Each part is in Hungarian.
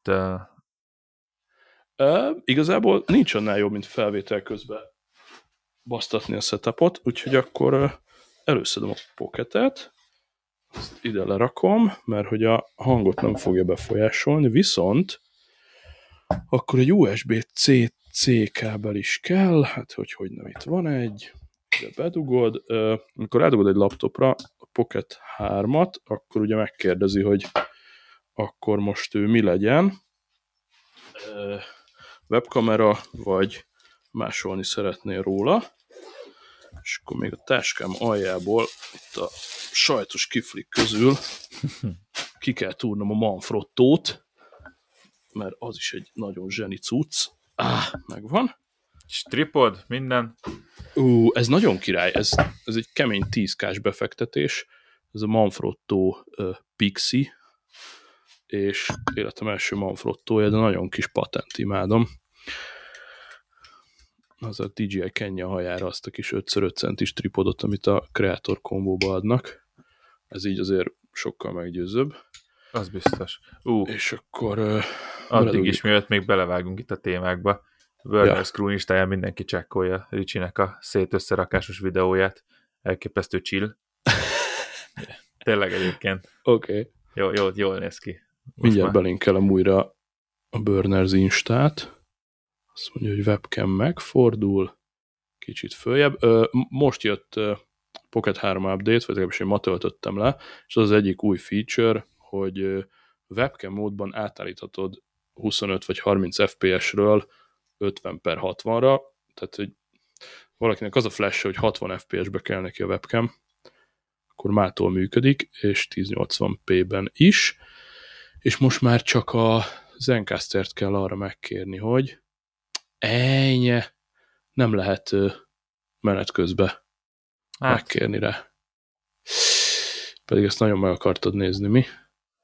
itt uh... Uh, igazából nincs annál jobb, mint felvétel közben basztatni a setupot, úgyhogy akkor uh, előszedem a pocketet, ezt ide lerakom, mert hogy a hangot nem fogja befolyásolni, viszont akkor egy USB-C kábel is kell, hát hogy hogy nem itt van egy, ide bedugod, uh, amikor rádugod egy laptopra a Pocket 3-at, akkor ugye megkérdezi, hogy akkor most ő mi legyen, webkamera, vagy másolni szeretnél róla, és akkor még a táskám aljából, itt a sajtos kiflik közül ki kell túrnom a Manfrottót, mert az is egy nagyon zseni cucc. Ah, megvan. Stripod, minden. Ú, ez nagyon király, ez, ez egy kemény 10 k befektetés, ez a Manfrotto uh, Pixie, és életem első Manfrottója, de nagyon kis patent, imádom. Az a DJI Kenya hajára azt a kis 5x5 centis tripodot, amit a Creator kombóba adnak. Ez így azért sokkal meggyőzőbb. Az biztos. Ú, És akkor... Uh, addig is, mielőtt még belevágunk itt a témákba, Werner ja. Instáján mindenki csekkolja Ricsinek a szétösszerakásos videóját. Elképesztő chill. Tényleg egyébként. Oké. Okay. Jó, jó, jól néz ki. Most Mindjárt már... belinkelem újra a Burners Instát. Azt mondja, hogy webcam megfordul. Kicsit följebb. Most jött Pocket 3 update, vagy legalábbis én ma töltöttem le, és az az egyik új feature, hogy webcam módban átállíthatod 25 vagy 30 FPS-ről 50 per 60-ra, tehát hogy valakinek az a flash hogy 60 FPS-be kell neki a webcam, akkor mától működik, és 1080p-ben is, és most már csak a Zencaster-t kell arra megkérni, hogy ennyi, nem lehet menet közben hát. megkérni rá. Pedig ezt nagyon meg akartad nézni, mi?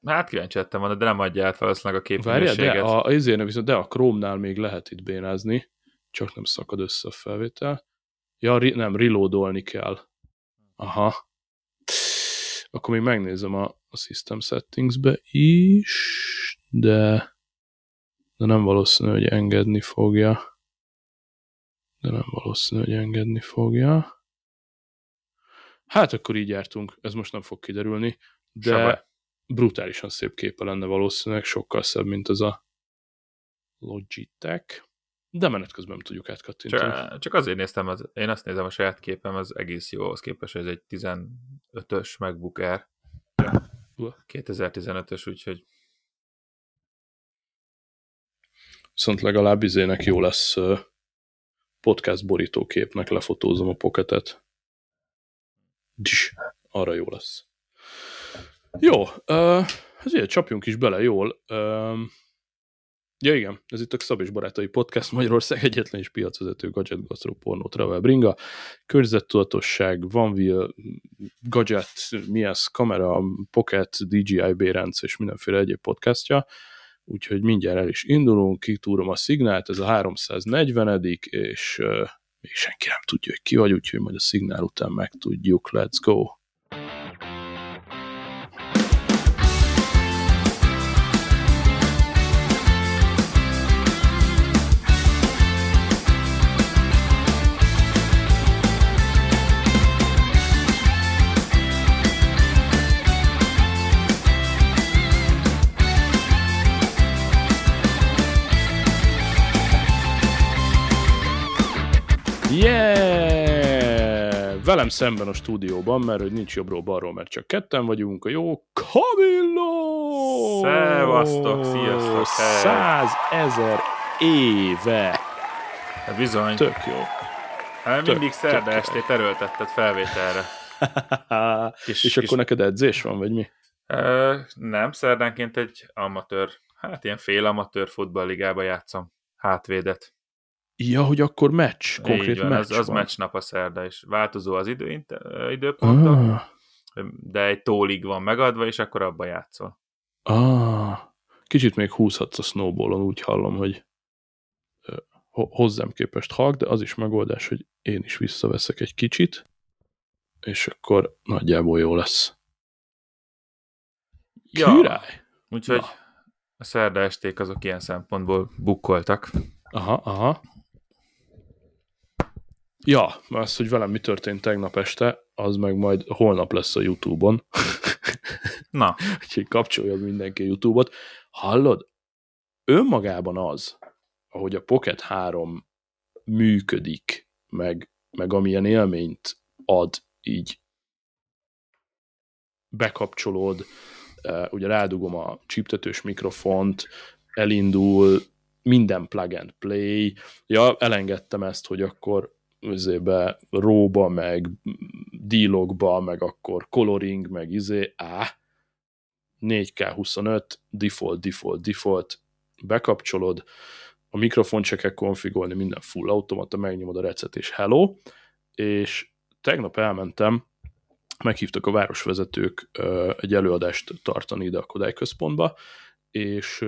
Hát kíváncsi lettem volna, de nem adja át valószínűleg a képminőséget. de a, a, viszont, de a Chrome-nál még lehet itt bénázni, csak nem szakad össze a felvétel. Ja, ri, nem, reloadolni kell. Aha. Akkor még megnézem a, a System Settings-be is, de, de nem valószínű, hogy engedni fogja. De nem valószínű, hogy engedni fogja. Hát akkor így jártunk, ez most nem fog kiderülni, de... Sebe brutálisan szép képe lenne valószínűleg, sokkal szebb, mint az a Logitech, de menet közben tudjuk átkattintani. Csak, csak azért néztem, az, én azt nézem a saját képem, az egész jó, az képest, hogy ez egy 15-ös MacBook Air. 2015-ös, úgyhogy Viszont legalább izének jó lesz podcast borítóképnek lefotózom a poketet. Dis, arra jó lesz. Jó, uh, ezért csapjunk is bele jól. Uh, ja igen, ez itt a Szab és Barátai Podcast, Magyarország egyetlen is piacvezető gadget, gasztró, pornó, travel, bringa, környezettudatosság, vanville, gadget, mi ez, kamera, pocket, DJI, Bérenc és mindenféle egyéb podcastja, úgyhogy mindjárt el is indulunk, kitúrom a szignált, ez a 340 és még senki nem tudja, hogy ki vagy, úgyhogy majd a szignál után megtudjuk. Let's go! Velem szemben a stúdióban, mert hogy nincs jobbról balról, mert csak ketten vagyunk, a jó Camillo! Szevasztok, sziasztok! Százezer éve! Hát bizony. Tök jó. Hát tök, mindig szerda estét erőltetted felvételre. kis, És kis... akkor neked edzés van, vagy mi? Ö, nem, szerdánként egy amatőr, hát ilyen fél amatőr futballligába játszom hátvédet. Ja, hogy akkor meccs, konkrét van, meccs az, az meccs nap a szerda, és változó az idő, időpontok, ah. de egy tólig van megadva, és akkor abba játszol. Ah, kicsit még húzhatsz a snowballon, úgy hallom, hogy hozzám képest halk, de az is megoldás, hogy én is visszaveszek egy kicsit, és akkor nagyjából jó lesz. Ja, Király! Úgyhogy a szerda esték azok ilyen szempontból bukkoltak. Aha, aha. Ja, az, hogy velem mi történt tegnap este, az meg majd holnap lesz a Youtube-on. Na, Úgyhogy kapcsolja mindenki Youtube-ot. Hallod? Önmagában az, ahogy a Pocket 3 működik, meg, meg amilyen élményt ad így bekapcsolód, eh, ugye rádugom a csíptetős mikrofont, elindul, minden plug and play. Ja, elengedtem ezt, hogy akkor üzébe róba, meg dílogba, meg akkor coloring, meg izé, á, 4K25, default, default, default, bekapcsolod, a mikrofon se kell konfigolni, minden full automata, megnyomod a recet és hello, és tegnap elmentem, meghívtak a városvezetők egy előadást tartani ide a Kodály központba, és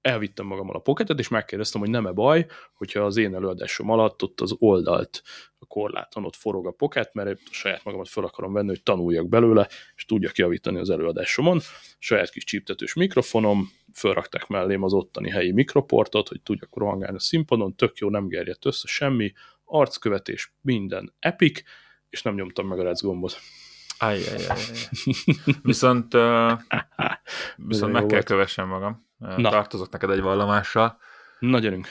elvittem magammal a pocketet, és megkérdeztem, hogy nem-e baj, hogyha az én előadásom alatt ott az oldalt a korláton ott forog a pocket, mert saját magamat fel akarom venni, hogy tanuljak belőle, és tudjak javítani az előadásomon. Saját kis csíptetős mikrofonom, felrakták mellém az ottani helyi mikroportot, hogy tudjak rohangálni a színpadon, tök jó, nem gerjedt össze semmi, arckövetés, minden epic, és nem nyomtam meg a rec gombot. Ajjajjaj. Viszont, uh, viszont meg kell kövessem magam. Na. Tartozok neked egy vallomással. Na gyerünk.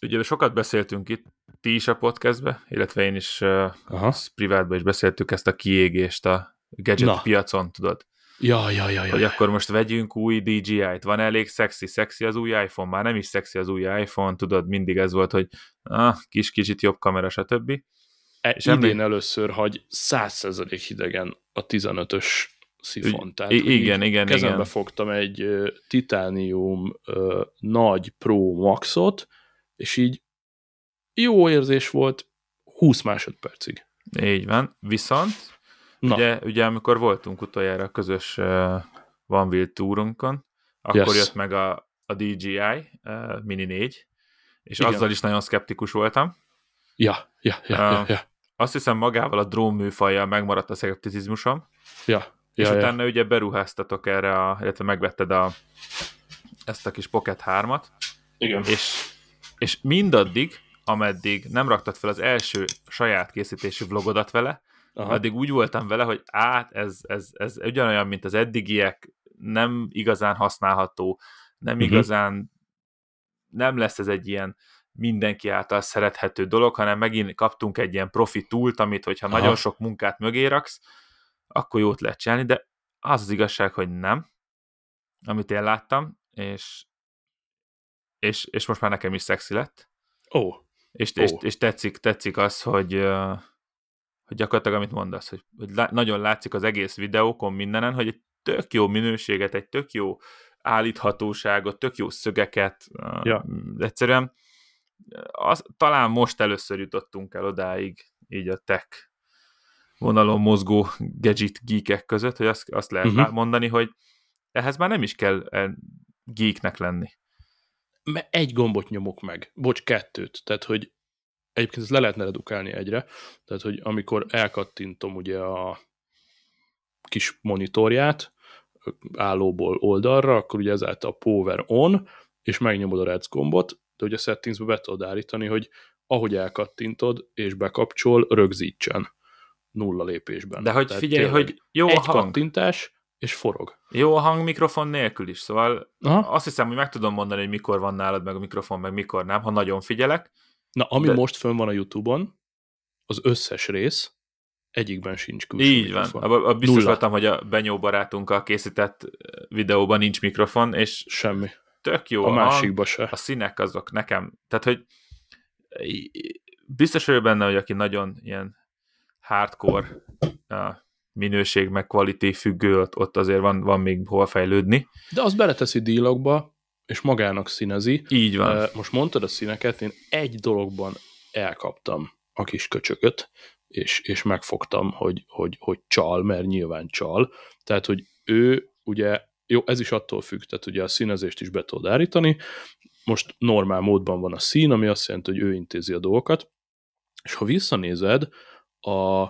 Ugye sokat beszéltünk itt, ti is a podcastbe, illetve én is uh, privátban is beszéltük ezt a kiégést a gadget Na. piacon, tudod? Ja, ja, ja, ja. Hogy akkor most vegyünk új DJI-t, van elég szexi, szexi az új iPhone, már nem is szexi az új iPhone, tudod, mindig ez volt, hogy ah, kis kicsit jobb kamera, stb. E, idén emlék- először hagy 100% hidegen a 15-ös szifon. Tehát, i- igen, igen, kezembe igen. fogtam egy ö, Titanium ö, nagy Pro Maxot, és így jó érzés volt 20 másodpercig. Így van. Viszont, Na, ugye, ugye amikor voltunk utoljára a közös uh, One Wheel túrunkon, akkor Yes. jött meg a, a DJI uh, Mini 4, és Igen. azzal is nagyon szkeptikus voltam. ja, ja, ja, ja, Ah. ja, Azt hiszem magával a drón műfajjal megmaradt a szkepticizmusom, ja, és ja, ja. utána ugye beruháztatok erre, a, illetve megvetted a, ezt a kis Pocket 3-at, Igen. és, és mindaddig, ameddig nem raktad fel az első saját készítésű vlogodat vele, Aha. addig úgy voltam vele, hogy át, ez, ez, ez ugyanolyan, mint az eddigiek, nem igazán használható, nem Mhm. igazán, nem lesz ez egy ilyen mindenki által szerethető dolog, hanem megint kaptunk egy ilyen profi túlt, amit, hogyha Aha. nagyon sok munkát mögé raksz, akkor jót lehet csinálni, de az az igazság, hogy nem, amit én láttam, és, és, és most már nekem is szexi lett, Ó, és, Ó. és, és tetszik, tetszik az, hogy, hogy gyakorlatilag, amit mondasz, hogy, hogy lá, nagyon látszik az egész videókon mindenen, hogy egy tök jó minőséget, egy tök jó állíthatóságot, tök jó szögeket, Ja. egyszerűen az, talán most először jutottunk el odáig, így a tech vonalon mozgó gadget geekek között, hogy azt, azt lehet uh-huh. mondani, hogy ehhez már nem is kell eh, geeknek lenni. mert egy gombot nyomok meg, bocs, kettőt, tehát, hogy egyébként ezt le lehetne redukálni egyre, tehát, hogy amikor elkattintom ugye a kis monitorját állóból oldalra, akkor ugye ezáltal a power on, és megnyomod a rec gombot, de ugye a settingsbe be tudod állítani, hogy ahogy elkattintod és bekapcsol, rögzítsen nulla lépésben. De hogy Tehát figyelj, tényleg hogy jó a egy hang, kattintás, és forog. jó a hang mikrofon nélkül is, szóval Aha. azt hiszem, hogy meg tudom mondani, hogy mikor van nálad meg a mikrofon, meg mikor nem, ha nagyon figyelek. Na, ami De- most fönn van a Youtube-on, az összes rész, egyikben sincs külső Így van. mikrofon. Abba, abba biztos Nulla. voltam, hogy a Benyó barátunkkal készített eh, videóban nincs mikrofon, és Semmi. Tök jó a másikba se. a színek azok nekem, tehát hogy biztos vagyok benne, hogy aki nagyon ilyen hardcore minőség meg quality függő, ott, ott azért van, van még hol fejlődni. De azt beleteszi dílokba, és magának színezi. Így van. Most mondtad a színeket, én egy dologban elkaptam a kis köcsököt, és, és megfogtam, hogy, hogy, hogy csal, mert nyilván csal. Tehát, hogy ő ugye, jó, ez is attól függ, tehát ugye a színezést is be tudod állítani. Most normál módban van a szín, ami azt jelenti, hogy ő intézi a dolgokat, és ha visszanézed, a,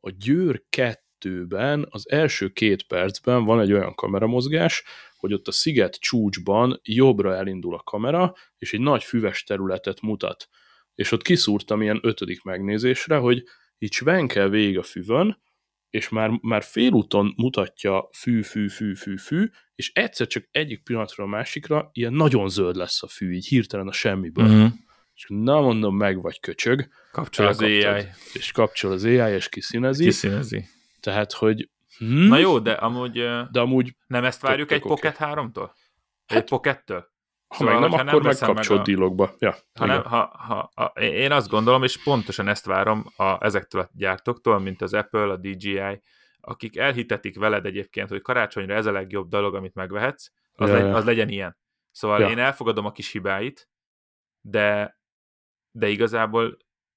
a Győr kettőben az első két percben van egy olyan kameramozgás, hogy ott a sziget csúcsban jobbra elindul a kamera, és egy nagy füves területet mutat. És ott kiszúrtam ilyen ötödik megnézésre, hogy így svenkel végig a füvön, és már, már félúton mutatja fű, fű, fű, fű, fű, és egyszer csak egyik pillanatra a másikra ilyen nagyon zöld lesz a fű, így hirtelen a semmiből. Mhm. És na mondom, meg vagy köcsög. Kapcsol az AI. És kapcsol az AI, és kiszínezi. Kiszínezi. Tehát, hogy hm, Na jó, de amúgy de amúgy, nem ezt várjuk egy. Pocket 3-tól? Egy Hát, Pocket-től? Ha Szóval, meg nem, hogyha nem akkor veszem meg a- dílokba. Ja, Ha igen. nem, ha, ha, ha, én azt gondolom, és pontosan ezt várom a, ezektől a gyártóktól, mint az Apple, a DJI, akik elhitetik veled egyébként, hogy karácsonyra ez a legjobb dolog, amit megvehetsz, az, Ja, legy, az legyen ilyen. Szóval Ja. én elfogadom a kis hibáit, de, de igazából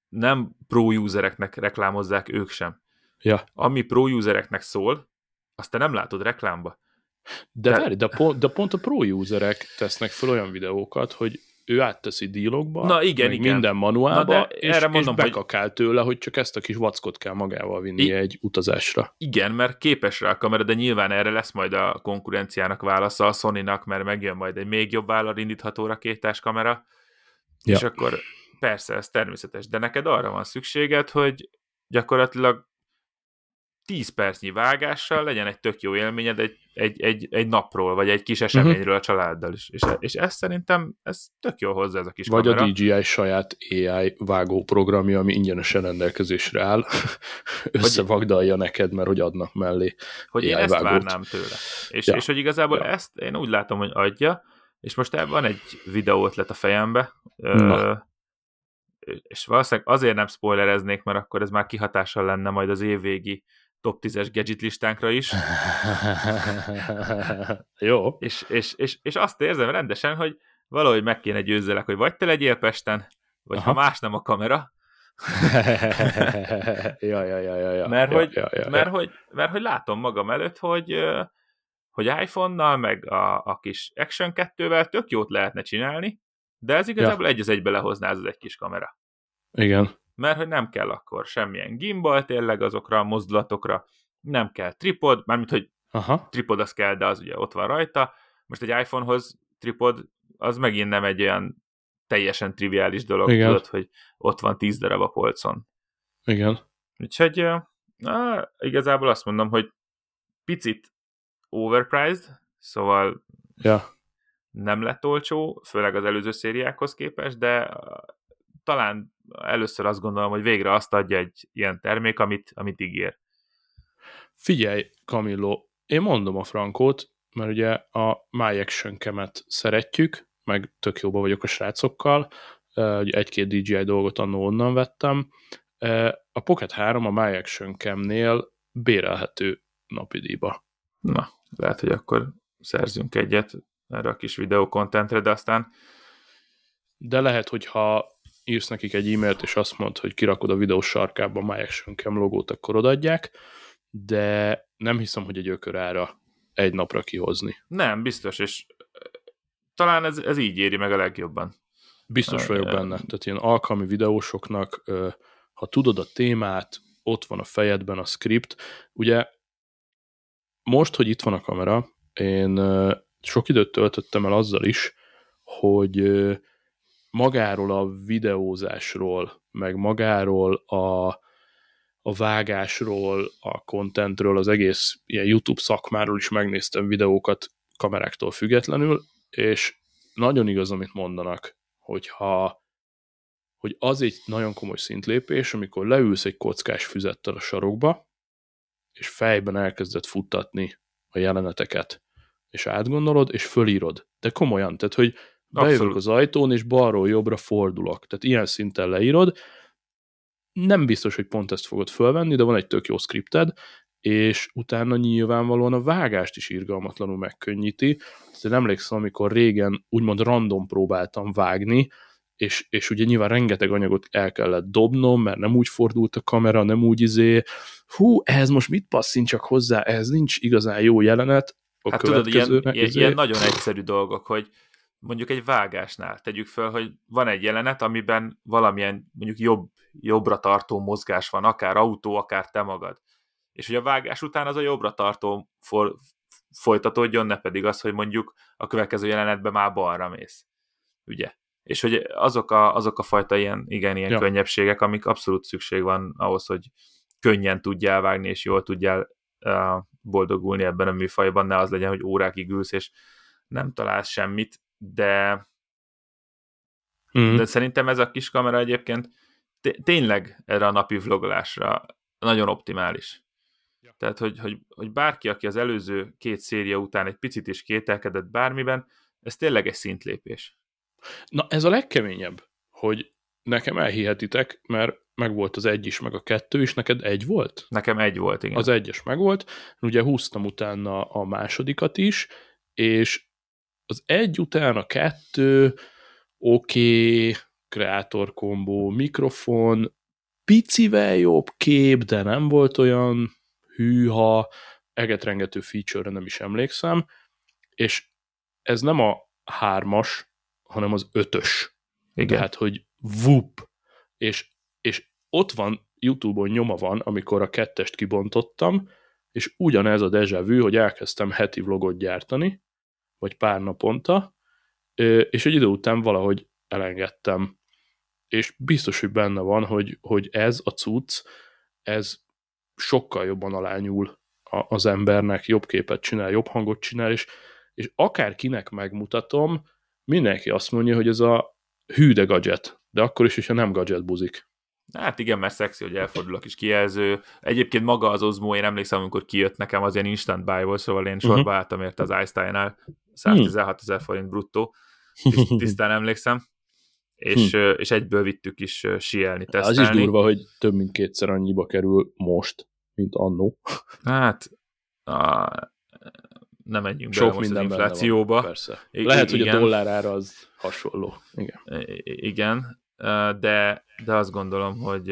nem pro usereknek reklámozzák ők sem. Ja. Ami pro usereknek szól, azt te nem látod reklámba. De, De- várj, de, pont, de pont a pro userek tesznek fel olyan videókat, hogy ő átteszi dílokba, Na igen, igen. minden manuálba, Na de és, erre és mondom, hogy- bekakál tőle, hogy csak ezt a kis vackot kell magával vinni I- egy utazásra. Igen, mert képes rá a kamera, de nyilván erre lesz majd a konkurenciának válasza a Sony-nak, mert megjön majd egy még jobb vállal indítható rakétás kamera, Ja. és akkor persze, ez természetes, de neked arra van szükséged, hogy gyakorlatilag 10 percnyi vágással legyen egy tök jó élményed egy, egy, egy, egy napról, vagy egy kis eseményről a családdal is. És, és ez szerintem, ez tök jó hozzá ez a kis Vagy kamera. a DJI saját AI vágó programja, ami ingyenesen rendelkezésre áll, összevagdalja neked, mert hogy adnak mellé. hogy én AI ezt vágót. várnám tőle. És, Ja. és hogy igazából Ja. ezt én úgy látom, hogy adja, és most ebben van egy videó ötlet a fejembe, Na. ö, és valószínűleg azért nem spoilereznék, mert akkor ez már kihatással lenne majd az évvégi top 10-es gadget listánkra is, Jó. és, és, és, és azt érzem rendesen, hogy valahogy meg kéne győzzelek, hogy vagy te legyél Pesten, vagy Aha. ha más nem a kamera, ja, ja, ja, ja, ja. mert, ja, hogy, ja, ja, mert, ja. hogy, mert hogy látom magam előtt, hogy, hogy iPhone-nal, meg a, a kis Action 2-vel tök jót lehetne csinálni, de ez igazából egy az egybe lehozná ez az egy kis kamera. Igen. Mert hogy nem kell akkor semmilyen gimbal tényleg azokra a mozdulatokra, nem kell tripod, mármint, hogy Aha. tripod az kell, de az ugye ott van rajta. Most egy iPhone-hoz tripod, az megint nem egy olyan teljesen triviális dolog, Igen. tudod, hogy ott van 10 darab a polcon. Igen. Úgyhogy na, igazából azt mondom, hogy picit overpriced, szóval Ja. nem lett olcsó, főleg az előző szériákhoz képest, de talán először azt gondolom, hogy végre azt adja egy ilyen termék, amit, amit ígér. Figyelj, Camillo, én mondom a frankót, mert ugye a My Action szeretjük, meg tök jóba vagyok a srácokkal, egy-két DJI dolgot annó onnan vettem. A Pocket 3 a My Action Cam-nél bérelhető napi díjba. Na, lehet, hogy akkor szerzünk egyet erre a kis videókontentre, de aztán De lehet, hogyha írsz nekik egy e-mailt, és azt mondod, hogy kirakod a videó sarkába a My Action Cam logót, akkor odaadják, de nem hiszem, hogy egy ökörára egy napra kihozni. nem, biztos, és ö, talán ez, ez így éri meg a legjobban. Biztos vagyok benne. Tehát ilyen alkalmi videósoknak, ha tudod a témát, ott van a fejedben a script. Ugye most, hogy itt van a kamera, én sok időt töltöttem el azzal is, hogy magáról a videózásról, meg magáról a, a vágásról, a contentről, az egész ilyen YouTube szakmáról is megnéztem videókat kameráktól függetlenül, és nagyon igaz, amit mondanak, hogyha hogy az egy nagyon komoly szintlépés, amikor leülsz egy kockás füzettel a sarokba, és fejben elkezded futtatni a jeleneteket, és átgondolod, és fölírod. De komolyan, tehát, hogy bejövök az ajtón, és balról jobbra fordulok. Tehát ilyen szinten leírod. Nem biztos, hogy pont ezt fogod fölvenni, de van egy tök jó skripted, és utána nyilvánvalóan a vágást is irgalmatlanul megkönnyíti. Tehát én emlékszem, amikor régen úgymond random próbáltam vágni, és, és ugye nyilván rengeteg anyagot el kellett dobnom, mert nem úgy fordult a kamera, nem úgy izé, hú, ehhez most mit passzint csak hozzá, ehhez nincs igazán jó jelenet, a Hát tudod, ilyen, izé. ilyen nagyon egyszerű dolgok, hogy mondjuk egy vágásnál tegyük föl, hogy van egy jelenet, amiben valamilyen mondjuk jobb, jobbra tartó mozgás van, akár autó, akár te magad. és hogy a vágás után az a jobbra tartó for, folytatódjon, ne pedig az, hogy mondjuk a következő jelenetben már balra mész. Ugye? És hogy azok a, azok a fajta ilyen, igen, ilyen ja. könnyebbségek, amik abszolút szükség van ahhoz, hogy könnyen tudjál vágni, és jól tudjál uh, boldogulni ebben a műfajban, ne az legyen, hogy órákig ülsz, és nem találsz semmit, de mm. de szerintem ez a kis kamera egyébként tényleg erre a napi vlogolásra nagyon optimális. Ja. Tehát, hogy, hogy, hogy bárki, aki az előző két széria után egy picit is kételkedett bármiben, ez tényleg egy szintlépés. Na, ez a legkeményebb, hogy nekem elhihetitek, mert meg volt az egy is, meg a kettő is, neked egy volt? Nekem egy volt, igen. Az egyes meg volt, ugye húztam utána a másodikat is, és az egy után a kettő, oké, okay, kreator kombó, mikrofon, picivel jobb kép, de nem volt olyan hűha, egetrengető feature-re nem is emlékszem, és ez nem a hármas, hanem az ötös. Igen. Tehát, hogy vup, és, és ott van, Youtube-on nyoma van, amikor a kettest kibontottam, és ugyanez a deja vu, hogy elkezdtem heti vlogot gyártani, vagy pár naponta, és egy idő után valahogy elengedtem. És biztos, hogy benne van, hogy, hogy ez a cucc, ez sokkal jobban alányul az embernek, jobb képet csinál, jobb hangot csinál, és, és akár kinek megmutatom, mindenki azt mondja, hogy ez a hű de gadget, de akkor is, hogyha nem gadget buzik. Hát igen, mert szexi, hogy elfordul a kis kijelző. Egyébként maga az Osmo, én emlékszem, amikor kijött nekem, az ilyen instant buy volt, szóval én sorba uh-huh. álltam érte az iStyle-nál, 116 ezer forint bruttó, tisztán emlékszem, és, hm. és egyből vittük is sielni, tesztelni. Az is durva, hogy több mint kétszer annyiba kerül most, mint annó. Hát, a, nem menjünk Sok bele most az inflációba. Van, persze. Lehet, igen. hogy a dollárára az hasonló. Igen. Igen, de, de azt gondolom, hogy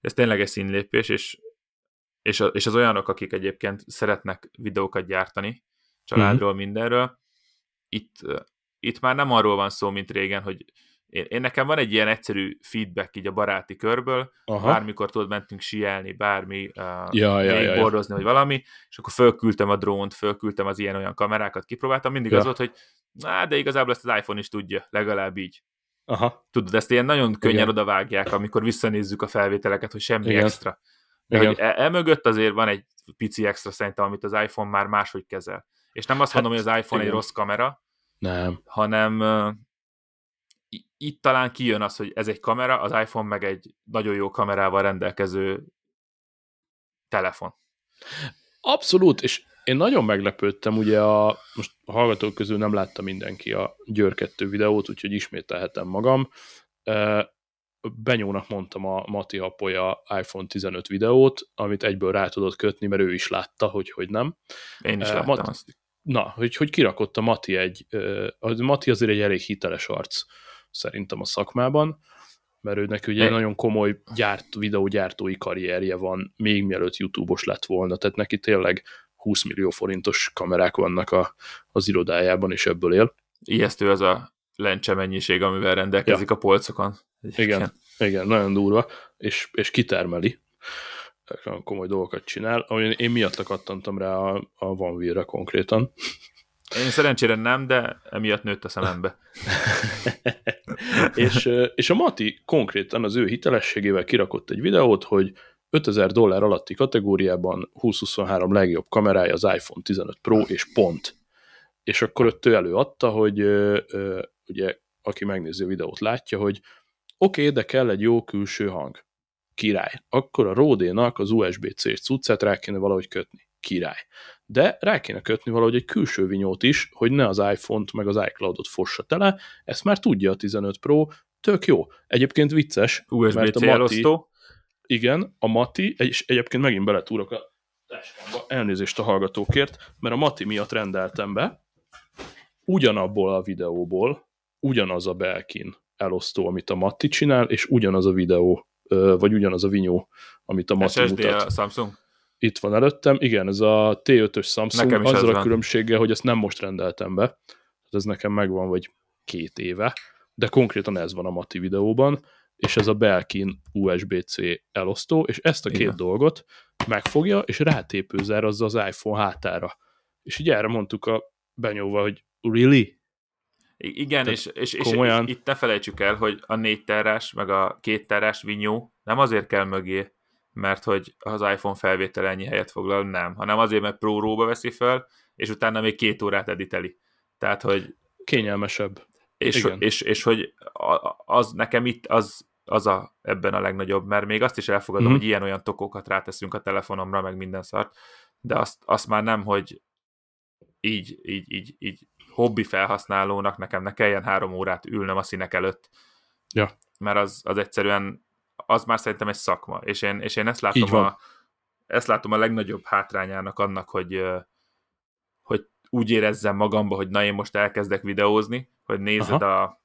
ez tényleg egy színlépés, és, és, és az olyanok, akik egyébként szeretnek videókat gyártani, családról, mm-hmm. mindenről, itt, itt már nem arról van szó, mint régen, hogy én, én nekem van egy ilyen egyszerű feedback így a baráti körből, Aha. bármikor tudod, mentünk sielni, bármi, uh, ja, ja, ja, bordozni, ja. vagy valami, és akkor fölküldtem a drónt, fölküldtem az ilyen-olyan kamerákat, kipróbáltam, mindig ja. az volt, hogy na, de igazából ezt az iPhone is tudja, legalább így. Aha. Tudod, ezt ilyen nagyon könnyen Igen. odavágják, amikor visszanézzük a felvételeket, hogy semmi Igen. extra. De Igen. hogy emögött e azért van egy pici extra szerintem, amit az iPhone már máshogy kezel. És nem azt hát, mondom, hogy az iPhone igen. egy rossz kamera, nem. hanem uh, itt talán kijön az, hogy ez egy kamera, az iPhone meg egy nagyon jó kamerával rendelkező telefon. Abszolút, és én nagyon meglepődtem, ugye a, most a hallgatók közül nem látta mindenki a Győr 2 videót, úgyhogy ismételhetem magam. Benyónak mondtam a Mati Apolya iPhone 15 videót, amit egyből rá tudott kötni, mert ő is látta, hogy hogy nem. Én is láttam Mati, azt. Na, hogy, hogy kirakott a Mati egy, a Mati azért egy elég hiteles arc szerintem a szakmában, mert őnek ugye egy nagyon komoly gyárt, videógyártói karrierje van, még mielőtt YouTube-os lett volna, tehát neki tényleg 20 millió forintos kamerák vannak a, az irodájában, és ebből él. Ijesztő az a lencse mennyiség, amivel rendelkezik ja. a polcokon. Igen, igen, nagyon durva, és, és kitermeli, komoly dolgokat csinál, ami én miatt kattantam rá a, a OneWheel-re konkrétan. Én szerencsére nem, de emiatt nőtt a szemembe. és, és a Mati konkrétan az ő hitelességével kirakott egy videót, hogy 5000 dollár alatti kategóriában 2023 legjobb kamerája az iPhone 15 Pro, és pont. És akkor ott ő előadta, hogy ugye, aki megnézi a videót látja, hogy oké, okay, de kell egy jó külső hang. Király. Akkor a Rode-nak az USB-C cuccát rá kéne valahogy kötni. Király. De rá kéne kötni valahogy egy külső vinyót is, hogy ne az iPhone-t meg az iCloud-ot fossa tele. Ezt már tudja a 15 Pro, tök jó. Egyébként vicces, USB-C elosztó igen, a Mati, és egyébként megint beletúrok a táskámba, elnézést a hallgatókért, mert a Mati miatt rendeltem be, ugyanabból a videóból, ugyanaz a Belkin elosztó, amit a Mati csinál, és ugyanaz a videó, vagy ugyanaz a vinyó, amit a Mati SSD mutat. a Samsung? Itt van előttem, igen, ez a T5-ös Samsung, nekem azzal a van. különbséggel, hogy ezt nem most rendeltem be, ez nekem megvan, vagy két éve, de konkrétan ez van a Mati videóban, és ez a Belkin USB-C elosztó, és ezt a két Igen. dolgot megfogja, és rátépőzer az az iPhone hátára. És így erre mondtuk a benyóval, hogy really? Igen, és, és, és, és itt ne felejtsük el, hogy a négy terás, meg a két terás vinyó nem azért kell mögé, mert hogy az iPhone felvétel ennyi helyet foglal, nem, hanem azért, mert pro veszi fel, és utána még két órát editeli. Tehát, hogy... Kényelmesebb. És, Igen. és, és, és hogy az nekem itt az, az a, ebben a legnagyobb, mert még azt is elfogadom, mm-hmm. hogy ilyen-olyan tokokat ráteszünk a telefonomra, meg minden szart, de azt, azt már nem, hogy így, így, így, így hobbi felhasználónak nekem ne kelljen három órát ülnöm a színek előtt. Ja. Mert az, az egyszerűen, az már szerintem egy szakma, és én, és én ezt látom a, ezt látom a legnagyobb hátrányának annak, hogy, hogy úgy érezzem magamba, hogy na én most elkezdek videózni, hogy nézed a,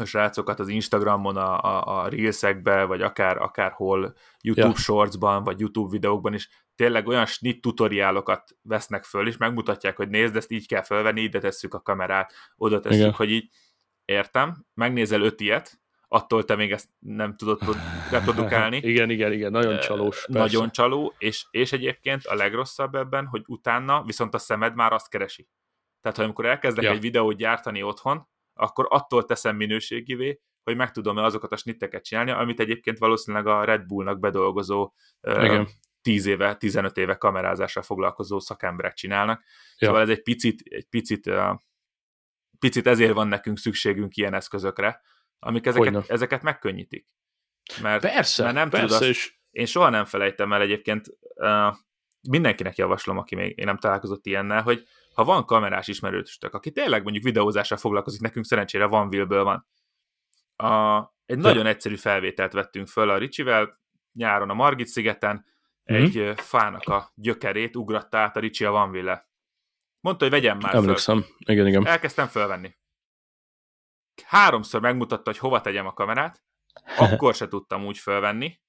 a srácokat az Instagramon, a, a, a Reelsekbe, vagy akár, akárhol YouTube ja. Shortsban, vagy YouTube videókban is tényleg olyan snit tutoriálokat vesznek föl, és megmutatják, hogy nézd, ezt így kell felvenni, ide tesszük a kamerát, oda tesszük, Igen. hogy így értem, megnézel öt ilyet, attól te még ezt nem tudod reprodukálni. igen, igen, igen, nagyon csalós. Persze. Nagyon csaló, és, és egyébként a legrosszabb ebben, hogy utána viszont a szemed már azt keresi. Tehát, ha amikor elkezdek ja. egy videót gyártani otthon, akkor attól teszem minőségivé, hogy meg tudom-e azokat a snitteket csinálni, amit egyébként valószínűleg a Red Bullnak bedolgozó Igen. 10 éve, 15 éve kamerázással foglalkozó szakemberek csinálnak. Ja. Szóval ez egy picit, egy picit, picit ezért van nekünk szükségünk ilyen eszközökre, amik ezeket, ezeket megkönnyítik. Mert, persze, mert nem persze, tudod, és... Én soha nem felejtem el egyébként, mindenkinek javaslom, aki még én nem találkozott ilyennel, hogy ha van kamerás ismerősök, aki tényleg mondjuk videózással foglalkozik, nekünk szerencsére van Willből van. A, egy ja. nagyon egyszerű felvételt vettünk föl a Ricsivel, nyáron a Margit szigeten, mm-hmm. egy fának a gyökerét ugratta át a Ricsi a Vanville. Mondta, hogy vegyem már Emlékszem. Föl. Igen, igen. Elkezdtem fölvenni. Háromszor megmutatta, hogy hova tegyem a kamerát, akkor se tudtam úgy fölvenni.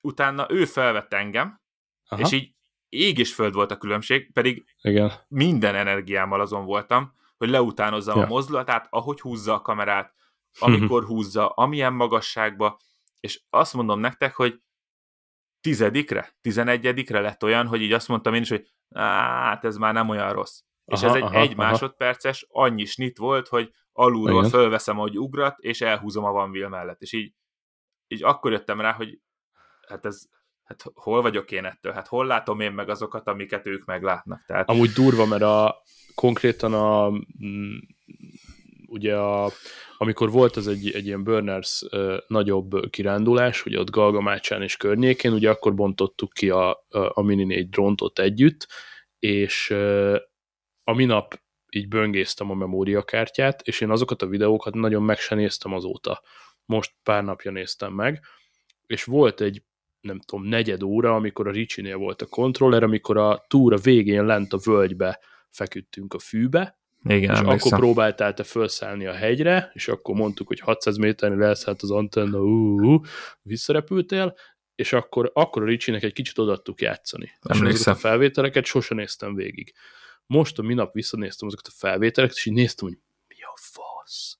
Utána ő felvett engem, Aha. és így ég és föld volt a különbség, pedig Igen. minden energiámmal azon voltam, hogy leutánozzam ja. a mozdulatát, ahogy húzza a kamerát, amikor húzza, amilyen magasságba, és azt mondom nektek, hogy tizedikre, tizenegyedikre lett olyan, hogy így azt mondtam én is, hogy hát ez már nem olyan rossz. Aha, és ez egy aha, egy aha. másodperces annyi snit volt, hogy alulról Igen. fölveszem, hogy ugrat, és elhúzom a Van mellett. És így, így akkor jöttem rá, hogy hát ez, hát hol vagyok én ettől? Hát hol látom én meg azokat, amiket ők meglátnak? Tehát... Amúgy durva, mert a, konkrétan a mm, ugye a, amikor volt az egy, egy ilyen Burners uh, nagyobb kirándulás, ugye ott Galgamácsán és környékén, ugye akkor bontottuk ki a, a, a Mini 4 dróntot együtt, és uh, a minap így böngésztem a memóriakártyát, és én azokat a videókat nagyon meg sem néztem azóta. Most pár napja néztem meg, és volt egy nem tudom, negyed óra, amikor a Ricsinél volt a kontroller, amikor a túra végén lent a völgybe feküdtünk a fűbe, igen, és akkor próbáltál te felszállni a hegyre, és akkor mondtuk, hogy 600 méternél leszállt az antenna, uh, visszarepültél, és akkor, akkor a Ricsinek egy kicsit odaadtuk játszani. Emlékszem. A felvételeket sose néztem végig. Most a minap visszanéztem azokat a felvételeket, és így néztem, hogy mi a fasz.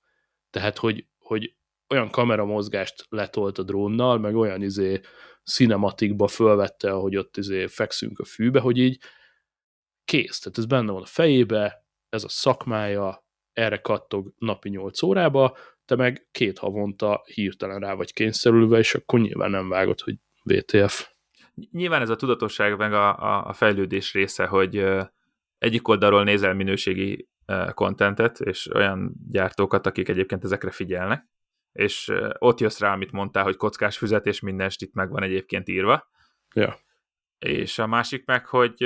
Tehát, hogy, hogy olyan kameramozgást letolt a drónnal, meg olyan izé cinematikba fölvette, ahogy ott izé fekszünk a fűbe, hogy így kész. Tehát ez benne van a fejébe, ez a szakmája, erre kattog napi 8 órába, te meg két havonta hirtelen rá vagy kényszerülve, és akkor nyilván nem vágod, hogy VTF. Nyilván ez a tudatosság meg a, a, a fejlődés része, hogy egyik oldalról nézel minőségi kontentet, és olyan gyártókat, akik egyébként ezekre figyelnek, és ott jössz rá, amit mondtál, hogy kockás füzet, és minden itt meg van egyébként írva. Ja. És a másik meg, hogy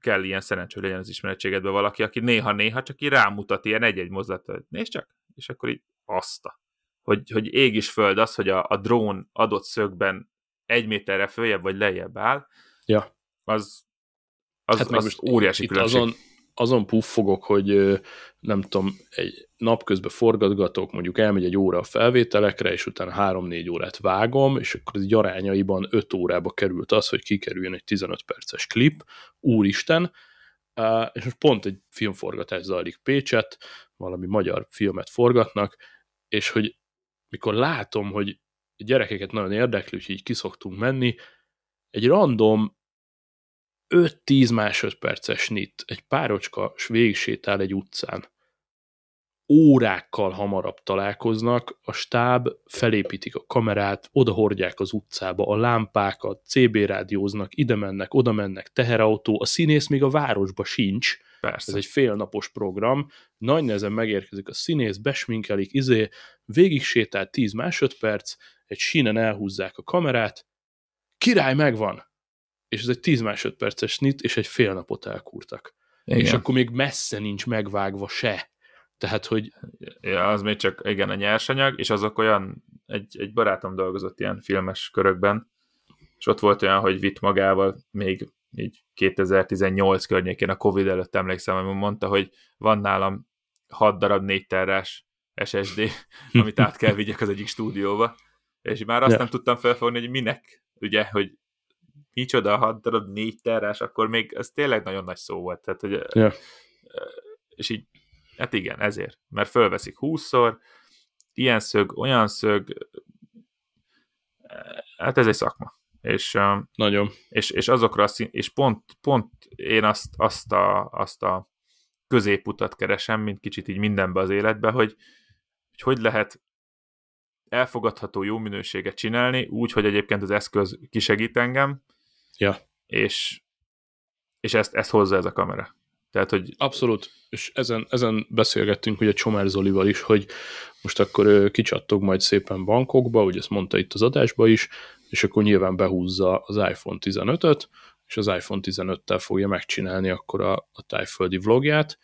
kell ilyen szerencső legyen az ismeretségedben valaki, aki néha-néha csak így rámutat ilyen egy-egy mozdulatot, hogy nézd csak, és akkor így azta. Hogy, hogy ég is föld az, hogy a, a drón adott szögben egy méterre följebb vagy lejjebb áll, ja. az, az, hát az most óriási különbség. Azon, azon puffogok, hogy nem tudom, egy napközben forgatgatok, mondjuk elmegy egy óra a felvételekre, és utána 3-4 órát vágom, és akkor az arányaiban 5 órába került az, hogy kikerüljön egy 15 perces klip, úristen, és most pont egy filmforgatás zajlik Pécset, valami magyar filmet forgatnak, és hogy mikor látom, hogy gyerekeket nagyon érdekli, hogy így kiszoktunk menni, egy random 5-10 másodperces nit, egy párocska s végig sétál egy utcán. Órákkal hamarabb találkoznak, a stáb felépítik a kamerát, oda hordják az utcába a lámpákat, CB rádióznak, ide mennek, oda mennek, teherautó, a színész még a városba sincs, Persze. ez egy félnapos program, nagy nehezen megérkezik a színész, besminkelik, izé, végig sétál 10 másodperc, egy sínen elhúzzák a kamerát, király megvan! És ez egy 10 másodperces nit, és egy fél napot elkúrtak. Igen. És akkor még messze nincs megvágva se. Tehát, hogy Ja, az még csak, igen, a nyersanyag, és azok olyan, egy, egy barátom dolgozott ilyen filmes körökben, és ott volt olyan, hogy vitt magával még így 2018 környékén, a Covid előtt emlékszem, amikor mondta, hogy van nálam 6 darab 4 terrás SSD, amit át kell vigyek az egyik stúdióba, és már azt Ja. nem tudtam felfogni, hogy minek, ugye, hogy micsoda 6 darab 4 terrás, akkor még ez tényleg nagyon nagy szó volt, tehát, hogy Ja. és így, hát igen, ezért, mert fölveszik 20-szor, ilyen szög, olyan szög, hát ez egy szakma. És, nagyon. és, és azokra a és pont, pont én azt, azt, a, azt a középutat keresem, mint kicsit így mindenbe az életbe, hogy hogy, hogy lehet elfogadható jó minőséget csinálni, úgy, hogy egyébként az eszköz kisegít engem, Ja. és, és ezt, ezt hozza ez a kamera. Tehát, hogy Abszolút, és ezen, ezen beszélgettünk ugye Csomár Zolival is, hogy most akkor ő kicsattog majd szépen bankokba, ugye ezt mondta itt az adásba is, és akkor nyilván behúzza az iPhone 15-öt, és az iPhone 15-tel fogja megcsinálni akkor a, a tájföldi vlogját,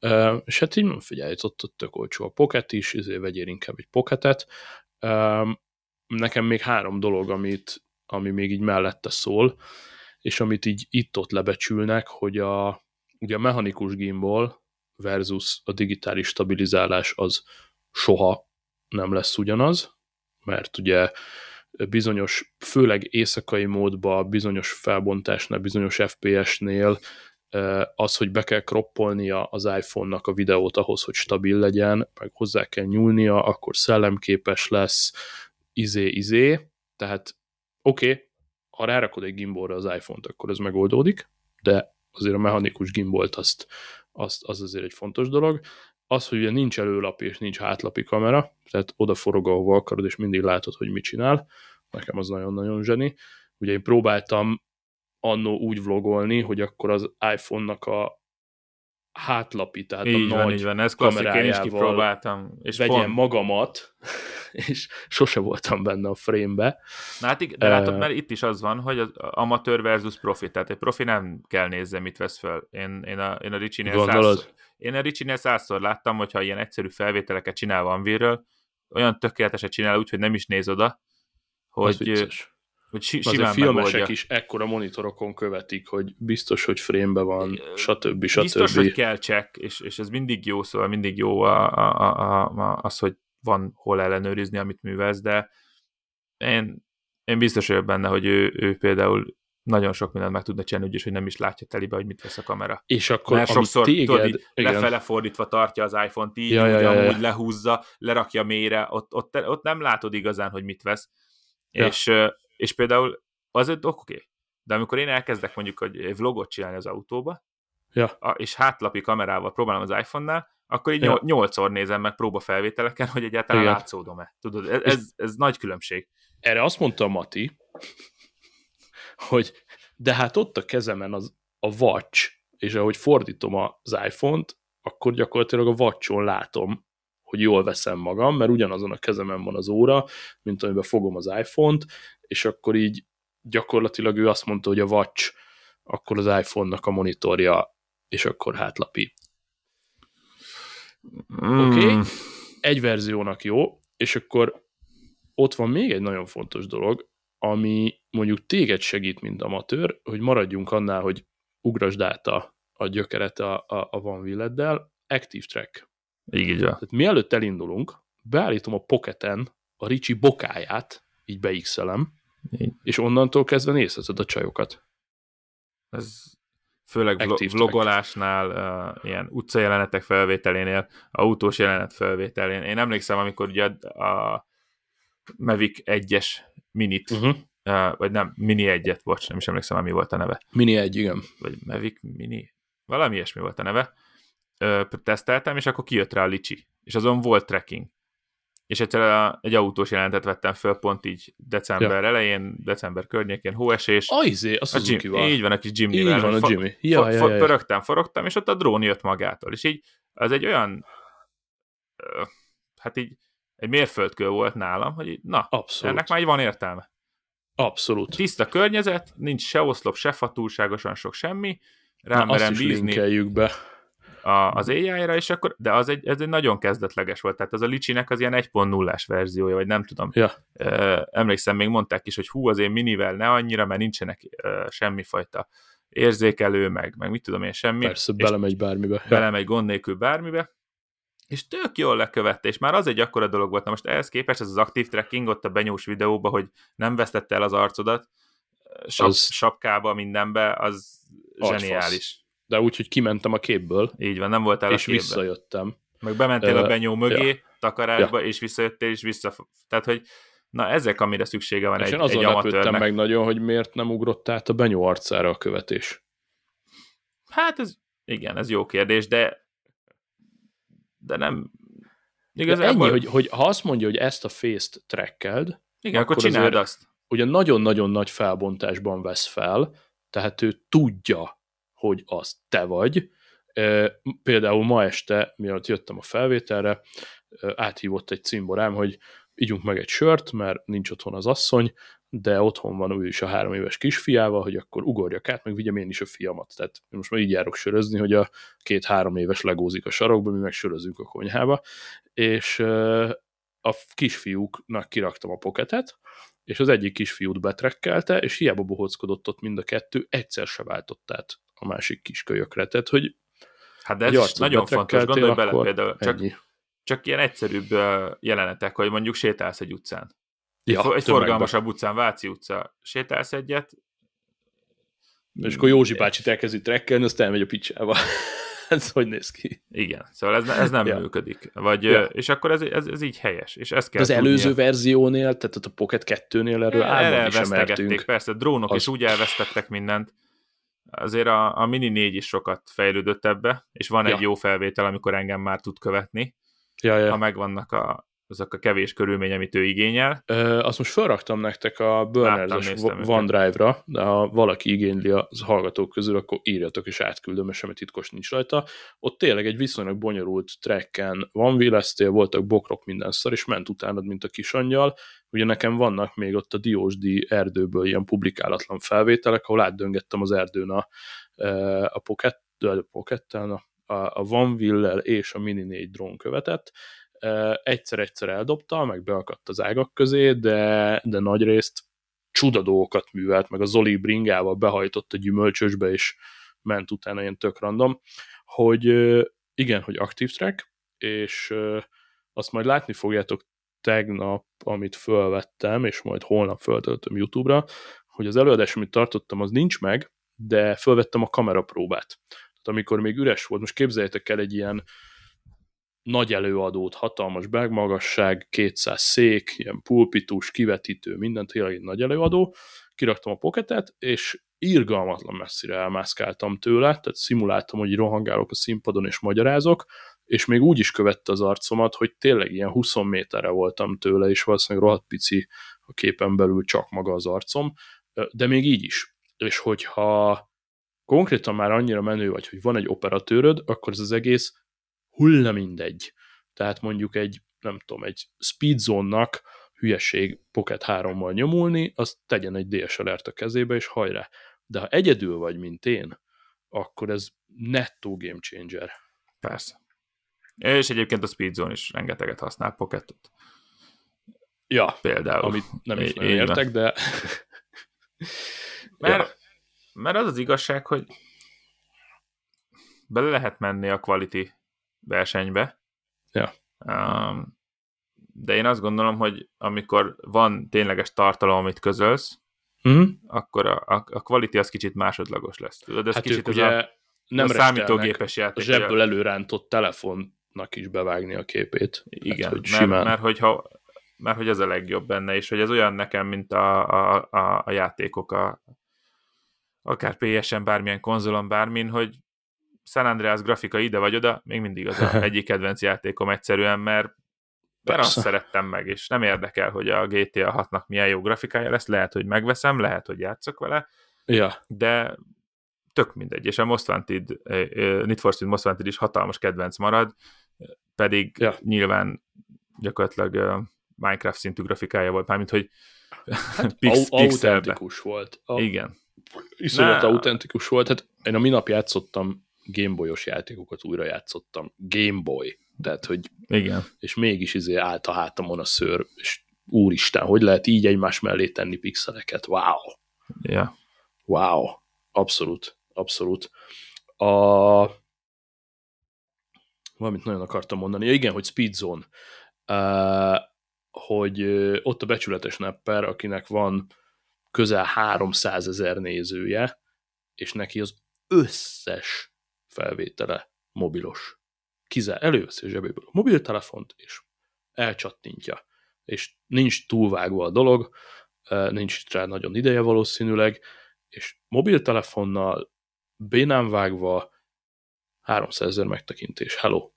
Uh, és hát így figyelj, ott, ott tök olcsó a pocket is, ezért vegyél inkább egy pocketet. Uh, nekem még három dolog, amit, ami még így mellette szól, és amit így itt-ott lebecsülnek, hogy a, ugye a mechanikus gimbal versus a digitális stabilizálás az soha nem lesz ugyanaz, mert ugye bizonyos, főleg éjszakai módban, bizonyos felbontásnál, bizonyos FPS-nél az, hogy be kell kroppolnia az iPhone-nak a videót ahhoz, hogy stabil legyen, meg hozzá kell nyúlnia, akkor szellemképes lesz, izé-izé, tehát oké, okay, ha rárakod egy gimbalra az iPhone-t, akkor ez megoldódik, de azért a mechanikus gimbalt azt, azt, az azért egy fontos dolog. Az, hogy ugye nincs előlapi és nincs hátlapi kamera, tehát oda forog, ahova akarod, és mindig látod, hogy mit csinál. Nekem az nagyon-nagyon zseni. Ugye én próbáltam annó úgy vlogolni, hogy akkor az iPhone-nak a hátlapi, tehát így a van, nagy így van, ez klasszik, én is kipróbáltam. És vegyem pont, magamat, és sose voltam benne a frame-be. Na hát de látod, mert itt is az van, hogy az amatőr versus profi, tehát egy profi nem kell nézze, mit vesz föl. Én, én a, én a Ricsinél százszor, én a Ricsinél százszor láttam, hogyha ilyen egyszerű felvételeket csinál van virről, olyan tökéleteset csinál úgy, hogy nem is néz oda, hogy, hogy si, Azért simán filmesek megoldja. is ekkora monitorokon követik, hogy biztos, hogy frame van, stb. stb. Biztos, hogy kell check, és, és ez mindig jó, szóval mindig jó a, a, a, a, az, hogy van hol ellenőrizni, amit művelsz, de én, én biztos vagyok benne, hogy ő, ő például nagyon sok mindent meg tudna csinálni, úgyis, hogy nem is látja telibe, hogy mit vesz a kamera. És akkor, Mert sokszor téged, tudod, így igen, lefele fordítva tartja az iPhone-t, így, Ja, ja, ja, ja, lehúzza, lerakja mélyre, ott, ott, ott nem látod igazán, hogy mit vesz. Ja. És, és például az oké, okay. de amikor én elkezdek mondjuk egy vlogot csinálni az autóba, Ja. a, és hátlapi kamerával próbálom az iPhone-nál, akkor így Ja. nyolcszor nézem meg próbafelvételeken, hogy egyáltalán Igen. látszódom-e. Tudod, ez, ez, ez nagy különbség. erre azt mondta Mati, hogy de hát ott a kezemen az, a watch, és ahogy fordítom az iPhone-t, akkor gyakorlatilag a watch-on látom, hogy jól veszem magam, mert ugyanazon a kezemen van az óra, mint amiben fogom az iPhone-t, és akkor így gyakorlatilag ő azt mondta, hogy a watch akkor az iPhone-nak a monitorja, és akkor hátlapi. Mm. Oké. Okay. Egy verziónak jó, és akkor ott van még egy nagyon fontos dolog, ami mondjuk téged segít, mint amatőr, hogy maradjunk annál, hogy ugrasd át a, a gyökeret a, a, a Van Villeddel, Active Track. Így van. Tehát mielőtt elindulunk, beállítom a pocketen a Ricsi bokáját, így beixelem, és onnantól kezdve nézheted a csajokat. Ez főleg Active vlogolásnál, uh, ilyen utcajelenetek felvételénél, autós jelenet felvételén. Én emlékszem, amikor ugye a Mavic 1-es minit Uh-huh. uh, vagy nem, Mini egyet, bocs, nem is emlékszem, mi volt a neve. Mini egy, igen. Vagy Mavic Mini, valami ilyesmi volt a neve. Uh, teszteltem, és akkor kijött rá a licsi, és azon volt tracking. És egyszer egy autós jelentet vettem föl pont így december ja. elején, december környékén, hóesés. A izé, a suzuki Jim, Így van, a kis Jimmy. Így van, a Jimmy. Ja, fa, ja, fa, ja, ja. Pörögtem, forogtam, és ott a drón jött magától. És így, az egy olyan, hát így egy mérföldkő volt nálam, hogy így, na, Abszolút. ennek már így van értelme. Abszolút. Tiszta környezet, nincs se oszlop, se fa, túlságosan sok semmi, rá Na, azt is bízni linkeljük be. A, az AI-ra, és akkor, de az egy, ez egy nagyon kezdetleges volt, tehát az a Licsinek az ilyen 1.0-ás verziója, vagy nem tudom. Ja. Emlékszem, még mondták is, hogy hú, az én minivel ne annyira, mert nincsenek semmifajta érzékelő, meg, meg mit tudom én, semmi. Persze, belemegy bármibe. Belemegy gond nélkül bármibe, és tök jól lekövette, és már az egy akkora dolog volt. Na most ehhez képest ez az aktív tracking ott a benyós videóban, hogy nem vesztette el az arcodat, sap, Az- sapkába, mindenbe, az Agyfasz. zseniális. De úgy, hogy kimentem a képből, Így van, nem voltál és a képben. visszajöttem. Meg bementél Ö, a benyó mögé, ja. takarásba, és visszajöttél, és vissza... Tehát, hogy na ezek, amire szüksége van És egy, én azon egy amatőrnek. meg nagyon, hogy miért nem ugrott át a benyó arcára a követés. Hát ez, igen, ez jó kérdés, de de nem... De Igazából, ennyi, hogy, hogy ha azt mondja, hogy ezt a face-t trackeld, igen, akkor, akkor csináld azt. ugye nagyon-nagyon nagy felbontásban vesz fel, tehát ő tudja, hogy az te vagy. Például ma este, mielőtt jöttem a felvételre, áthívott egy cimborám, hogy ígyunk meg egy sört, mert nincs otthon az asszony, de otthon van ő is a három éves kisfiával, hogy akkor ugorjak át, meg vigyem én is a fiamat. Tehát most már így járok sörözni, hogy a két-három éves legózik a sarokba, mi meg sörözünk a konyhába, és a kisfiúknak kiraktam a poketet, és az egyik kisfiút betrekkelte, és hiába bohockodott ott mind a kettő, egyszer se váltott át a másik kiskölyökre. Tehát, hogy Hát de ez is nagyon fontos, gondolj bele például, csak, ennyi. csak ilyen egyszerűbb jelenetek, hogy mondjuk sétálsz egy utcán. Ja, egy forgalmasabb utcán, Váci utca, sétálsz egyet, És akkor Józsi bácsit elkezdi trekkelni, azt elmegy a picsába. ez hogy néz ki? Igen, szóval ez, ez nem Ja. működik. Vagy, Ja. ja. És akkor ez, ez, ez így helyes. És De kell az tudnia. előző verziónél, tehát a Pocket 2-nél erről sem elvesztegették, mertünk. persze, drónok Az- is úgy elvesztettek mindent. Azért a, a Mini 4 is sokat fejlődött ebbe, és van Ja. egy jó felvétel, amikor engem már tud követni, Ja, ja. ha megvannak a, azok a kevés körülmény, amit ő igényel. Ö, azt most felraktam nektek a Burners-es. OneDrive-ra, de ha valaki igényli a hallgatók közül, akkor írjatok és átküldöm, mert semmi titkos nincs rajta. Ott tényleg egy viszonylag bonyolult tracken van villesztél, voltak bokrok mindenszor, és ment utánad, mint a kisangyal. Ugye nekem vannak még ott a Diósdi erdőből ilyen publikálatlan felvételek, ahol átdöngettem az erdőn a, a Pocket, a Pocket-tel, a, a OneWheel-lel és a Mini 4 drón követett, egyszer-egyszer eldobta, meg beakadt az ágak közé, de, de nagy részt csuda dolgokat művelt, meg a Zoli bringával behajtott a gyümölcsösbe, és ment utána ilyen tök random, hogy igen, hogy aktív track, és azt majd látni fogjátok tegnap, amit fölvettem, és majd holnap föltöltöm YouTube-ra, hogy az előadás, amit tartottam, az nincs meg, de fölvettem a kamerapróbát. Tehát amikor még üres volt, most képzeljétek el egy ilyen nagy előadót, hatalmas belmagasság, 200 szék, ilyen pulpitus, kivetítő, mindent, tényleg egy nagy előadó, kiraktam a pocketet, és irgalmatlan messzire elmászkáltam tőle, tehát szimuláltam, hogy rohangálok a színpadon és magyarázok, és még úgy is követte az arcomat, hogy tényleg ilyen 20 méterre voltam tőle, és valószínűleg rohadt pici a képen belül csak maga az arcom, de még így is. És hogyha konkrétan már annyira menő vagy, hogy van egy operatőröd, akkor ez az egész hulla mindegy. Tehát mondjuk egy, nem tudom, egy speedzone-nak hülyeség Pocket 3-mal nyomulni, azt tegyen egy DSLR-t a kezébe, és hajrá. De ha egyedül vagy, mint én, akkor ez nettó game changer. Persze. És egyébként a Speedzone is rengeteget használ Pocketot. Ja, Például. amit nem is nagyon értek, de... Mert, Ja. mert az az igazság, hogy bele lehet menni a quality versenybe. Ja. Um, de én azt gondolom, hogy amikor van tényleges tartalom, amit közölsz, Mhm. akkor a, a, a quality az kicsit másodlagos lesz. Tudod, ez Hát kicsit ugye a, nem a számítógép számítógépes játék. zsebből előrántott telefonnak is bevágni a képét. Igen, hát, hogy mert, simán. mert hogyha mert hogy ez a legjobb benne, és hogy ez olyan nekem, mint a, a, a, a játékok, a, akár PS-en, bármilyen konzolon, bármin, hogy San Andreas grafika ide vagy oda, még mindig az a egyik kedvenc játékom egyszerűen, mert, mert azt szerettem meg, és nem érdekel, hogy a GTA 6-nak milyen jó grafikája lesz, lehet, hogy megveszem, lehet, hogy játszok vele, Ja, de tök mindegy, és a Most Wanted, Need for Speed Most Wanted is hatalmas kedvenc marad, pedig Ja. nyilván gyakorlatilag Minecraft szintű grafikája volt, mármint, hogy pix, pixelbe. autentikus volt. A, Igen. iszonyat autentikus volt. Hát én a minap játszottam Gameboy-os játékokat, újra játszottam. Gameboy. Tehát, hogy Igen. és mégis izé állt a hátamon a szőr, és úristen, hogy lehet így egymás mellé tenni pixeleket? Wow! Ja. Wow! Abszolút, abszolút. A... Valamit nagyon akartam mondani. Ja, igen, hogy Speed Zone. Uh, hogy ott a becsületes nepper, akinek van közel 300 ezer nézője, és neki az összes felvétele mobilos. Kizár, előveszi a zsebéből a mobiltelefont, és elcsattintja. És nincs túlvágva a dolog, nincs rá nagyon ideje valószínűleg, és mobiltelefonnal bénán vágva 300 ezer megtekintés. Hello.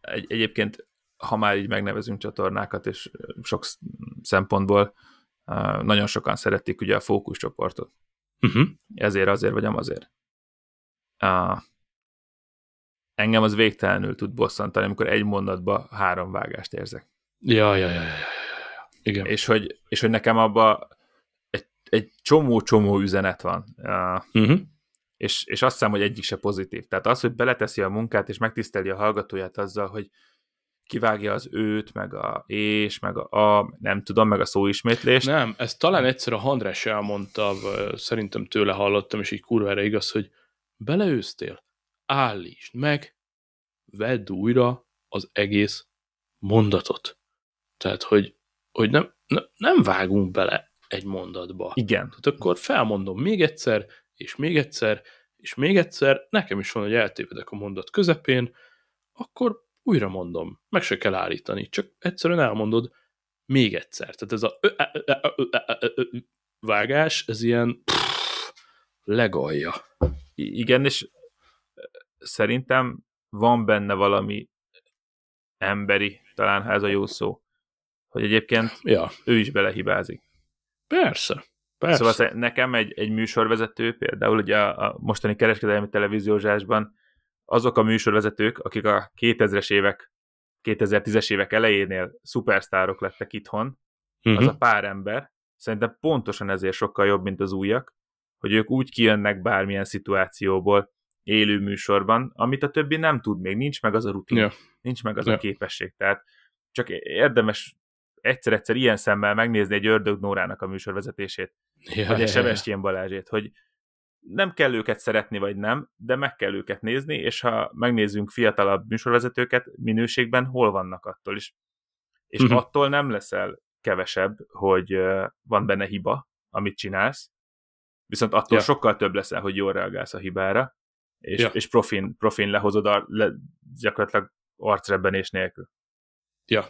Egy, egyébként, ha már így megnevezünk csatornákat, és sok sz- szempontból nagyon sokan szeretik ugye a fókuszcsoportot. Uh-huh. Ezért, azért vagy amazért. Uh, engem az végtelenül tud bosszantani, amikor egy mondatba három vágást érzek. Ja, ja, ja, ja. Igen. És hogy, és hogy nekem abba egy, egy csomó-csomó üzenet van. Uh, Uh-huh. és, és azt hiszem, hogy egyik se pozitív. Tehát az, hogy beleteszi a munkát, és megtiszteli a hallgatóját azzal, hogy kivágja az őt, meg a és, meg a, a nem tudom, meg a szóismétlést. Nem, ezt talán egyszer a Handrás elmondta, szerintem tőle hallottam, és így kurvára igaz, hogy Beleőztél? Állítsd meg, vedd újra az egész mondatot. Tehát, hogy, hogy nem, ne, nem vágunk bele egy mondatba. Igen. Tehát akkor felmondom még egyszer, és még egyszer, és még egyszer, nekem is van, hogy eltévedek a mondat közepén, akkor újra mondom, meg se kell állítani, csak egyszerűen elmondod még egyszer. Tehát ez a vágás, ez ilyen pff, legalja. Igen, és szerintem van benne valami emberi, talán ha ez a jó szó, hogy egyébként Ja, ő is belehibázik. persze. Persze. Szóval nekem egy, egy műsorvezető, például ugye a, a mostani kereskedelmi televíziózsásban azok a műsorvezetők, akik a 2000-es évek, 2010-es évek elejénél szupersztárok lettek itthon, uh-huh. az a pár ember, szerintem pontosan ezért sokkal jobb, mint az újak, hogy ők úgy kijönnek bármilyen szituációból élő műsorban, amit a többi nem tud még, nincs meg az a rutin, Ja. nincs meg az Ja. a képesség. Tehát csak érdemes egyszer-egyszer ilyen szemmel megnézni egy Ördög Nórának a műsorvezetését, ja, vagy egy Sebestyén Balázsét, hogy nem kell őket szeretni, vagy nem, de meg kell őket nézni, és ha megnézzünk fiatalabb műsorvezetőket minőségben, hol vannak attól is. És Mhm. attól nem leszel kevesebb, hogy van benne hiba, amit csinálsz, viszont attól Ja. sokkal több leszel, hogy jól reagálsz a hibára, és, Ja. és profin, profin lehozod a, le, gyakorlatilag arcrebbenés nélkül. Ja.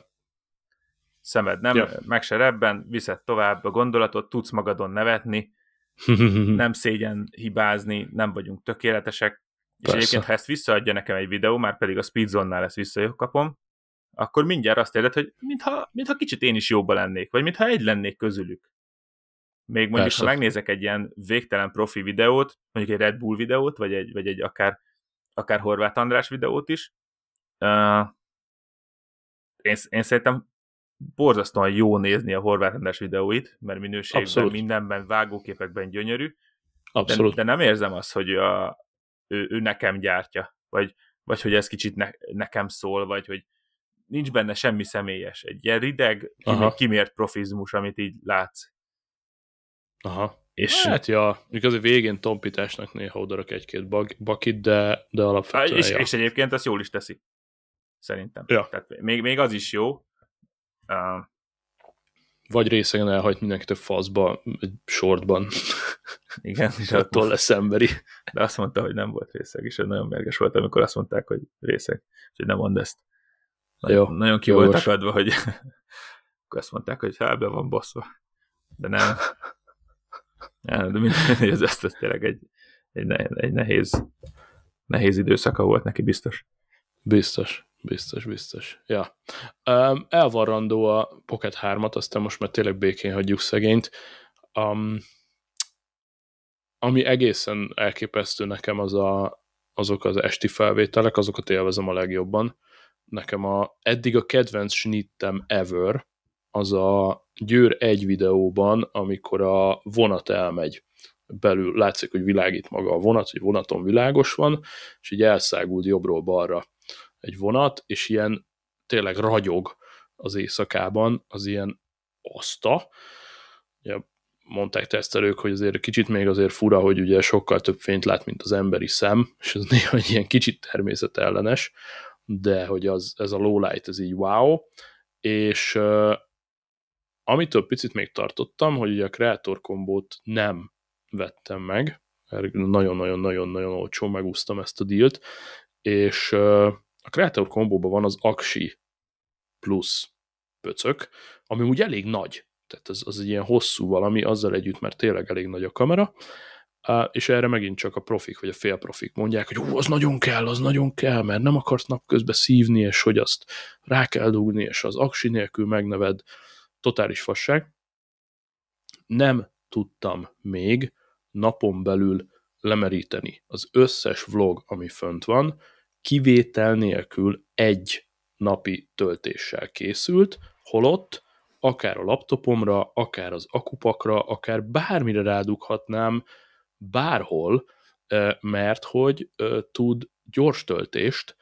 Szemed nem, Ja. meg se rebben, viszed tovább a gondolatot, tudsz magadon nevetni, nem szégyen hibázni, nem vagyunk tökéletesek, és Persze. egyébként, ha ezt visszaadja nekem egy videó, már pedig a Speedzone-nál ezt visszakapom, akkor mindjárt azt érzed, hogy mintha, mintha kicsit én is jobban lennék, vagy mintha egy lennék közülük. Még mondjuk, Persze. ha megnézek egy ilyen végtelen profi videót, mondjuk egy Red Bull videót, vagy egy, vagy egy akár, akár Horváth András videót is, uh, én, én szerintem borzasztóan jó nézni a Horváth András videóit, mert minőségben, Abszolút. mindenben, vágóképekben gyönyörű, de, Abszolút. de nem érzem azt, hogy ő, a, ő, ő nekem gyártja, vagy, vagy hogy ez kicsit ne, nekem szól, vagy hogy nincs benne semmi személyes. Egy ilyen rideg, Aha. kimért profizmus, amit így látsz. Aha. És, Hát ja, mondjuk azért végén tompításnak néha odarak egy-két bag, bakit, de, de alapvetően és, ja. és egyébként azt jól is teszi. Szerintem. Ja. Tehát még, még az is jó. Uh, Vagy részegen elhagyt mindenkit a faszba, egy sortban, igen, és attól lesz emberi. de azt mondta, hogy nem volt részeg, és nagyon mérges volt, amikor azt mondták, hogy részeg. Úgyhogy nem mondd ezt. Jó, nagyon ki voltak adva, hogy akkor azt mondták, hogy hát be van baszva. De nem. De mindegy, ez, ez, ez tényleg egy, egy, egy nehéz, nehéz időszaka volt neki biztos. Biztos, biztos, biztos. Ja. Um, elvarrandó a Pocket 3-at, aztán most már tényleg békén hagyjuk szegényt. Um, ami egészen elképesztő nekem az a, azok az esti felvételek, azokat élvezem a legjobban. Nekem a, eddig a kedvenc snittem ever, az a Győr egy videóban, amikor a vonat elmegy belül, látszik, hogy világít maga a vonat, hogy vonaton világos van, és így elszágult jobbról balra egy vonat, és ilyen tényleg ragyog az éjszakában, az ilyen oszta. Ugye mondták tesztelők, hogy azért kicsit még azért fura, hogy ugye sokkal több fényt lát, mint az emberi szem, és ez néha egy ilyen kicsit természetellenes, de hogy az, ez a low light, ez így wow, és amitől picit még tartottam, hogy ugye a kreator kombót nem vettem meg, nagyon-nagyon-nagyon-nagyon olcsón megúsztam ezt a dílt, és a kreator kombóban van az Aksi plusz pöcök, ami úgy elég nagy, tehát az, az egy ilyen hosszú valami, azzal együtt, mert tényleg elég nagy a kamera, és erre megint csak a profik, vagy a félprofik mondják, hogy ú, az nagyon kell, az nagyon kell, mert nem akarsz napközben szívni, és hogy azt rá kell dugni, és az aksi nélkül megneved. Totális fasság. Nem tudtam még napon belül lemeríteni az összes vlog, ami fönt van, kivétel nélkül egy napi töltéssel készült, holott akár a laptopomra, akár az akupakra, akár bármire rádughatnám, bárhol, mert hogy tud gyors töltést,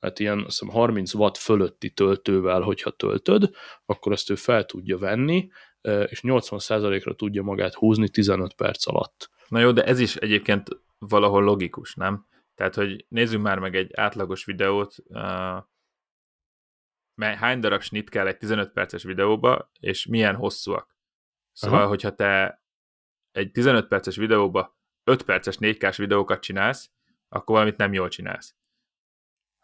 hát ilyen azt hiszem 30 watt fölötti töltővel, hogyha töltöd, akkor ezt ő fel tudja venni, és 80%-ra tudja magát húzni 15 perc alatt. Na jó, de ez is egyébként valahol logikus, nem? Tehát, hogy nézzünk már meg egy átlagos videót, mely hány darab snit kell egy 15 perces videóba, és milyen hosszúak. Szóval, Aha. hogyha te egy 15 perces videóba 5 perces 4K-s videókat csinálsz, akkor valamit nem jól csinálsz.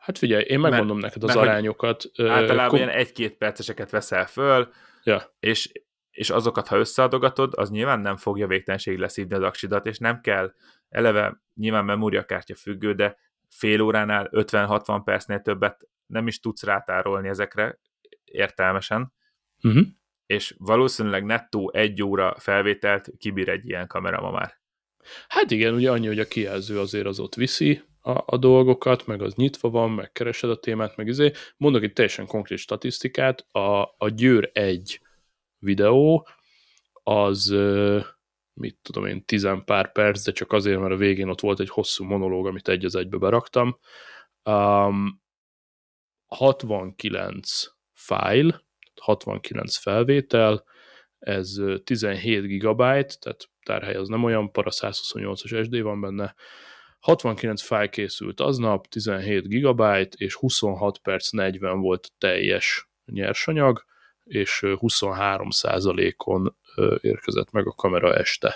Hát figyelj, én megmondom mert, neked az mert, arányokat. Általában kom... ilyen egy-két perceseket veszel föl, ja. és, és azokat, ha összeadogatod, az nyilván nem fogja végtelenség leszívni az aksidat, és nem kell eleve nyilván memóriakártya függő, de fél óránál 50-60 percnél többet nem is tudsz rátárolni ezekre értelmesen, uh-huh. és valószínűleg nettó egy óra felvételt kibír egy ilyen kamera ma már. Hát igen, ugye annyi, hogy a kijelző azért az ott viszi a, a dolgokat, meg az nyitva van, meg keresed a témát, meg izé. Mondok egy teljesen konkrét statisztikát, a, a Győr egy videó, az mit tudom én, tizen pár perc, de csak azért, mert a végén ott volt egy hosszú monológ, amit egy az egybe beraktam. Um, 69 file, 69 felvétel, ez 17 gigabyte, tehát tárhely az nem olyan, para 128-as SD van benne, 69 fájl készült aznap, 17 gigabyte, és 26 perc 40 volt teljes nyersanyag, és 23% on érkezett meg a kamera este.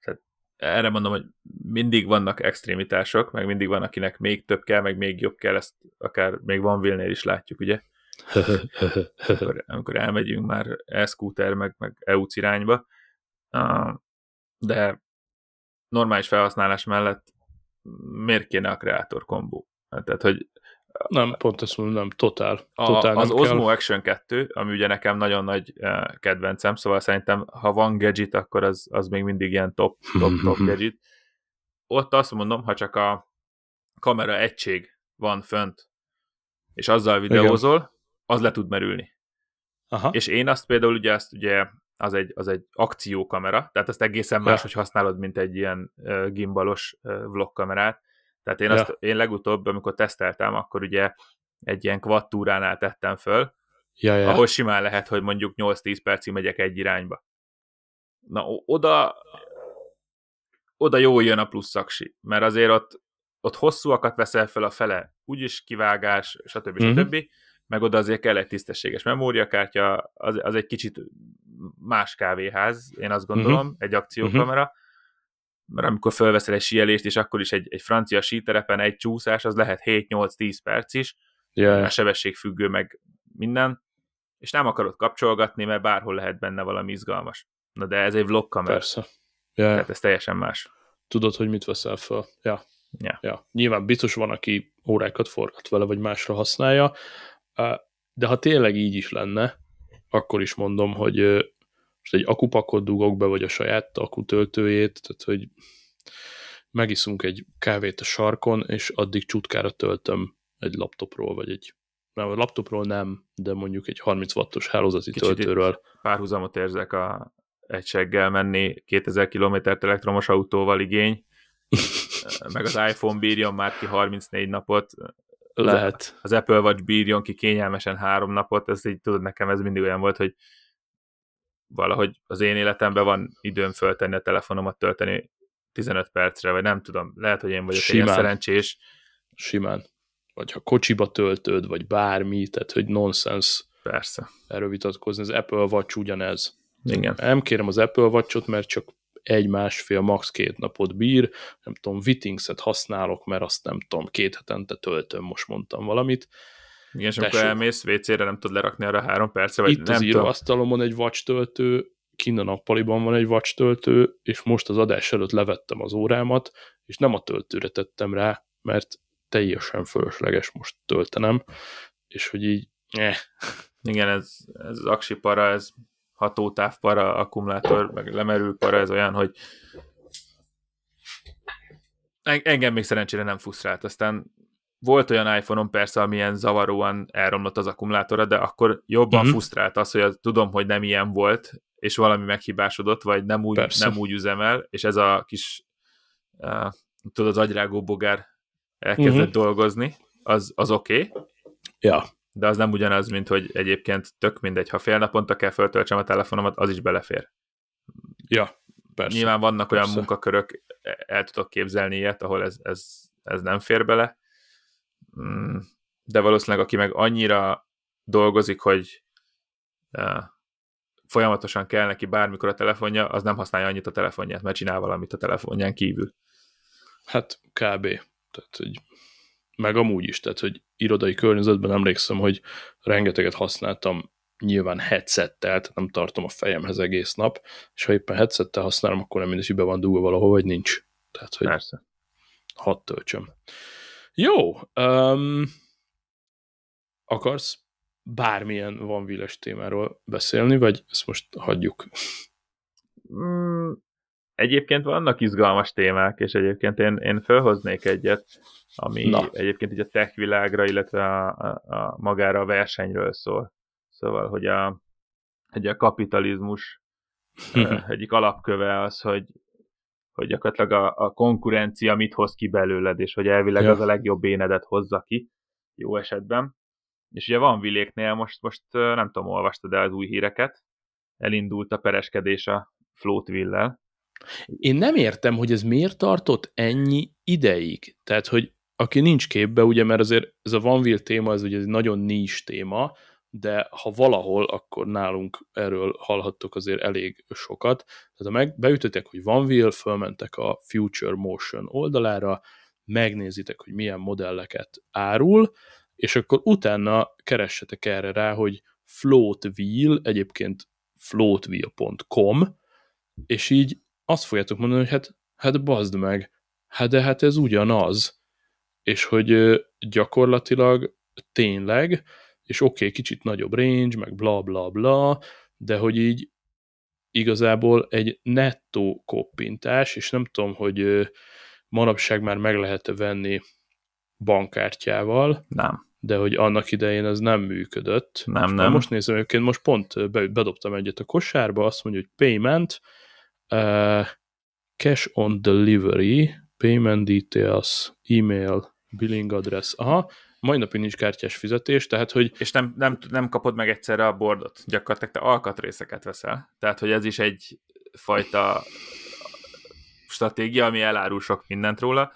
Tehát erre mondom, hogy mindig vannak extrémitások, meg mindig van, akinek még több kell, meg még jobb kell, ezt akár még van Vilnél is látjuk, ugye? amikor, amikor elmegyünk már e-scooter, meg, meg EU-c irányba, de normális felhasználás mellett miért kéne a kreator kombó? Tehát, hogy nem, pont ezt mondom, nem, totál. totál a, az nem Osmo kell. Action 2, ami ugye nekem nagyon nagy uh, kedvencem, szóval szerintem, ha van gadget, akkor az, az még mindig ilyen top, top, top gadget. Ott azt mondom, ha csak a kamera egység van fönt, és azzal videózol, Igen. az le tud merülni. Aha. És én azt például ugye azt ugye az egy, az egy akciókamera, tehát azt egészen más, ja. hogy használod, mint egy ilyen uh, gimbalos uh, vlogkamerát. Tehát én, ja. azt, én legutóbb, amikor teszteltem, akkor ugye egy ilyen quad túránál tettem föl, ja, ja. ahol simán lehet, hogy mondjuk 8-10 percig megyek egy irányba. Na, oda oda jó jön a plusz szaksi, mert azért ott, ott hosszúakat veszel fel a fele, úgyis kivágás, stb. Mm-hmm. stb meg oda azért kell egy tisztességes memóriakártya, az, az egy kicsit más kávéház, én azt gondolom, uh-huh. egy akciókamera, uh-huh. mert amikor felveszel egy síelést, és akkor is egy, egy francia síterepen egy csúszás, az lehet 7-8-10 perc is, Ja, a sebességfüggő, meg minden, és nem akarod kapcsolgatni, mert bárhol lehet benne valami izgalmas. Na de ez egy vlogkamera, persze. Ja. tehát ez teljesen más. Tudod, hogy mit veszel fel. Ja. Ja. ja. Nyilván biztos van, aki órákat forgat vele, vagy másra használja, de ha tényleg így is lenne, akkor is mondom, hogy most egy akupakot dugok be, vagy a saját akutöltőjét, tehát hogy megiszunk egy kávét a sarkon, és addig csutkára töltöm egy laptopról, vagy egy nem, a laptopról nem, de mondjuk egy 30 wattos hálózati Kicsit töltőről. Párhuzamot érzek a egyseggel menni 2000 kilométert elektromos autóval igény, meg az iPhone bírjon már ki 34 napot, Lehet. az Apple Watch bírjon ki kényelmesen három napot, ez így tudod, nekem ez mindig olyan volt, hogy valahogy az én életemben van időm föltenni a telefonomat, tölteni 15 percre, vagy nem tudom, lehet, hogy én vagyok egy ilyen Simán. szerencsés. Simán. Vagy ha kocsiba töltöd, vagy bármi, tehát hogy nonsens Persze. erről vitatkozni. Az Apple Watch ugyanez. Igen. Nem kérem az Apple Watch-ot, mert csak egy, másfél, max. két napot bír, nem tudom, Wittingset használok, mert azt nem tudom, két hetente töltöm, most mondtam valamit. Igen, és amikor Tessék. elmész WC-re, nem tudod lerakni arra három percre, vagy Itt nem az íróasztalomon egy watch töltő, kinn a nappaliban van egy watch töltő, és most az adás előtt levettem az órámat, és nem a töltőre tettem rá, mert teljesen fölösleges most töltenem, és hogy így, eh, Igen, ez, ez az aksi para, ez hatótáv para, akkumulátor, meg lemerül para, ez olyan, hogy En- engem még szerencsére nem frusztrált. Aztán volt olyan iPhone-on persze, amilyen zavaróan elromlott az akkumulátora, de akkor jobban Mhm. uh-huh. frusztrált az, hogy az, tudom, hogy nem ilyen volt, és valami meghibásodott, vagy nem úgy, Persze. nem úgy üzemel, és ez a kis uh, tudod, az agyrágó bogár elkezdett Mhm. uh-huh. dolgozni, az, az oké, okay, ja, de az nem ugyanaz, mint hogy egyébként tök mindegy, ha fél naponta kell föltöltsem a telefonomat, az is belefér. ja, persze. Nyilván vannak olyan Persze. munkakörök, el tudok képzelni ilyet, ahol ez, ez, ez nem fér bele, Mm, de valószínűleg aki meg annyira dolgozik, hogy uh, folyamatosan kell neki bármikor a telefonja, az nem használja annyit a telefonját, mert csinál valamit a telefonján kívül. Hát kb. Tehát, hogy meg amúgy is, tehát, hogy irodai környezetben emlékszem, hogy rengeteget használtam nyilván headsettel, tehát nem tartom a fejemhez egész nap, és ha éppen headsettel használom, akkor nem mindegy, hogy be van dugva valahol, vagy nincs. Tehát, hogy Persze. hadd töltsöm. Jó, um, akarsz bármilyen van témáról beszélni, vagy ezt most hagyjuk? Mm, egyébként vannak izgalmas témák, és egyébként én, én felhoznék egyet, ami Na. Egyébként így a tech világra, illetve a, a, a magára a versenyről szól. Szóval, hogy a, hogy a kapitalizmus egyik alapköve az, hogy, hogy gyakorlatilag a, a konkurencia mit hoz ki belőled, és hogy elvileg Ja. az a legjobb énedet hozza ki, jó esetben. És ugye van Viléknél, most, most nem tudom, olvastad el az új híreket, elindult a pereskedés a Floatville-lel. Én nem értem, hogy ez miért tartott ennyi ideig. Tehát, hogy aki nincs képbe, ugye, mert azért ez a Van Will téma, ez ugye egy nagyon nis téma, de ha valahol, akkor nálunk erről hallhattok azért elég sokat. Tehát ha meg beütöttek, hogy Van Will, fölmentek a Future Motion oldalára, megnézitek, hogy milyen modelleket árul, és akkor utána keressetek erre rá, hogy Float Wheel, egyébként floatwheel.com, és így azt fogjátok mondani, hogy hát, hát bazd meg, hát de hát ez ugyanaz, és hogy gyakorlatilag tényleg, és oké, okay, kicsit nagyobb range, meg bla bla bla, de hogy így igazából egy nettó koppintás, és nem tudom, hogy manapság már meg lehet-e venni bankkártyával, Nem, de hogy annak idején ez nem működött. nem, Na, nem. most nézem, egyébként most pont bedobtam egyet a kosárba, azt mondja, hogy payment, uh, cash on delivery, payment details, email, billing address, aha, mai napig nincs kártyás fizetés, tehát, hogy És nem, nem, nem kapod meg egyszerre a bordot. Gyakorlatilag te alkatrészeket veszel. Tehát, hogy ez is egy fajta stratégia, ami elárul sok mindent róla.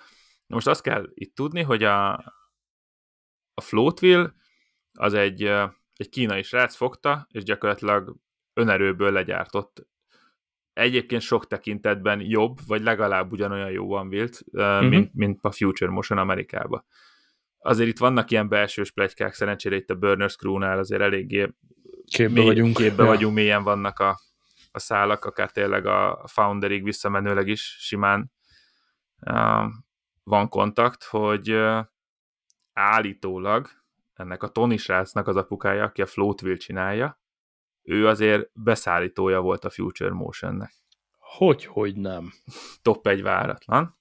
Na most azt kell itt tudni, hogy a, a Floatville az egy, egy kínai srác fogta, és gyakorlatilag önerőből legyártott. Egyébként sok tekintetben jobb, vagy legalább ugyanolyan jó van Wilt, uh-huh. mint, mint a Future Motion Amerikába. azért itt vannak ilyen belsős plegykák, szerencsére itt a Burners Crew-nál azért eléggé Képbe mély, vagyunk. képbe Ja. vagyunk, mélyen vannak a, a szálak, akár tényleg a Founderig visszamenőleg is simán uh, van kontakt, hogy uh, állítólag ennek a Tony srácnak az apukája, aki a Floatville csinálja, ő azért beszállítója volt a Future Motionnek. Hogy, hogy nem. Top egy váratlan.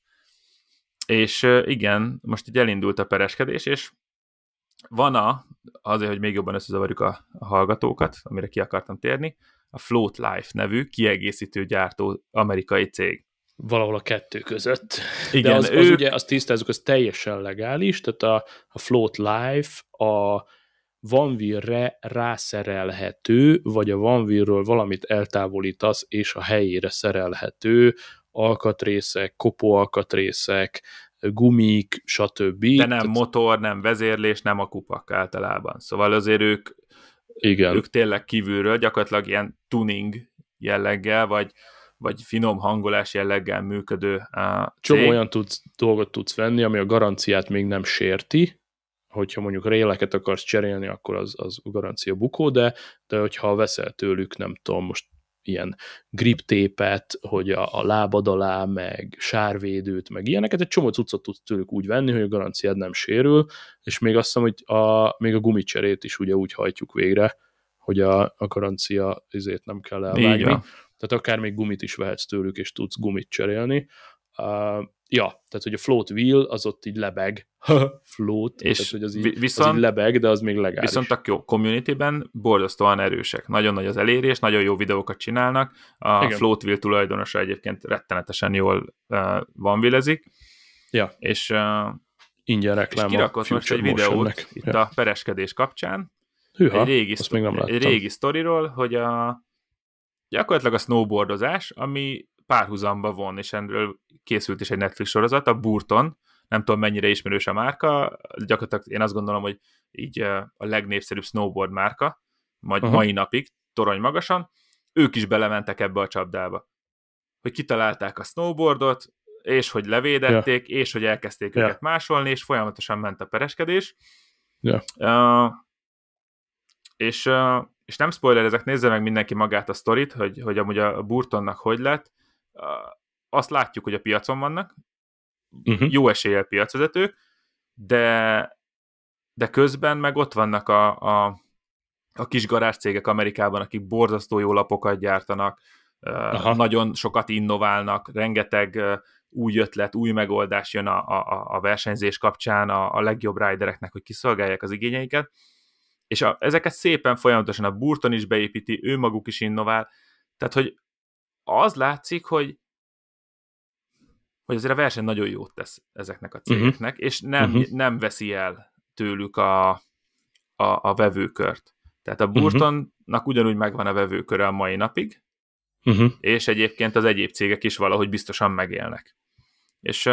És igen, most így elindult a pereskedés, és van a, azért, hogy még jobban összezavarjuk a, a hallgatókat, amire ki akartam térni, a Float Life nevű kiegészítő gyártó amerikai cég. Valahol a kettő között. Igen, De az, az ők- ugye, azt tisztázzuk, az teljesen legális, tehát a, a Float Life a vanvirre rászerelhető, vagy a vanvirről valamit eltávolítasz, és a helyére szerelhető alkatrészek, kopóalkatrészek, gumik, stb. De nem Tehát- motor, nem vezérlés, nem a kupak általában. Szóval azért ők, Igen. ők tényleg kívülről gyakorlatilag ilyen tuning jelleggel, vagy, vagy finom hangolás jelleggel működő Csomó olyan tudsz, dolgot tudsz venni, ami a garanciát még nem sérti, hogyha mondjuk réleket akarsz cserélni, akkor az, az garancia bukó, de, de hogyha veszel tőlük, nem tudom, most ilyen griptépet, hogy a, a lábad alá, meg sárvédőt, meg ilyeneket, egy csomó cuccot tudsz tőlük úgy venni, hogy a garanciád nem sérül, és még azt hiszem, hogy a, még a gumicserét is ugye úgy hajtjuk végre, hogy a, a garancia izét nem kell elvágni. Tehát akár még gumit is vehetsz tőlük, és tudsz gumit cserélni. Uh, ja, tehát hogy a float wheel az ott így lebeg. float, És tehát hogy az így, vi- az viszont- így lebeg, de az még legális. Viszont a jó communityben borzasztóan erősek. Nagyon nagy az elérés, nagyon jó videókat csinálnak. A Igen. Floatville tulajdonosa egyébként rettenetesen jól uh, vanvillezik, ja, és, uh, ingyen és reklám a kirakott most egy videót itt ja. a pereskedés kapcsán, Hűha, egy régi, azt még nem egy régi sztoriról, hogy a gyakorlatilag a snowboardozás, ami párhuzamba von, és erről készült is egy Netflix sorozat, a Burton, nem tudom mennyire ismerős a márka, gyakorlatilag én azt gondolom, hogy így a legnépszerűbb snowboard márka, majd Aha. mai napig, torony magasan, ők is belementek ebbe a csapdába. Hogy kitalálták a snowboardot, és hogy levédették, ja. és hogy elkezdték Ja. őket másolni, és folyamatosan ment a pereskedés. Ja. Uh, és, uh, és nem spoiler, ezek nézze meg mindenki magát a sztorit, hogy, hogy amúgy a Burtonnak hogy lett. Azt látjuk, hogy a piacon vannak, Uh-huh. jó eséllyel piacvezetők, de, de közben meg ott vannak a, a, a kis garázscégek Amerikában, akik borzasztó jó lapokat gyártanak, Aha. nagyon sokat innoválnak, rengeteg új ötlet, új megoldás jön a, a, a versenyzés kapcsán a, a legjobb ridereknek, hogy kiszolgálják az igényeiket, és a, ezeket szépen folyamatosan a Burton is beépíti, ő maguk is innovál, tehát hogy az látszik, hogy hogy azért a verseny nagyon jót tesz ezeknek a cégeknek, uh-huh. és nem, Mhm. uh-huh. nem veszi el tőlük a, a, a vevőkört. Tehát a Burtonnak ugyanúgy megvan a vevőköre a mai napig, Uh-huh. és egyébként az egyéb cégek is valahogy biztosan megélnek. És,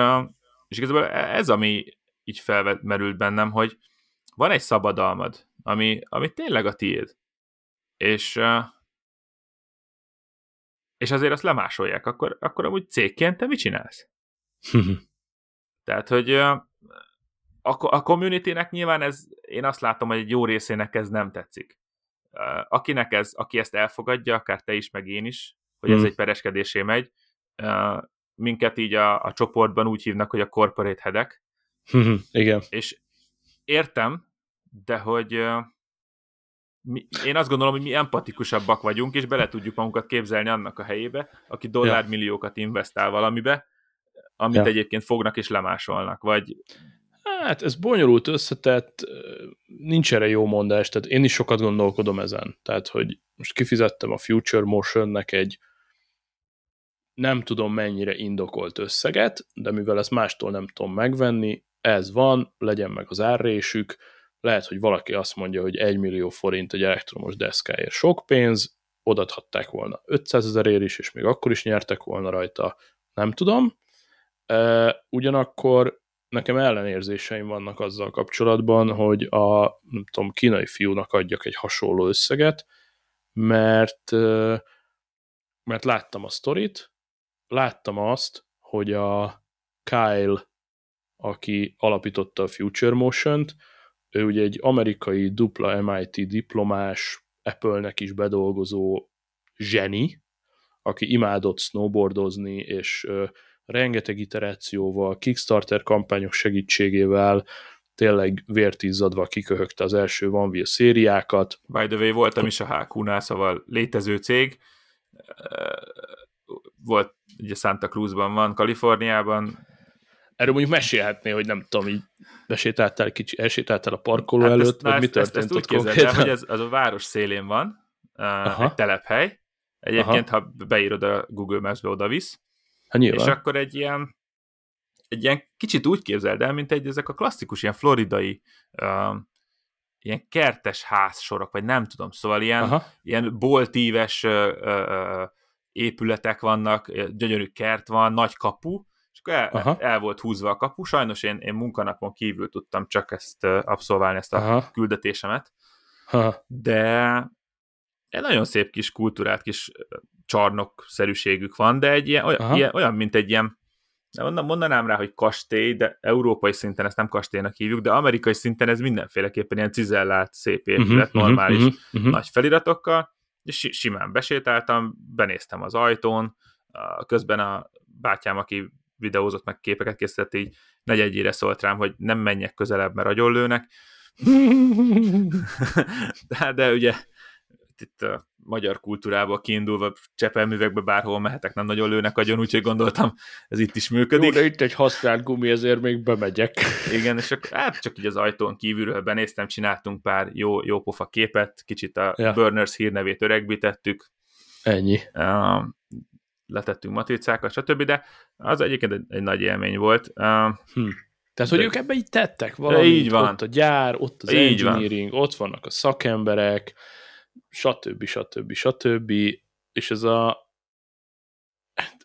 és igazából ez, ami így felmerült bennem, hogy van egy szabadalmad, ami, ami tényleg a tiéd, és, és azért azt lemásolják, akkor, akkor amúgy cégként te mit csinálsz? Tehát, hogy a, a communitynek nyilván ez, én azt látom, hogy egy jó részének ez nem tetszik. Akinek ez, aki ezt elfogadja, akár te is, meg én is, hogy ez Hmm. egy pereskedésé megy, minket így a, a csoportban úgy hívnak, hogy a corporate headek, Igen. és értem, de hogy mi, én azt gondolom, hogy mi empatikusabbak vagyunk, és bele tudjuk magunkat képzelni annak a helyébe, aki dollármilliókat investál valamibe, amit Ja. egyébként fognak és lemásolnak, vagy Hát ez bonyolult összetett, nincs erre jó mondás, tehát én is sokat gondolkodom ezen. Tehát, hogy most kifizettem a Future Motionnek egy nem tudom mennyire indokolt összeget, de mivel ezt mástól nem tudom megvenni, ez van, legyen meg az árrésük, lehet, hogy valaki azt mondja, hogy 1 millió forint egy elektromos deszkáért sok pénz, odathatták volna 500 ezerért is, és még akkor is nyertek volna rajta, nem tudom. Ugyanakkor nekem ellenérzéseim vannak azzal kapcsolatban, hogy a nem tudom, kínai fiúnak adjak egy hasonló összeget, mert, mert láttam a sztorit, láttam azt, hogy a Kyle aki alapította a Future Motion-t, ő ugye egy amerikai dupla MIT diplomás, Apple-nek is bedolgozó zseni, aki imádott snowboardozni, és ö, rengeteg iterációval, Kickstarter kampányok segítségével tényleg vértizzadva kiköhögte az első Van Wheel szériákat. By the way, voltam is a HQ-nál, szóval létező cég, volt, ugye Santa Cruzban van, Kaliforniában. Erről mondjuk mesélhetné, hogy nem tudom, így besétáltál, kicsi, elsétáltál a parkoló hát előtt, ezt, vagy mi történt ezt, ezt úgy képzeld hogy ez az a város szélén van, Aha. egy telephely, egyébként, Aha. ha beírod a Google Maps-be, oda visz, hát és akkor egy ilyen egy ilyen kicsit úgy képzeld el, mint egy ezek a klasszikus ilyen floridai uh, ilyen kertes házsorok, vagy nem tudom, szóval ilyen, Aha. ilyen boltíves uh, uh, épületek vannak, gyönyörű kert van, nagy kapu, és akkor el, el volt húzva a kapu, sajnos én, én munkanapon kívül tudtam csak ezt abszolválni, ezt a Aha. küldetésemet, Aha. de egy nagyon szép kis kultúrát, kis csarnokszerűségük van, de egy ilyen, olyan, ilyen, olyan mint egy ilyen mondanám rá, hogy kastély, de európai szinten ezt nem kastélynak hívjuk, de amerikai szinten ez mindenféleképpen ilyen cizellált, szép épület, uh-huh, normális uh-huh, uh-huh. nagy feliratokkal, és simán besétáltam, benéztem az ajtón, közben a bátyám, aki videózott meg képeket készített, így negyedjére szólt rám, hogy nem menjek közelebb, mert agyonlőnek. de, de ugye itt a magyar kultúrába kiindulva csepelművekbe bárhol mehetek, nem nagyon lőnek agyon, úgyhogy gondoltam, ez itt is működik. Jó, de itt egy használt gumi, ezért még bemegyek. Igen, és akkor hát csak így az ajtón kívülről benéztem, csináltunk pár jó, jó pofa képet, kicsit a ja. Burners hírnevét öregbítettük. Ennyi. Uh, letettünk matricákat, stb., de az egyébként egy, egy nagy élmény volt. Uh, hm. Tehát, hogy de... ők ebbe így tettek valamit, így van. ott a gyár, ott az így engineering, van. ott vannak a szakemberek, stb. stb. stb. És ez a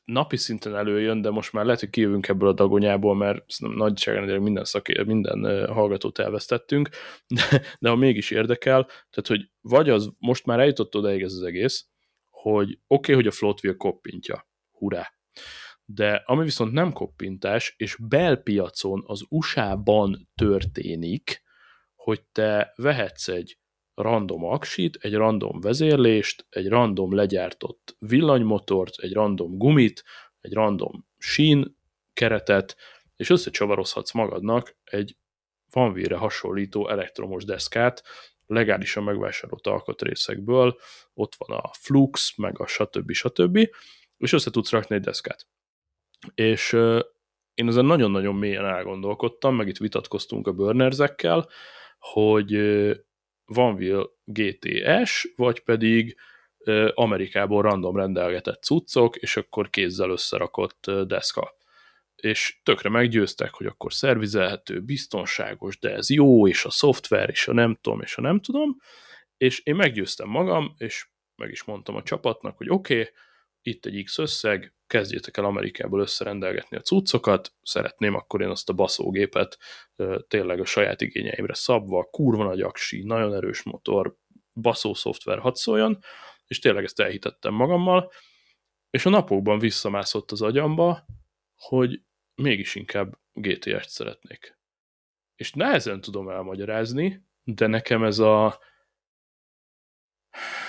napi szinten előjön, de most már lehet, hogy kijövünk ebből a dagonyából, mert nagyságrendileg minden, szaké, minden hallgatót elvesztettünk, de, de ha mégis érdekel, tehát, hogy vagy az, most már eljutott odaig ez az egész, hogy oké, okay, hogy a floatwheel koppintja, hurrá, de ami viszont nem koppintás, és belpiacon az USA-ban történik, hogy te vehetsz egy random aksit, egy random vezérlést, egy random legyártott villanymotort, egy random gumit, egy random sín keretet, és összecsavarozhatsz magadnak egy vanvíre hasonlító elektromos deszkát, legálisan megvásárolt alkatrészekből, ott van a Flux, meg a stb. stb. és össze tudsz rakni egy deszkát. És én ezen nagyon-nagyon mélyen elgondolkodtam, meg itt vitatkoztunk a burnerzekkel, hogy Vanville GTS, vagy pedig Amerikából random rendelgetett cuccok, és akkor kézzel összerakott deszka. És tökre meggyőztek, hogy akkor szervizelhető, biztonságos, de ez jó, és a szoftver, és a nem tudom, és a nem tudom, és én meggyőztem magam, és meg is mondtam a csapatnak, hogy oké, okay, itt egy X összeg, kezdjétek el Amerikából összerendelgetni a cuccokat, szeretném akkor én azt a baszógépet tényleg a saját igényeimre szabva, kurva nagy aksi, nagyon erős motor, baszó szoftver hadd szóljon, és tényleg ezt elhitettem magammal, és a napokban visszamászott az agyamba, hogy mégis inkább GTS-t szeretnék. És nehezen tudom elmagyarázni, de nekem ez a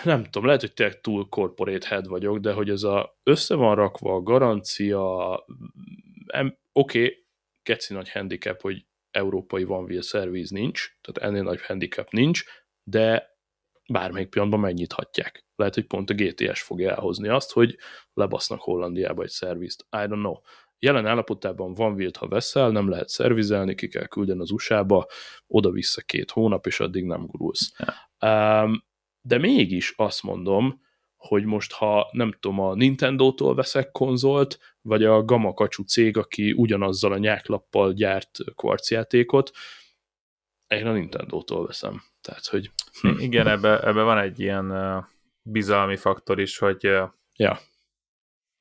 nem tudom, lehet, hogy tényleg túl corporate head vagyok, de hogy ez a össze van rakva, garancia, oké, okay, keci nagy handicap, hogy európai van wheel szerviz nincs, tehát ennél nagy handicap nincs, de bármelyik pillanatban megnyithatják. Lehet, hogy pont a GTS fogja elhozni azt, hogy lebasznak Hollandiába egy szervizt. I don't know. Jelen állapotában van wheel ha veszel, nem lehet szervizelni, ki kell küldeni az USA-ba, oda-vissza két hónap, és addig nem gurulsz. Yeah. Um, de mégis azt mondom, hogy most ha nem tudom, a Nintendo-tól veszek konzolt, vagy a Gamma kacsú cég, aki ugyanazzal a nyáklappal gyárt kvarcjátékot, én a Nintendo-tól veszem. Tehát, hogy... Igen, ebbe, ebbe van egy ilyen bizalmi faktor is, hogy, ja.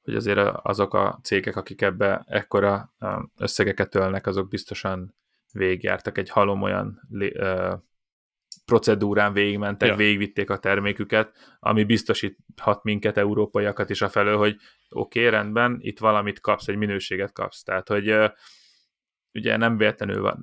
Hogy azért azok a cégek, akik ebbe ekkora összegeket ölnek, azok biztosan végigjártak egy halom olyan procedúrán végigmentek, ja. végigvitték a terméküket, ami biztosíthat minket, európaiakat is a felől, hogy oké, okay, rendben, itt valamit kapsz, egy minőséget kapsz. Tehát, hogy ugye nem véletlenül van,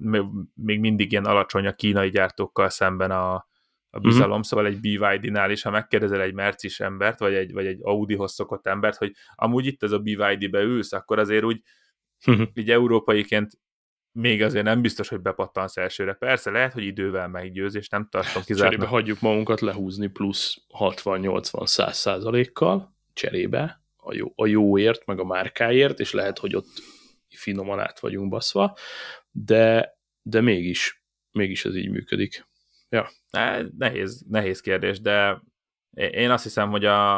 még mindig ilyen alacsony a kínai gyártókkal szemben a, a bizalom, uh-huh. szóval egy BYD-nál is, ha megkérdezel egy Mercis embert, vagy egy, vagy egy Audi-hoz szokott embert, hogy amúgy itt ez a BYD-be ülsz, akkor azért úgy uh-huh. így európaiként még azért nem biztos, hogy bepattansz elsőre. Persze lehet, hogy idővel meggyőz, és nem tartom kizártnak. Cserébe hagyjuk magunkat lehúzni plusz 60-80-100 százalékkal cserébe a, jó, a jóért, meg a márkáért, és lehet, hogy ott finoman át vagyunk baszva, de, de mégis, mégis ez így működik. Ja. Nehéz, nehéz kérdés, de én azt hiszem, hogy a,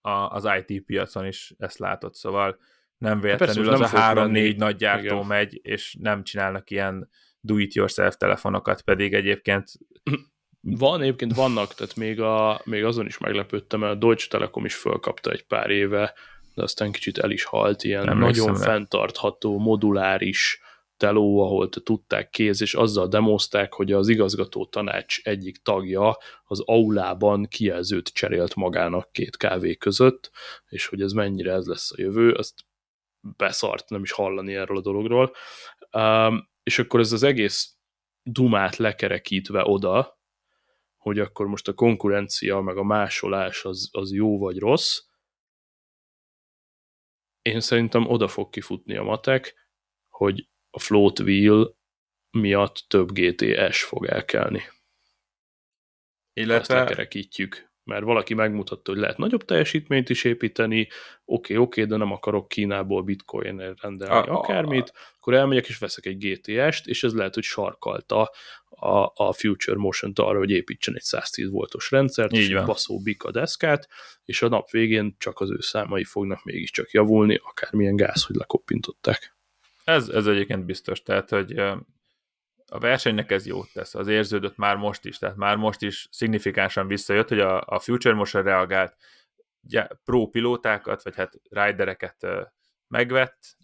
a, az IT piacon is ezt látott, szóval nem véletlenül Persze, az nem a három-négy nagy gyártó Igen. megy, és nem csinálnak ilyen do-it-yourself telefonokat, pedig egyébként van, egyébként vannak, tehát még, a, még azon is meglepődtem, mert a Deutsche Telekom is fölkapta egy pár éve, de aztán kicsit el is halt, ilyen nem nagyon fenntartható, moduláris teló, ahol tudták kéz, és azzal demozták, hogy az igazgató tanács egyik tagja az aulában kijelzőt cserélt magának két kávé között, és hogy ez mennyire ez lesz a jövő, azt beszart nem is hallani erről a dologról. Um, és akkor ez az egész dumát lekerekítve oda, hogy akkor most a konkurencia, meg a másolás az, az jó vagy rossz, én szerintem oda fog kifutni a matek, hogy a float wheel miatt több GTS fog elkelni. Illetve... Azt lekerekítjük mert valaki megmutatta, hogy lehet nagyobb teljesítményt is építeni, oké, okay, oké, okay, de nem akarok Kínából bitcoin rendelni a, akármit, akkor elmegyek és veszek egy GTS-t, és ez lehet, hogy sarkalta a, a Future Motion-t arra, hogy építsen egy 110 voltos rendszert, Így és baszó bika deszkát, és a nap végén csak az ő számai fognak mégiscsak javulni, akármilyen gáz, hogy lekoppintották. Ez, ez egyébként biztos, tehát, hogy a versenynek ez jót tesz, az érződött már most is, tehát már most is szignifikánsan visszajött, hogy a, a Future Motion reagált, pro pilótákat, vagy hát ridereket megvett,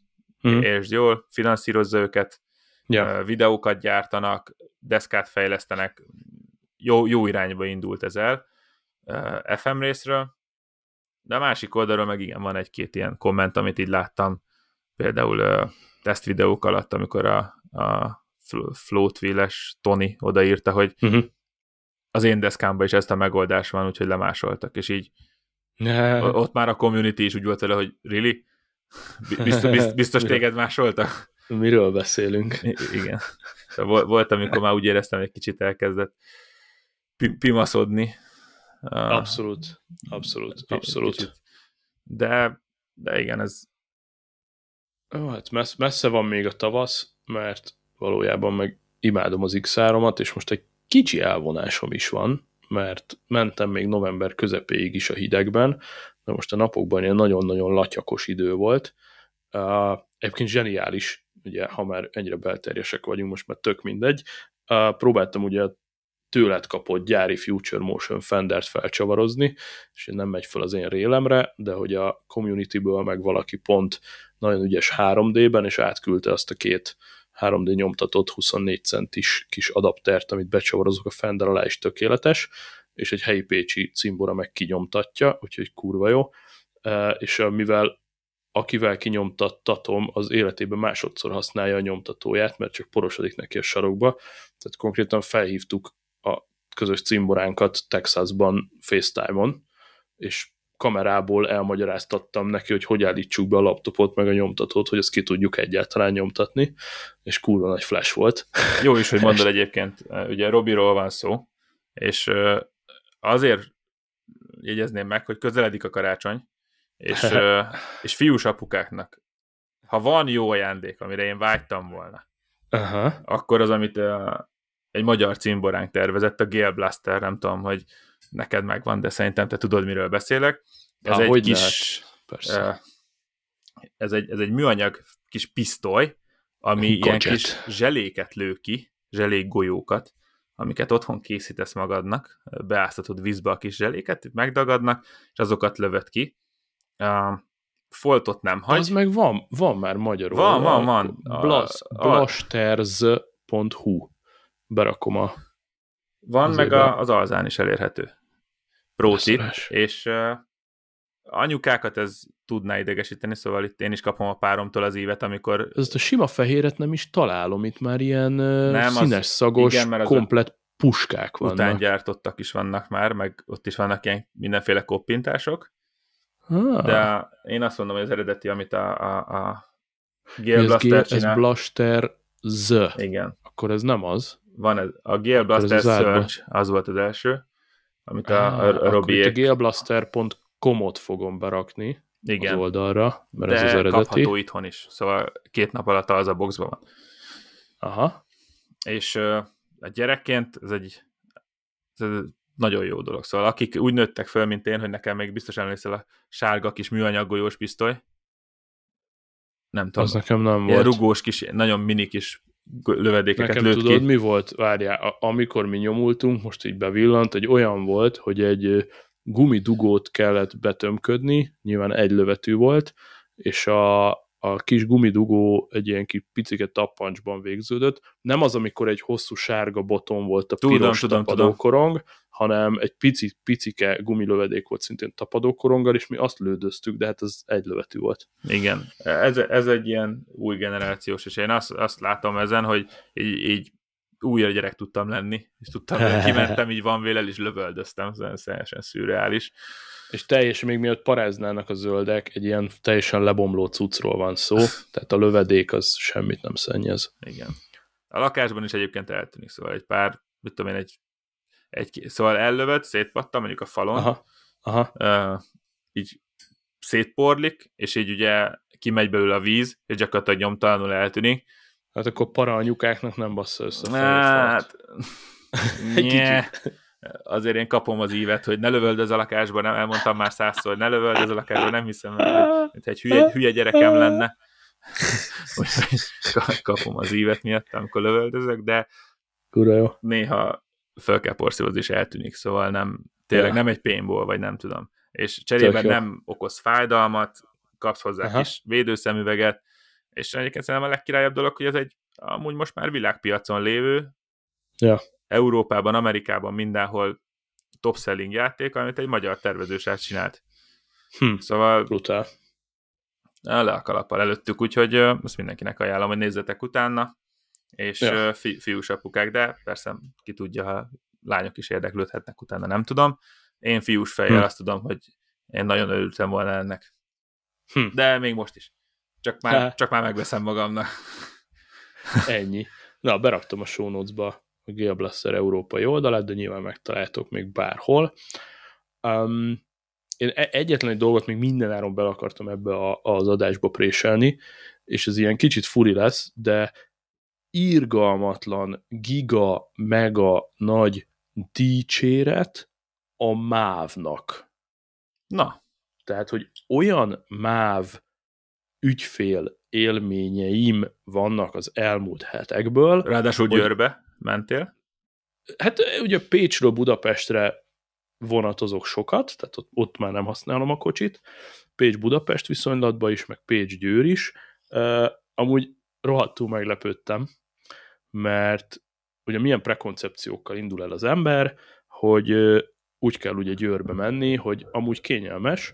mm. és jól finanszírozza őket, ja. videókat gyártanak, deszkát fejlesztenek, jó, jó irányba indult ez el FM részről, de a másik oldalról meg igen, van egy-két ilyen komment, amit így láttam, például tesztvideók alatt, amikor a, a floatwheel-es Tony odaírta, hogy uh-huh. az én deszkámban is ezt a megoldás van, úgyhogy lemásoltak, és így ne. ott már a community is úgy volt vele, hogy really? Biztos, biztos, biztos téged másoltak? Miről beszélünk? I- igen. Szóval volt, amikor már úgy éreztem, hogy egy kicsit elkezdett pimaszodni. Abszolút, abszolút, abszolút. Kicsit. De, de igen, ez... Ó, hát messze, van még a tavasz, mert valójában meg imádom az x és most egy kicsi elvonásom is van, mert mentem még november közepéig is a hidegben, de most a napokban ilyen nagyon-nagyon latyakos idő volt. Uh, egyébként zseniális, ugye, ha már ennyire belterjesek vagyunk, most már tök mindegy. Uh, próbáltam ugye tőled kapott gyári Future Motion Fendert felcsavarozni, és nem megy fel az én rélemre, de hogy a communityből meg valaki pont nagyon ügyes 3D-ben, és átküldte azt a két 3D nyomtatott 24 centis kis adaptert, amit becsavarozok a Fender alá is tökéletes, és egy helyi pécsi cimbora meg kinyomtatja, úgyhogy kurva jó, e, és mivel akivel kinyomtattatom, az életében másodszor használja a nyomtatóját, mert csak porosodik neki a sarokba, tehát konkrétan felhívtuk a közös cimboránkat Texasban FaceTime-on, és kamerából elmagyaráztattam neki, hogy hogy állítsuk be a laptopot, meg a nyomtatót, hogy ezt ki tudjuk egyáltalán nyomtatni, és kurva nagy flash volt. Jó is, hogy mondod egyébként, ugye Robiról van szó, és azért jegyezném meg, hogy közeledik a karácsony, és, és fiús apukáknak, ha van jó ajándék, amire én vágytam volna, Aha. akkor az, amit egy magyar cimboránk tervezett, a Gale Blaster, nem tudom, hogy neked megvan, de szerintem te tudod, miről beszélek. Ez Há, egy kis... Persze. Ez egy, ez egy műanyag kis pisztoly, ami Gadget. ilyen kis zseléket lő ki, zselék golyókat, amiket otthon készítesz magadnak, beáztatod vízbe a kis zseléket, megdagadnak, és azokat lövöd ki. Uh, foltot nem hagy. Az meg van, van már magyarul. Van, van, van. Blasters.hu Berakom a van, meg a, az alzán is elérhető. Pro tip, és uh, anyukákat ez tudná idegesíteni, szóval itt én is kapom a páromtól az ívet, amikor... Ezt a sima fehéret nem is találom, itt már ilyen nem, színes, az, szagos, igen, komplet puskák vannak. Utángyártottak is vannak már, meg ott is vannak ilyen mindenféle koppintások. Ah. De én azt mondom, hogy az eredeti, amit a, a, a Gale Blaster. Ez Blaster Z. Igen. Akkor ez nem az. Van ez, a Gale Blaster Search, az volt az első, amit a, ah, a, a Robiék... a galeblaster.com-ot fogom berakni Igen. az oldalra, mert De ez az eredeti. kapható itthon is, szóval két nap alatt az a boxban van. Aha. És uh, a gyerekként ez egy, ez egy nagyon jó dolog. Szóval akik úgy nőttek föl, mint én, hogy nekem még biztos emlékszel a sárga kis műanyag golyós pisztoly, nem tudom. Az nekem nem volt. rugós kis, nagyon mini kis lövedékeket Nekem lőtt tudod, ki. mi volt? Várjál, amikor mi nyomultunk, most így bevillant, hogy olyan volt, hogy egy gumidugót kellett betömködni, nyilván egy lövetű volt, és a, a kis gumidugó egy ilyen kis picike tappancsban végződött. Nem az, amikor egy hosszú sárga boton volt a tudom, piros tudom, tapadókorong, tudom. hanem egy pici, picike gumilövedék volt szintén tapadókoronggal, és mi azt lődöztük, de hát ez egy lövetű volt. Igen, ez, ez egy ilyen új generációs, és én azt, azt látom ezen, hogy így, így újra gyerek tudtam lenni, és tudtam, kimentem, így van vélel, és lövöldöztem, ez teljesen szürreális. És teljesen még miatt paráznának a zöldek, egy ilyen teljesen lebomló cuccról van szó, tehát a lövedék az semmit nem szennyez. Igen. A lakásban is egyébként eltűnik, szóval egy pár, mit tudom én, egy, egy szóval ellövöd, szétpattam mondjuk a falon, aha, aha. Uh, így szétporlik, és így ugye kimegy belőle a víz, és gyakorlatilag nyomtalanul eltűnik. Hát akkor para anyukáknak nem bassza össze Hát, egy kicsit azért én kapom az ívet, hogy ne lövöldöz a lakásba, nem elmondtam már százszor, ne lövöldöz a lakásba, nem hiszem, hogy egy hülye, hülye gyerekem lenne. kapom az ívet miatt, amikor lövöldözök, de Kura jó. néha fel kell porszívozni, és eltűnik, szóval nem, tényleg ja. nem egy pénból, vagy nem tudom. És cserében nem okoz fájdalmat, kapsz hozzá Aha. kis védőszemüveget, és egyébként szerintem a legkirályabb dolog, hogy ez egy amúgy most már világpiacon lévő, ja. Európában, Amerikában, mindenhol top-selling játék, amit egy magyar tervezősát csinált. Hm, szóval brutál. Le a kalappal előttük, úgyhogy ezt mindenkinek ajánlom, hogy nézzetek utána, és ja. fi, fiús apukák, de persze ki tudja, ha lányok is érdeklődhetnek utána, nem tudom. Én fiús fejjel hm. azt tudom, hogy én nagyon örültem volna ennek. Hm. De még most is. Csak már, csak már megveszem magamnak. Ennyi. Na, beraktam a show notes-ba a Gearblaster európai oldalát, de nyilván megtaláltok még bárhol. Um, én e- egyetlen egy dolgot még mindenáron bele akartam ebbe a, az adásba préselni, és ez ilyen kicsit furi lesz, de írgalmatlan, giga, mega nagy dicséret a mávnak. Na. Tehát, hogy olyan máv ügyfél élményeim vannak az elmúlt hetekből. Ráadásul hogy, Győrbe mentél? Hát ugye Pécsről Budapestre vonatozok sokat, tehát ott, ott már nem használom a kocsit. Pécs-Budapest viszonylatban is, meg Pécs-Győr is. Uh, amúgy rohadtul meglepődtem, mert ugye milyen prekoncepciókkal indul el az ember, hogy uh, úgy kell ugye Győrbe menni, hogy amúgy kényelmes.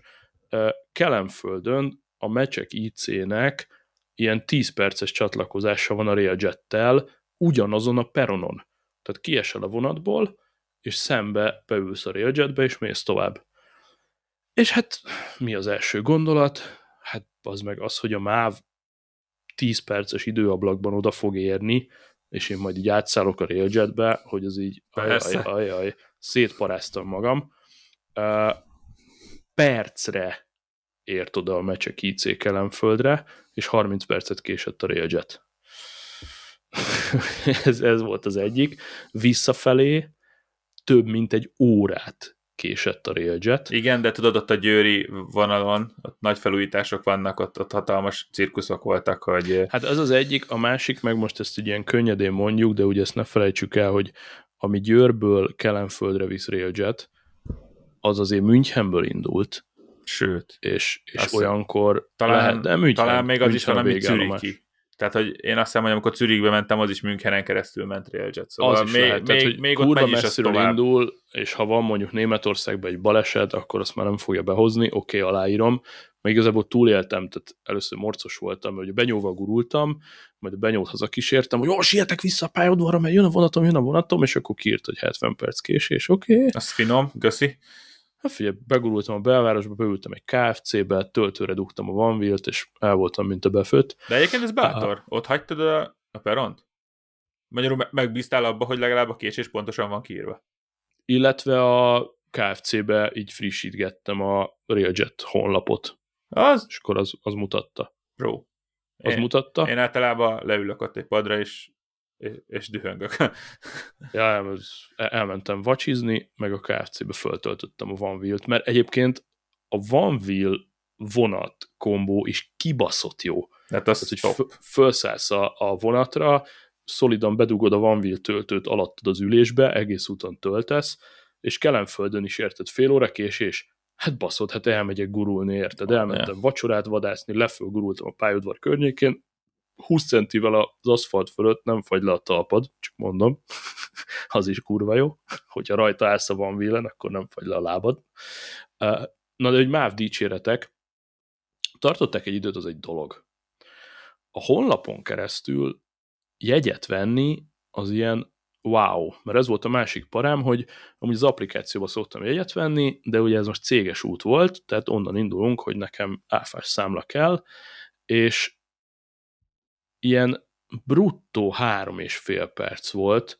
Uh, Kelemföldön a Mecsek IC-nek ilyen 10 perces csatlakozása van a Railjet-tel, ugyanazon a peronon. Tehát kiesel a vonatból, és szembe beülsz a railjetbe, és mész tovább. És hát mi az első gondolat? Hát az meg az, hogy a MÁV 10 perces időablakban oda fog érni, és én majd így átszállok a railjetbe, hogy az így ajaj, ajaj, szétparáztam magam. Uh, percre ért oda a mecsek IC Kelemföldre, és 30 percet késett a railjet. ez, ez volt az egyik. Visszafelé több mint egy órát késett a Railjet. Igen, de tudod, ott a győri vonalon, ott nagy felújítások vannak, ott, ott hatalmas cirkuszok voltak, hogy... Hát az az egyik, a másik, meg most ezt egy ilyen könnyedén mondjuk, de ugye ezt ne felejtsük el, hogy ami Győrből Kelenföldre visz Railjet, az azért Münchenből indult. Sőt. És, és olyankor talán, lehet, de München, talán még az München is valami Zürichi Tehát, hogy én azt hiszem, hogy amikor Zürichbe mentem, az is Münchenen keresztül ment Railjet. Szóval az is még, lehet, tehát, még, hogy még ott megy messziről tovább. indul, és ha van mondjuk Németországban egy baleset, akkor azt már nem fogja behozni, oké, okay, aláírom, mert igazából túléltem, tehát először morcos voltam, hogy benyóval gurultam, majd a benyót haza kísértem, hogy jó, sietek vissza a pályaudvarra, mert jön a vonatom, jön a vonatom, és akkor kiírt, hogy 70 perc késés, oké. Okay. Az finom, köszi. Hát figyelj, begurultam a belvárosba, beültem egy KFC-be, töltőre dugtam a vanvilt, és el voltam, mint a befőtt. De egyébként ez bátor. Ott hagytad a, a peront? Magyarul me- megbíztál abba, hogy legalább a késés pontosan van kiírva. Illetve a KFC-be így frissítgettem a Railjet honlapot, Az, és akkor az, az mutatta. bro. Az Én, mutatta. én általában leülök ott egy padra, és, és, és dühöngök. Ja, ez, elmentem vacsizni, meg a KFC-be föltöltöttem a Vanwheel-t, mert egyébként a Vanwheel vonat kombó is kibaszott jó. Hát az Tehát, hogy top. f- felszállsz a, a vonatra, szolidan bedugod a Vanwheel töltőt alattad az ülésbe, egész úton töltesz, és Kelenföldön is érted fél óra késés, hát baszod, hát elmegyek gurulni, érted? Elmentem vacsorát vadászni, lefölgurultam a pályaudvar környékén, 20 centivel az aszfalt fölött nem fagy le a talpad, csak mondom, az is kurva jó, hogyha rajta állsz a Van Wheelen, akkor nem fagy le a lábad. Na de, hogy MÁV dicséretek, tartották egy időt, az egy dolog. A honlapon keresztül jegyet venni az ilyen wow, mert ez volt a másik parám, hogy amúgy az applikációba szoktam jegyet venni, de ugye ez most céges út volt, tehát onnan indulunk, hogy nekem áfás számla kell, és ilyen bruttó három és fél perc volt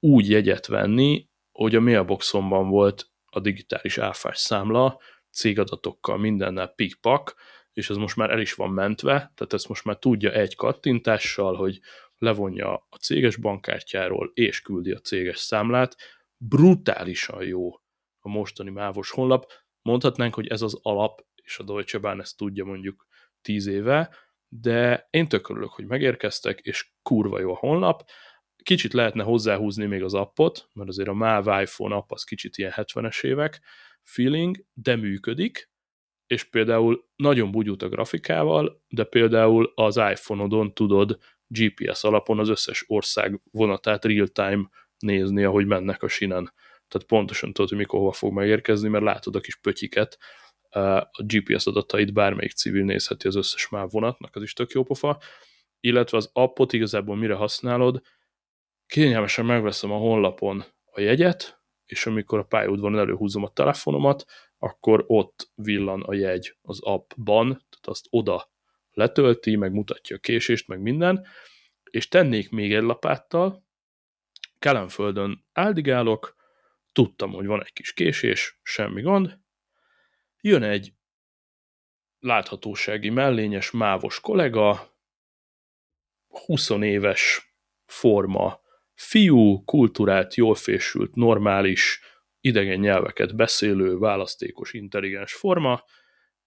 úgy jegyet venni, hogy a mailboxomban volt a digitális áfás számla, cégadatokkal, mindennel pikpak, és ez most már el is van mentve, tehát ezt most már tudja egy kattintással, hogy levonja a céges bankkártyáról, és küldi a céges számlát. Brutálisan jó a mostani mávos honlap. Mondhatnánk, hogy ez az alap, és a Deutsche Bahn ezt tudja mondjuk tíz éve, de én tök örülök, hogy megérkeztek, és kurva jó a honlap. Kicsit lehetne hozzáhúzni még az appot, mert azért a MÁV iPhone app az kicsit ilyen 70-es évek feeling, de működik, és például nagyon bugyút a grafikával, de például az iPhone-odon tudod GPS alapon az összes ország vonatát real-time nézni, ahogy mennek a sinen. Tehát pontosan tudod, hogy mikor hova fog megérkezni, mert látod a kis pötyiket, a GPS adatait bármelyik civil nézheti az összes MÁV vonatnak, az is tök jó pofa, illetve az appot igazából mire használod, kényelmesen megveszem a honlapon a jegyet, és amikor a pályaudvaron előhúzom a telefonomat, akkor ott villan a jegy az appban, tehát azt oda letölti, meg mutatja a késést, meg minden, és tennék még egy lapáttal, Kelenföldön áldigálok, tudtam, hogy van egy kis késés, semmi gond, jön egy láthatósági mellényes, mávos kollega, 20 éves forma, fiú, kulturált, jól fésült, normális, idegen nyelveket beszélő, választékos, intelligens forma,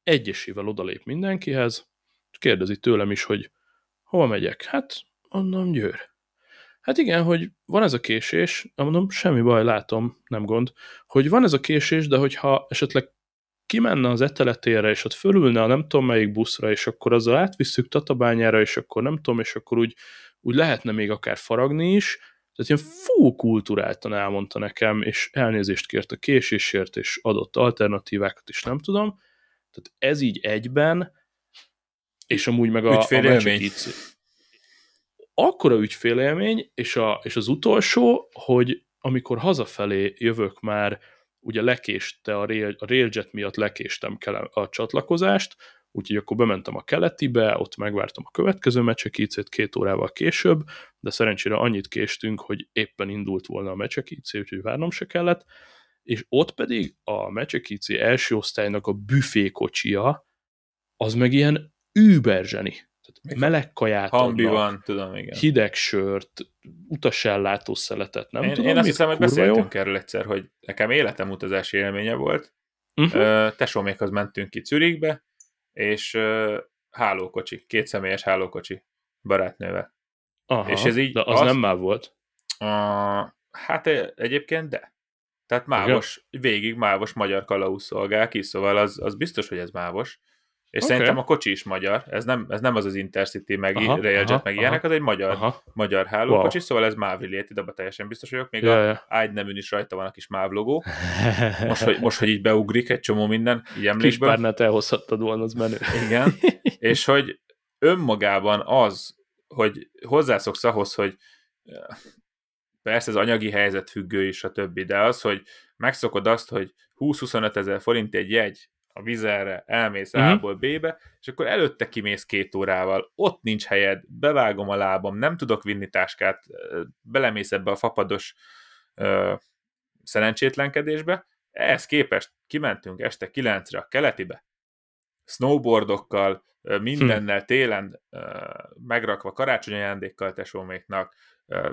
egyesével odalép mindenkihez, és kérdezi tőlem is, hogy hova megyek? Hát, mondom, Győr. Hát igen, hogy van ez a késés, mondom, semmi baj, látom, nem gond, hogy van ez a késés, de hogyha esetleg kimenne az eteletére, és ott fölülne a nem tudom melyik buszra, és akkor azzal átvisszük Tatabányára, és akkor nem tudom, és akkor úgy, úgy lehetne még akár faragni is, tehát ilyen fú kulturáltan elmondta nekem, és elnézést kért a késésért, és adott alternatívákat is nem tudom. Tehát ez így egyben, és amúgy meg a, a Ügyfélélmény. akkora ügyfélélmény, és, a, és az utolsó, hogy amikor hazafelé jövök már, ugye lekéste a, rail, a Railjet miatt lekéstem a csatlakozást, úgyhogy akkor bementem a keletibe, ott megvártam a következő mecsekícét két órával később, de szerencsére annyit késtünk, hogy éppen indult volna a mecsekícé, úgyhogy várnom se kellett, és ott pedig a mecsekícé első osztálynak a büfékocsia, az meg ilyen überzseni. Tehát meleg kaját Hambi adnak, van, tudom, igen. hideg sört, utasellátó szeletet, nem én, tudom, én azt hiszem, hogy kurva jó. beszéltünk erről egyszer, hogy nekem életem utazási élménye volt. Uh-huh. Uh, tesómékhoz mentünk ki Zürichbe, és uh, hálókocsi, két személyes hálókocsi barátnővel. Aha, és ez így de az azt- nem már volt. Uh, hát egyébként de. Tehát mávos, végig mávos magyar kalauz szolgál ki, szóval az, az biztos, hogy ez mávos. És okay. szerintem a kocsi is magyar, ez nem, ez nem az az Intercity, meg Aha, Railjet, aha, meg ilyenek, az egy magyar, Aha. magyar hálókocsi, Wow. szóval ez MÁV Related, abban teljesen biztos vagyok, még Ja, a ja. ágyneműn is rajta van a kis MÁV logó. Most hogy, most, hogy így beugrik egy csomó minden, így Kis emlékből. párnát elhozhattad volna, az menő. Igen, és hogy önmagában az, hogy hozzászoksz ahhoz, hogy persze az anyagi helyzet függő is, a többi, de az, hogy megszokod azt, hogy 20-25 ezer forint egy jegy a vizerre, elmész Mhm. A-ból B-be, és akkor előtte kimész két órával, ott nincs helyed, bevágom a lábam, nem tudok vinni táskát, belemész ebbe a fapados ö, szerencsétlenkedésbe. Ehhez képest kimentünk este 9-re a keletibe, snowboardokkal, mindennel télen ö, megrakva karácsonyi ajándékkal tesóméknak,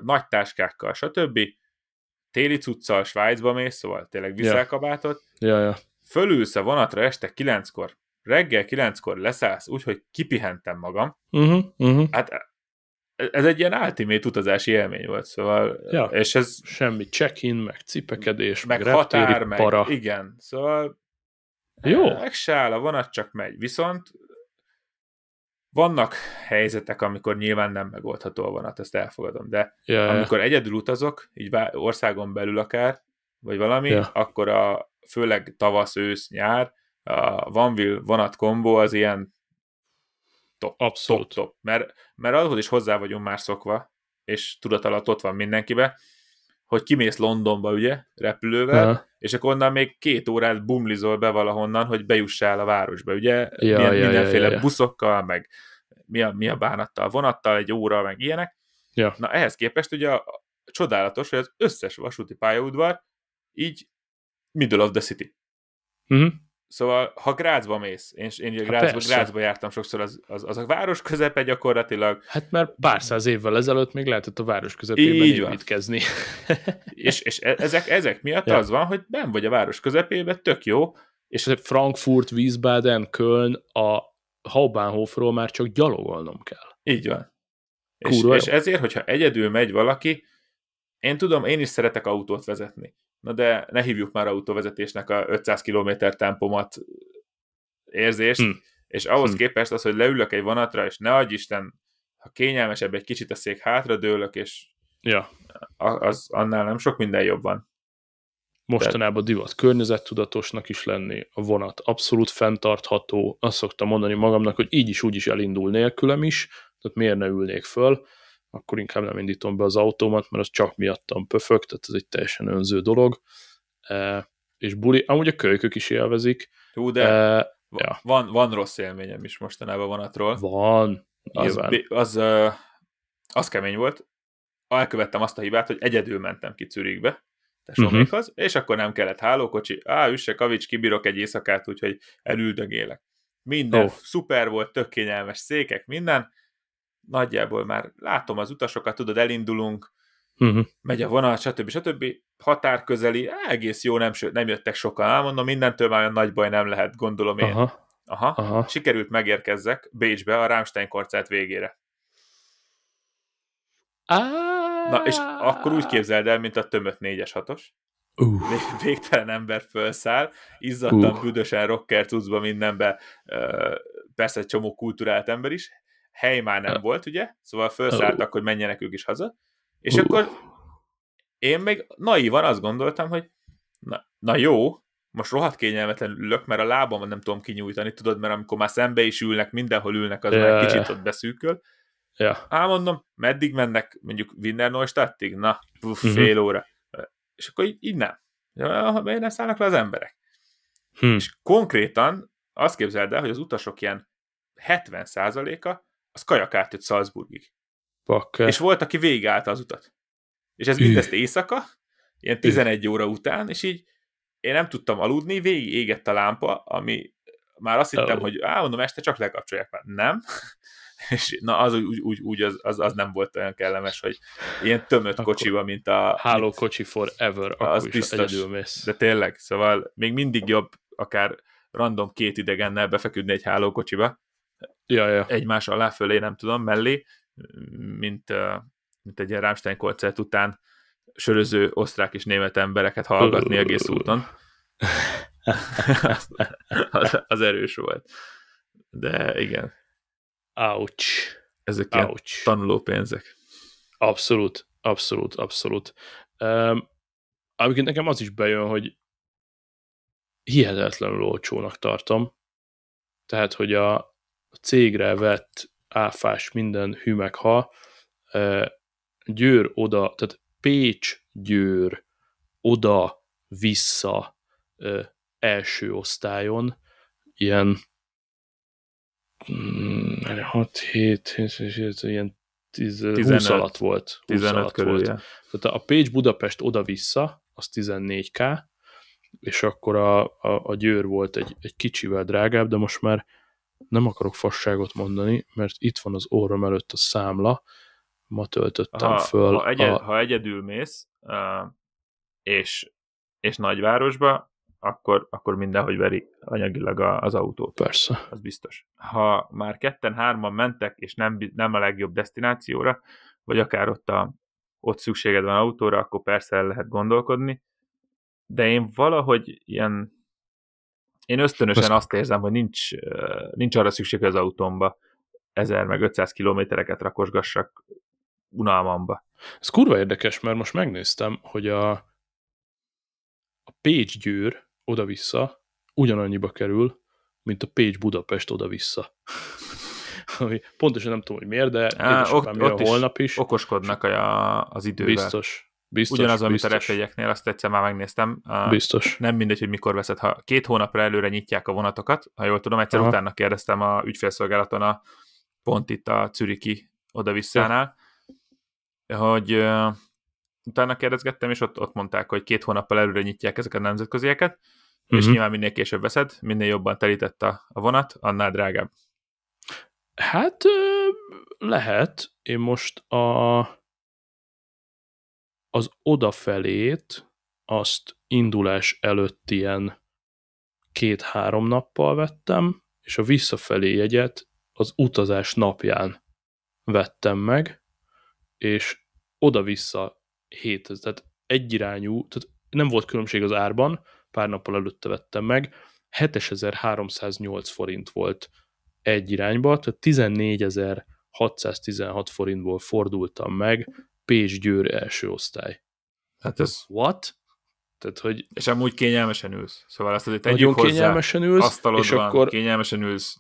nagy táskákkal, stb. Téli cuccal Svájcba mész, szóval tényleg viszelkabátot, Ja, ja. Fölülsz a vonatra este 9-kor, reggel 9-kor leszállsz, úgyhogy kipihentem magam. Uh-huh, uh-huh. Hát ez egy ilyen ultimate utazási élmény volt, szóval, Ja. és ez Semmi check-in, meg cipekedés, meg meg, határ, meg para. igen, szóval Jó. meg se áll, a vonat csak megy. Viszont vannak helyzetek, amikor nyilván nem megoldható a vonat, ezt elfogadom, de ja. amikor egyedül utazok, így országon belül akár, vagy valami, Ja. akkor a főleg tavasz, ősz, nyár, a Vanville vonat kombó az ilyen top, Abszolút. top, top. Mert, mert ahhoz is hozzá vagyunk már szokva, és tudat alatt ott van mindenkibe, hogy kimész Londonba, ugye, repülővel, Aha. és akkor onnan még két órát bumlizol be valahonnan, hogy bejussál a városba, ugye? Ja, Milyen, ja, ja, mindenféle ja, ja. buszokkal, meg mi a, mi a bánattal, vonattal, egy óra, meg ilyenek. Ja. Na ehhez képest ugye a, a csodálatos, hogy az összes vasúti pályaudvar így middle of the city. Uh-huh. Szóval, ha Grácsba mész, én, én ugye Hát Grácsba, persze. Grácsba jártam sokszor, az, az, az a város közepe gyakorlatilag, Hát már pár száz évvel ezelőtt még lehetett a város közepében Így építkezni. és, és e- ezek, ezek miatt Ja. az van, hogy ben vagy a város közepébe, tök jó, és Frankfurt, Wiesbaden, Köln, a Hauptbahnhofról már csak gyalogolnom kell. Így van. És, és ezért, hogyha egyedül megy valaki, én tudom, én is szeretek autót vezetni. Na de ne hívjuk már autóvezetésnek a 500 km tempomat érzést, Hm. és ahhoz Hm. képest az, hogy leülök egy vonatra, és ne adj Isten, ha kényelmesebb egy kicsit a szék, hátra dőlök, és Ja, az annál nem sok minden jobb van. mostanában divat környezettudatosnak is lenni, a vonat abszolút fenntartható, azt szoktam mondani magamnak, hogy így is úgy is elindul nélkülem is, tehát miért ne ülnék föl, akkor inkább nem indítom be az autómat, mert az csak miattam pöfög, tehát ez egy teljesen önző dolog. E, és buli, amúgy a kölykök is élvezik. Hú, de E, va- ja. van, van rossz élményem is mostanában vonatról. van, az, nyilván. az, uh, az kemény volt. Elkövettem azt a hibát, hogy egyedül mentem ki Zürichbe, tesómékhoz, uh-huh. és akkor nem kellett hálókocsi, á, üsse kavics, kibírok egy éjszakát, úgyhogy elüldögélek. Minden oh. szuper volt, tök kényelmes székek, minden. Nagyjából már látom az utasokat, tudod, elindulunk, Uh-huh. megy a vonat, stb. stb. Határ közeli, á, egész jó, nem, nem jöttek sokan. Elmondom, mindentől már olyan nagy baj nem lehet, gondolom én. Aha, Aha. aha. Sikerült megérkezzek Bécsbe a Rammstein koncert végére. Na, és akkor úgy képzeld el, mint a tömött 4-es 6-os. Uh, Vég- Végtelen ember felszáll, izzadtan, Uh. büdösen, rocker cuccba, mindenbe, persze egy csomó kulturált ember is. Hely már nem volt, ugye? Szóval felszálltak, hogy menjenek ők is haza. És akkor én még naívan azt gondoltam, hogy na, na jó, most rohadt kényelmetlen ülök, mert a lábam nem tudom kinyújtani, tudod, mert amikor már szembe is ülnek, mindenhol ülnek, az Ja, már ja. kicsit ott beszűköl. ja. Á, mondom, meddig mennek, mondjuk Neustadtig? Na, puf, Mhm. fél óra. És akkor így, így nem. Ja, miért nem szállnak le az emberek? Hm. És konkrétan azt képzeld el, hogy az utasok ilyen 70%-a az kajak átjött Salzburgig. Bakker. És volt, aki végigállta az utat. És ez Üh. mindezt éjszaka, ilyen 11 óra után, és így én nem tudtam aludni, végig égett a lámpa, ami már azt hittem, Ó. hogy á, mondom, este csak lekapcsolják már. Nem. És na, az úgy, úgy, úgy az, az, az, nem volt olyan kellemes, hogy ilyen tömött Akkor kocsiba, mint a... Hálókocsi forever, akkor Az is biztos. egyedül mész. De tényleg, szóval még mindig jobb akár random két idegennel befeküdni egy hálókocsiba, Ja, ja. egymás alá, fölé, nem tudom, mellé, mint, mint egy ilyen Rammstein koncert után söröző osztrák és német embereket hallgatni egész úton. az, az erős volt. De igen, Ouch. ezek ilyen Ouch. tanulópénzek. Abszolút, abszolút, abszolút. Um, amikor nekem az is bejön, hogy hihetetlenül olcsónak tartom. Tehát, hogy a a cégre vett áfás minden hümegha, Győr oda, tehát Pécs, Győr, oda, vissza első osztályon, ilyen 6, 7, 7, ilyen 10, 20 15. alatt volt. 20 15 alatt körül, volt. ja. Tehát a Pécs Budapest oda-vissza, az 14k, és akkor a, a, a Győr volt egy, egy kicsivel drágább, de most már nem akarok fasságot mondani, mert itt van az orrom előtt a számla, ma töltöttem ha, föl. ha, egyed, a, ha egyedül mész, és, és nagyvárosba, akkor, akkor mindenhogy veri anyagilag az autót. persze. Az biztos. Ha már ketten-hárman mentek, és nem, nem a legjobb destinációra, vagy akár ott, a, ott szükséged van autóra, akkor persze el lehet gondolkodni, de én valahogy ilyen én ösztönösen Azt- azt érzem, hogy nincs, nincs arra szükség, hogy az autómba 1000 meg 500 kilométereket rakosgassak unalmamba. Ez kurva érdekes, mert most megnéztem, hogy a, a Pécs Győr oda-vissza ugyanannyiba kerül, mint a Pécs Budapest oda-vissza. Ami pontosan nem tudom, hogy miért, de Á, ott- ott is holnap is. Okoskodnak a, az idővel. Biztos. Biztos, Ugyanaz, amit a biztos, repjegyeknél, azt egyszer már megnéztem. A- biztos. Nem mindegy, hogy mikor veszed. Ha két hónapra előre nyitják a vonatokat, ha jól tudom, egyszer Aha. utána kérdeztem a ügyfélszolgálaton a pont itt a Zürichi oda-visszánál, hogy uh, utána kérdezgettem, és ott, ott mondták, hogy két hónappal előre nyitják ezeket a nemzetközieket, és Mhm. nyilván minél később veszed, minél jobban telített a, a vonat, annál drágább. Hát lehet. Én most a az odafelét azt indulás előtt ilyen két-három nappal vettem, és a visszafelé jegyet az utazás napján vettem meg, és oda-vissza 7000, tehát egyirányú, tehát nem volt különbség az árban, pár nappal előtte vettem meg, 7308 forint volt egy irányba, tehát 14616 forintból fordultam meg Pécs-Győr első osztály. Hát ez, What? Tehát, hogy és amúgy kényelmesen ülsz. Szóval azt azért tegyük hozzá, kényelmesen ülsz, asztalod és van, akkor kényelmesen ülsz.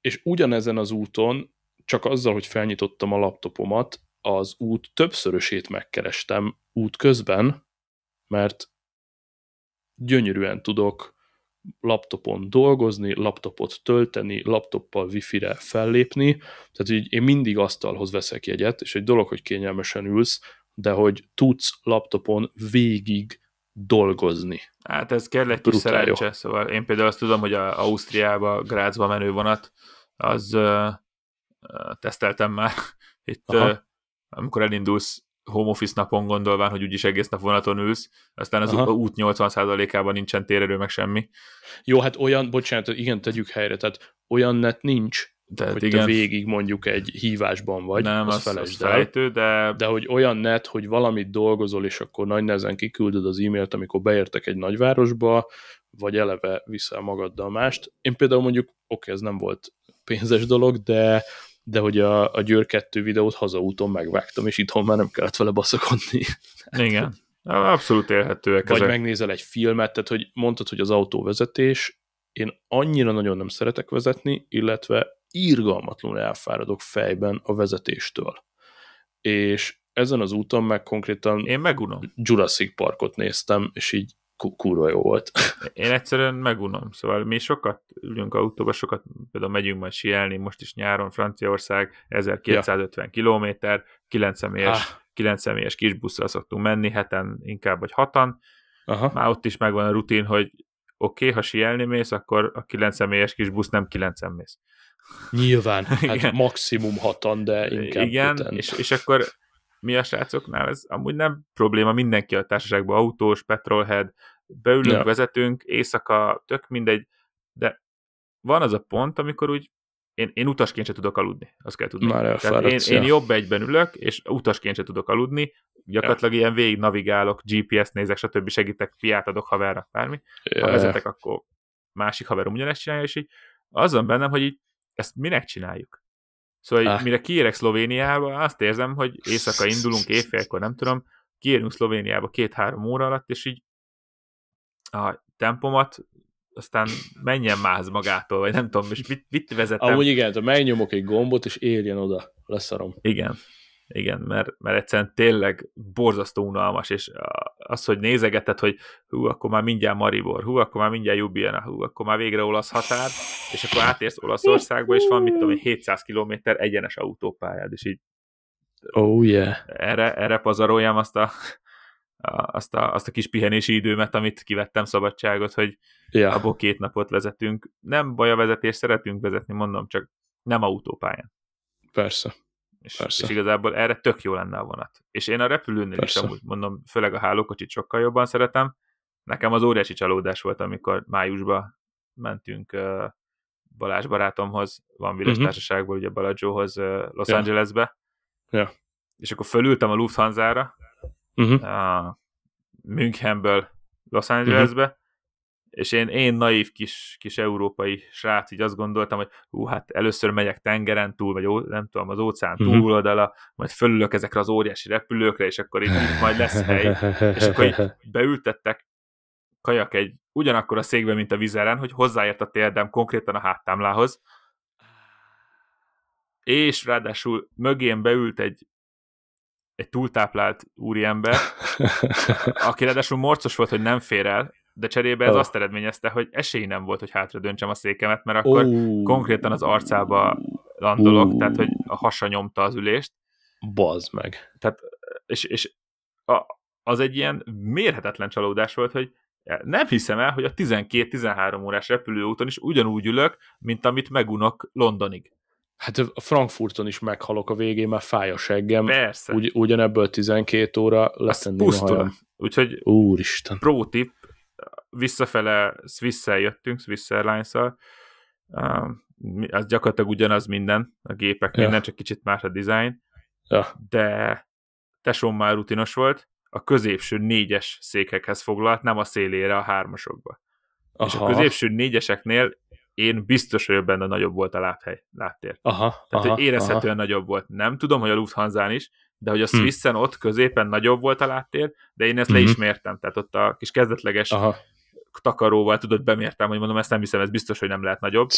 és ugyanezen az úton, csak azzal, hogy felnyitottam a laptopomat, az út többszörösét megkerestem út közben, mert gyönyörűen tudok laptopon dolgozni, laptopot tölteni, laptoppal wifi-re fellépni, tehát így én mindig asztalhoz veszek jegyet, és egy dolog, hogy kényelmesen ülsz, de hogy tudsz laptopon végig dolgozni. Hát ez kell egy kis szerencse, szóval én például azt tudom, hogy a Ausztriába, Grazba menő vonat, az uh, uh, teszteltem már itt, Aha. uh, amikor elindulsz home office napon gondolván, hogy úgyis egész nap vonaton ülsz, aztán az Aha. út 80%-ában nincsen térerő, meg semmi. Jó, hát olyan, bocsánat, igen, tegyük helyre, tehát olyan net nincs, Tehát hogy igen, te végig mondjuk egy hívásban vagy, nem, az, az, felejtő, de, De hogy olyan net, hogy valamit dolgozol, és akkor nagy nehezen kiküldöd az e-mailt, amikor beértek egy nagyvárosba, vagy eleve viszel magaddal mást. Én például mondjuk, oké, ez nem volt pénzes dolog, de, de hogy a, a Győr 2 videót hazaúton megvágtam, és itthon már nem kellett vele baszakodni. igen, abszolút élhetőek Vagy ezek. megnézel egy filmet, tehát hogy mondtad, hogy az autóvezetés, én annyira nagyon nem szeretek vezetni, illetve írgalmatlanul elfáradok fejben a vezetéstől. És ezen az úton meg konkrétan Én megunom. Jurassic Parkot néztem, és így kurva jó volt. Én egyszerűen megunom. Szóval mi sokat ülünk autóba, sokat például megyünk majd sielni, most is nyáron Franciaország, 1250 kilométer, 9 személyes, Ah. 9 személyes kisbusszal szoktunk menni, heten inkább vagy hatan. Aha. Már ott is megvan a rutin, hogy oké, okay, ha sielni mész, akkor a 9 személyes kis busz nem 9 mész. Nyilván, hát maximum hatan, de inkább Igen, és, és akkor mi a srácoknál, ez amúgy nem probléma, mindenki a társaságban autós, petrolhead, beülünk, Ja. vezetünk, éjszaka, tök mindegy, de van az a pont, amikor úgy én, én utasként sem tudok aludni, azt kell tudni. Már Tehát én, én jobb egyben ülök, és utasként sem tudok aludni, gyakorlatilag ja. ilyen végig navigálok, GPS nézek, stb. segítek, piát adok havernak, bármi. Ha Ja, vezetek, akkor másik haverom ugyanezt csinálja, és így az van bennem, hogy így ezt minek csináljuk? Szóval ah. mire kiérek Szlovéniába, azt érzem, hogy éjszaka indulunk, éjfélkor, nem tudom, kiérünk Szlovéniába két-három óra alatt, és így a tempomat aztán menjen máz magától, vagy nem tudom, és mit, mit vezetem. Amúgy igen, ha megnyomok egy gombot, és érjen oda, leszarom. Igen, igen, mert, mert egyszerűen tényleg borzasztó unalmas, és az, hogy nézegeted, hogy hú, akkor már mindjárt Maribor, hú, akkor már mindjárt Ljubljana, hú, akkor már végre olasz határ, és akkor átérsz Olaszországba, és van, mit tudom, 700 km egyenes autópályád, és így Oh yeah. Erre, erre pazaroljam azt a, azt, a, azt a kis pihenési időmet, amit kivettem szabadságot, hogy yeah. abból két napot vezetünk. Nem baj a vezetés, szeretünk vezetni, mondom, csak nem autópályán. Persze. És, Persze. és igazából erre tök jó lenne a vonat. És én a repülőnél Persze. is amúgy mondom, főleg a hálókocsit sokkal jobban szeretem. Nekem az óriási csalódás volt, amikor májusban mentünk uh, Balázs barátomhoz, van Viles uh-huh. társaságból, ugye Baladzsóhoz uh, Los ja. Angelesbe. Ja. És akkor fölültem a Lufthansa-ra, uh-huh. a Münchenből Los Angelesbe, uh-huh és én, én naív kis, kis európai srác, így azt gondoltam, hogy hú, hát először megyek tengeren túl, vagy ó, nem tudom, az óceán uh-huh. túloldala, majd fölülök ezekre az óriási repülőkre, és akkor itt, itt majd lesz hely. És akkor így beültettek kajak egy ugyanakkor a székbe, mint a vizeren, hogy hozzáért a térdem konkrétan a háttámlához, és ráadásul mögén beült egy egy túltáplált úriember, aki ráadásul morcos volt, hogy nem fér el, de cserébe ez oh. azt eredményezte, hogy esély nem volt, hogy hátra döntsem a székemet, mert akkor oh. konkrétan az arcába landolok, oh. tehát hogy a hasa nyomta az ülést. Bazd meg. Tehát, és, és a, az egy ilyen mérhetetlen csalódás volt, hogy nem hiszem el, hogy a 12-13 órás repülőúton is ugyanúgy ülök, mint amit megunok Londonig. Hát a Frankfurton is meghalok a végén, mert fáj a seggem. Persze. Ugy, ugyanebből 12 óra lesz a hajam. Úgyhogy Úristen. pro tip, visszafele Swiss-szel jöttünk, Swiss Airlines-szal, az gyakorlatilag ugyanaz minden, a gépek ja. minden, csak kicsit más a design, ja. de tesóm már rutinos volt, a középső négyes székekhez foglalt, nem a szélére a hármasokba. Aha. És a középső négyeseknél én biztos vagyok benne, nagyobb volt a lábhely, lábtér. Aha, Tehát, aha, hogy érezhetően aha. nagyobb volt. Nem tudom, hogy a Lufthansa is, de hogy a hm. Swissen ott középen nagyobb volt a láttér, de én ezt uh-huh. le is mhm. mértem, tehát ott a kis kezdetleges Aha. Takaróval tudod, bemértem, hogy mondom, ezt nem hiszem, ez biztos, hogy nem lehet nagyobb.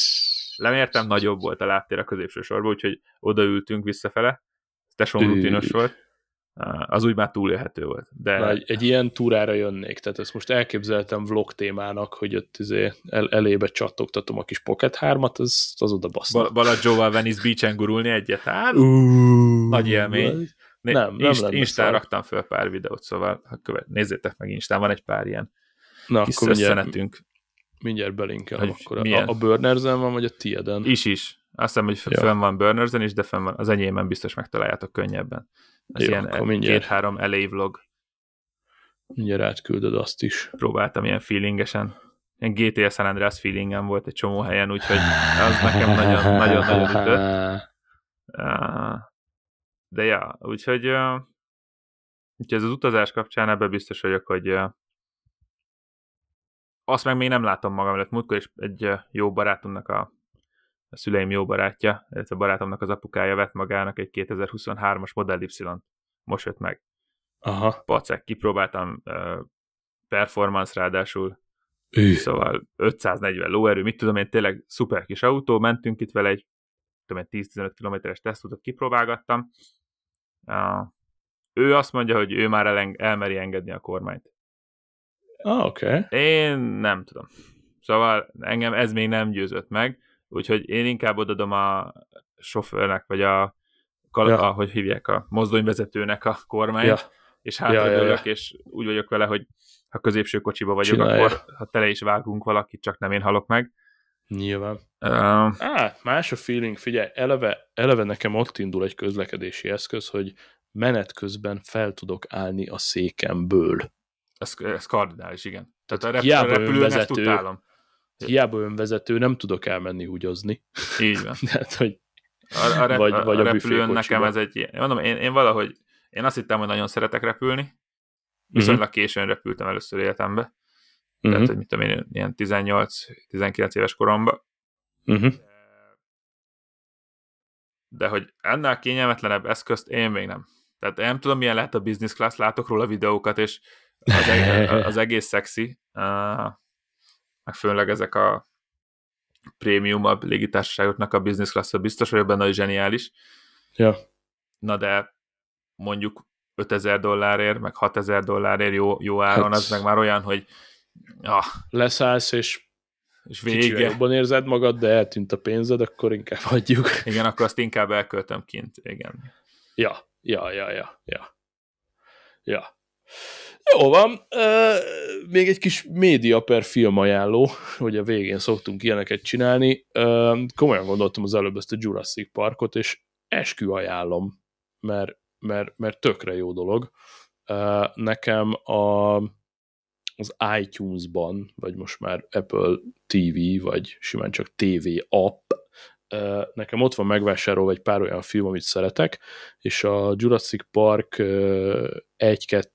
Lemértem, nagyobb volt a láttér a középső sorban, úgyhogy odaültünk visszafele. Tesóm rutinos volt. Az úgy már túlélhető volt. De... Na, egy, egy ilyen túrára jönnék, tehát ezt most elképzeltem vlog témának, hogy ott izé el, elébe csattogtatom a kis Pocket 3-at, az, az oda baszna. Bal- Balacsóval Venice Beach-en gurulni egyet, hát uh, nagy élmény. Nem, nem Inst- Instán raktam föl pár videót, szóval ha követ, nézzétek meg Instán, van egy pár ilyen Na, kis akkor mindjárt, mindjárt belinkelem, akkor milyen? a, a Burnerzen van, vagy a tieden? Is is. Azt hiszem, hogy ja. fönn van Burnerzen is, de fönn van. Az enyémben biztos megtaláljátok könnyebben. Ez Jó, ilyen két-három LA vlog. Mindjárt átküldöd azt is. Próbáltam ilyen feelingesen. Ilyen GTA San Andreas feelingem volt egy csomó helyen, úgyhogy az nekem nagyon-nagyon ütött. De ja, úgyhogy, úgyhogy ez az utazás kapcsán ebben biztos vagyok, hogy azt meg még nem látom magam előtt. Múltkor is egy jó barátomnak a, a szüleim jó barátja, illetve a barátomnak az apukája vett magának egy 2023-as Model y Most jött meg. Aha. Pacek, kipróbáltam performance ráadásul, ő. Szóval 540 lóerő, mit tudom én, tényleg szuper kis autó, mentünk itt vele egy, tudom 10-15 kilométeres tesztutat kipróbálgattam, Uh, ő azt mondja, hogy ő már eleng- elmeri engedni a kormányt. Ah, oké. Okay. Én nem tudom. Szóval engem ez még nem győzött meg, úgyhogy én inkább odadom a sofőrnek, vagy a, kal- ja. a hogy hívják, a mozdonyvezetőnek a kormányt, ja. és hátradőlök, ja, ja, ja. és úgy vagyok vele, hogy ha középső kocsiba vagyok, Csinálja. akkor ha tele is vágunk valakit, csak nem én halok meg. Nyilván. Uh, Á, más a feeling, figyelj, eleve, eleve nekem ott indul egy közlekedési eszköz, hogy menet közben fel tudok állni a székemből. Ez, ez kardinális, igen. Tehát a, rep- hiába a repülőn ezt utálom. Hiába önvezető, nem tudok elmenni húgyozni. Így van. Tehát, hogy a, a, rep- vagy, vagy a, a repülőn nekem ez egy ilyen, mondom, én, én valahogy, én azt hittem, hogy nagyon szeretek repülni, viszonylag uh-huh. későn repültem először életembe, uh-huh. tehát, hogy mit tudom én, ilyen 18-19 éves koromban, Uh-huh. De hogy ennél kényelmetlenebb eszközt én még nem. Tehát én nem tudom, milyen lehet a business class, látok róla videókat, és az, eg- az egész szexi, meg főleg ezek a prémiumabb légitársaságoknak a business class biztos vagyok benne, hogy zseniális. Ja. Na de mondjuk 5000 dollárért, meg 6000 dollárért jó, jó áron, hát, az meg már olyan, hogy ah, leszállsz, és és vége. jobban érzed magad, de eltűnt a pénzed, akkor inkább hagyjuk. Igen, akkor azt inkább elköltöm kint, igen. Ja, ja, ja, ja, ja. Ja. Jó van, még egy kis média per film ajánló, hogy a végén szoktunk ilyeneket csinálni. Uh, komolyan gondoltam az előbb ezt a Jurassic Parkot, és eskü ajánlom, mert, mert, mert tökre jó dolog. Nekem a, az iTunes-ban, vagy most már Apple TV, vagy simán csak TV app, nekem ott van megvásárolva egy pár olyan film, amit szeretek, és a Jurassic Park 1, 2,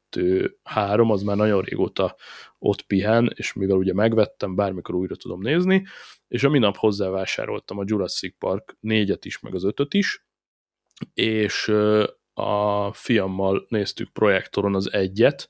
3 az már nagyon régóta ott pihen, és mivel ugye megvettem, bármikor újra tudom nézni, és a minap hozzávásároltam a Jurassic Park 4-et is, meg az 5 is, és a fiammal néztük projektoron az egyet,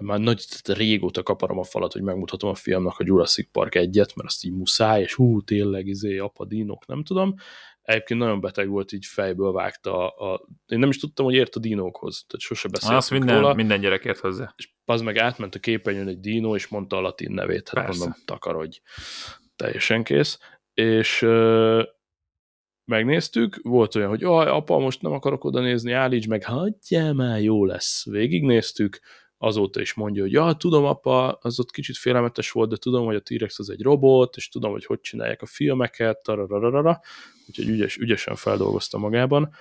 már nagy régóta kaparom a falat, hogy megmutatom a fiamnak a Jurassic Park egyet, mert azt így muszáj, és hú, tényleg, izé, apadínok, nem tudom. Egyébként nagyon beteg volt, így fejből vágta a, a... Én nem is tudtam, hogy ért a dinókhoz, tehát sose beszéltünk Azt minden, róla. minden gyerek ért hozzá. És az meg átment a képernyőn egy dinó, és mondta a latin nevét, hát Persze. mondom, takarodj. Teljesen kész. És ö, megnéztük, volt olyan, hogy aj, apa, most nem akarok oda nézni, állíts meg, hagyjál már, jó lesz. Végignéztük, azóta is mondja, hogy ja, tudom, apa, az ott kicsit félelmetes volt, de tudom, hogy a T-Rex az egy robot, és tudom, hogy hogy csinálják a filmeket, tarararara, úgyhogy ügyes, ügyesen feldolgozta magában.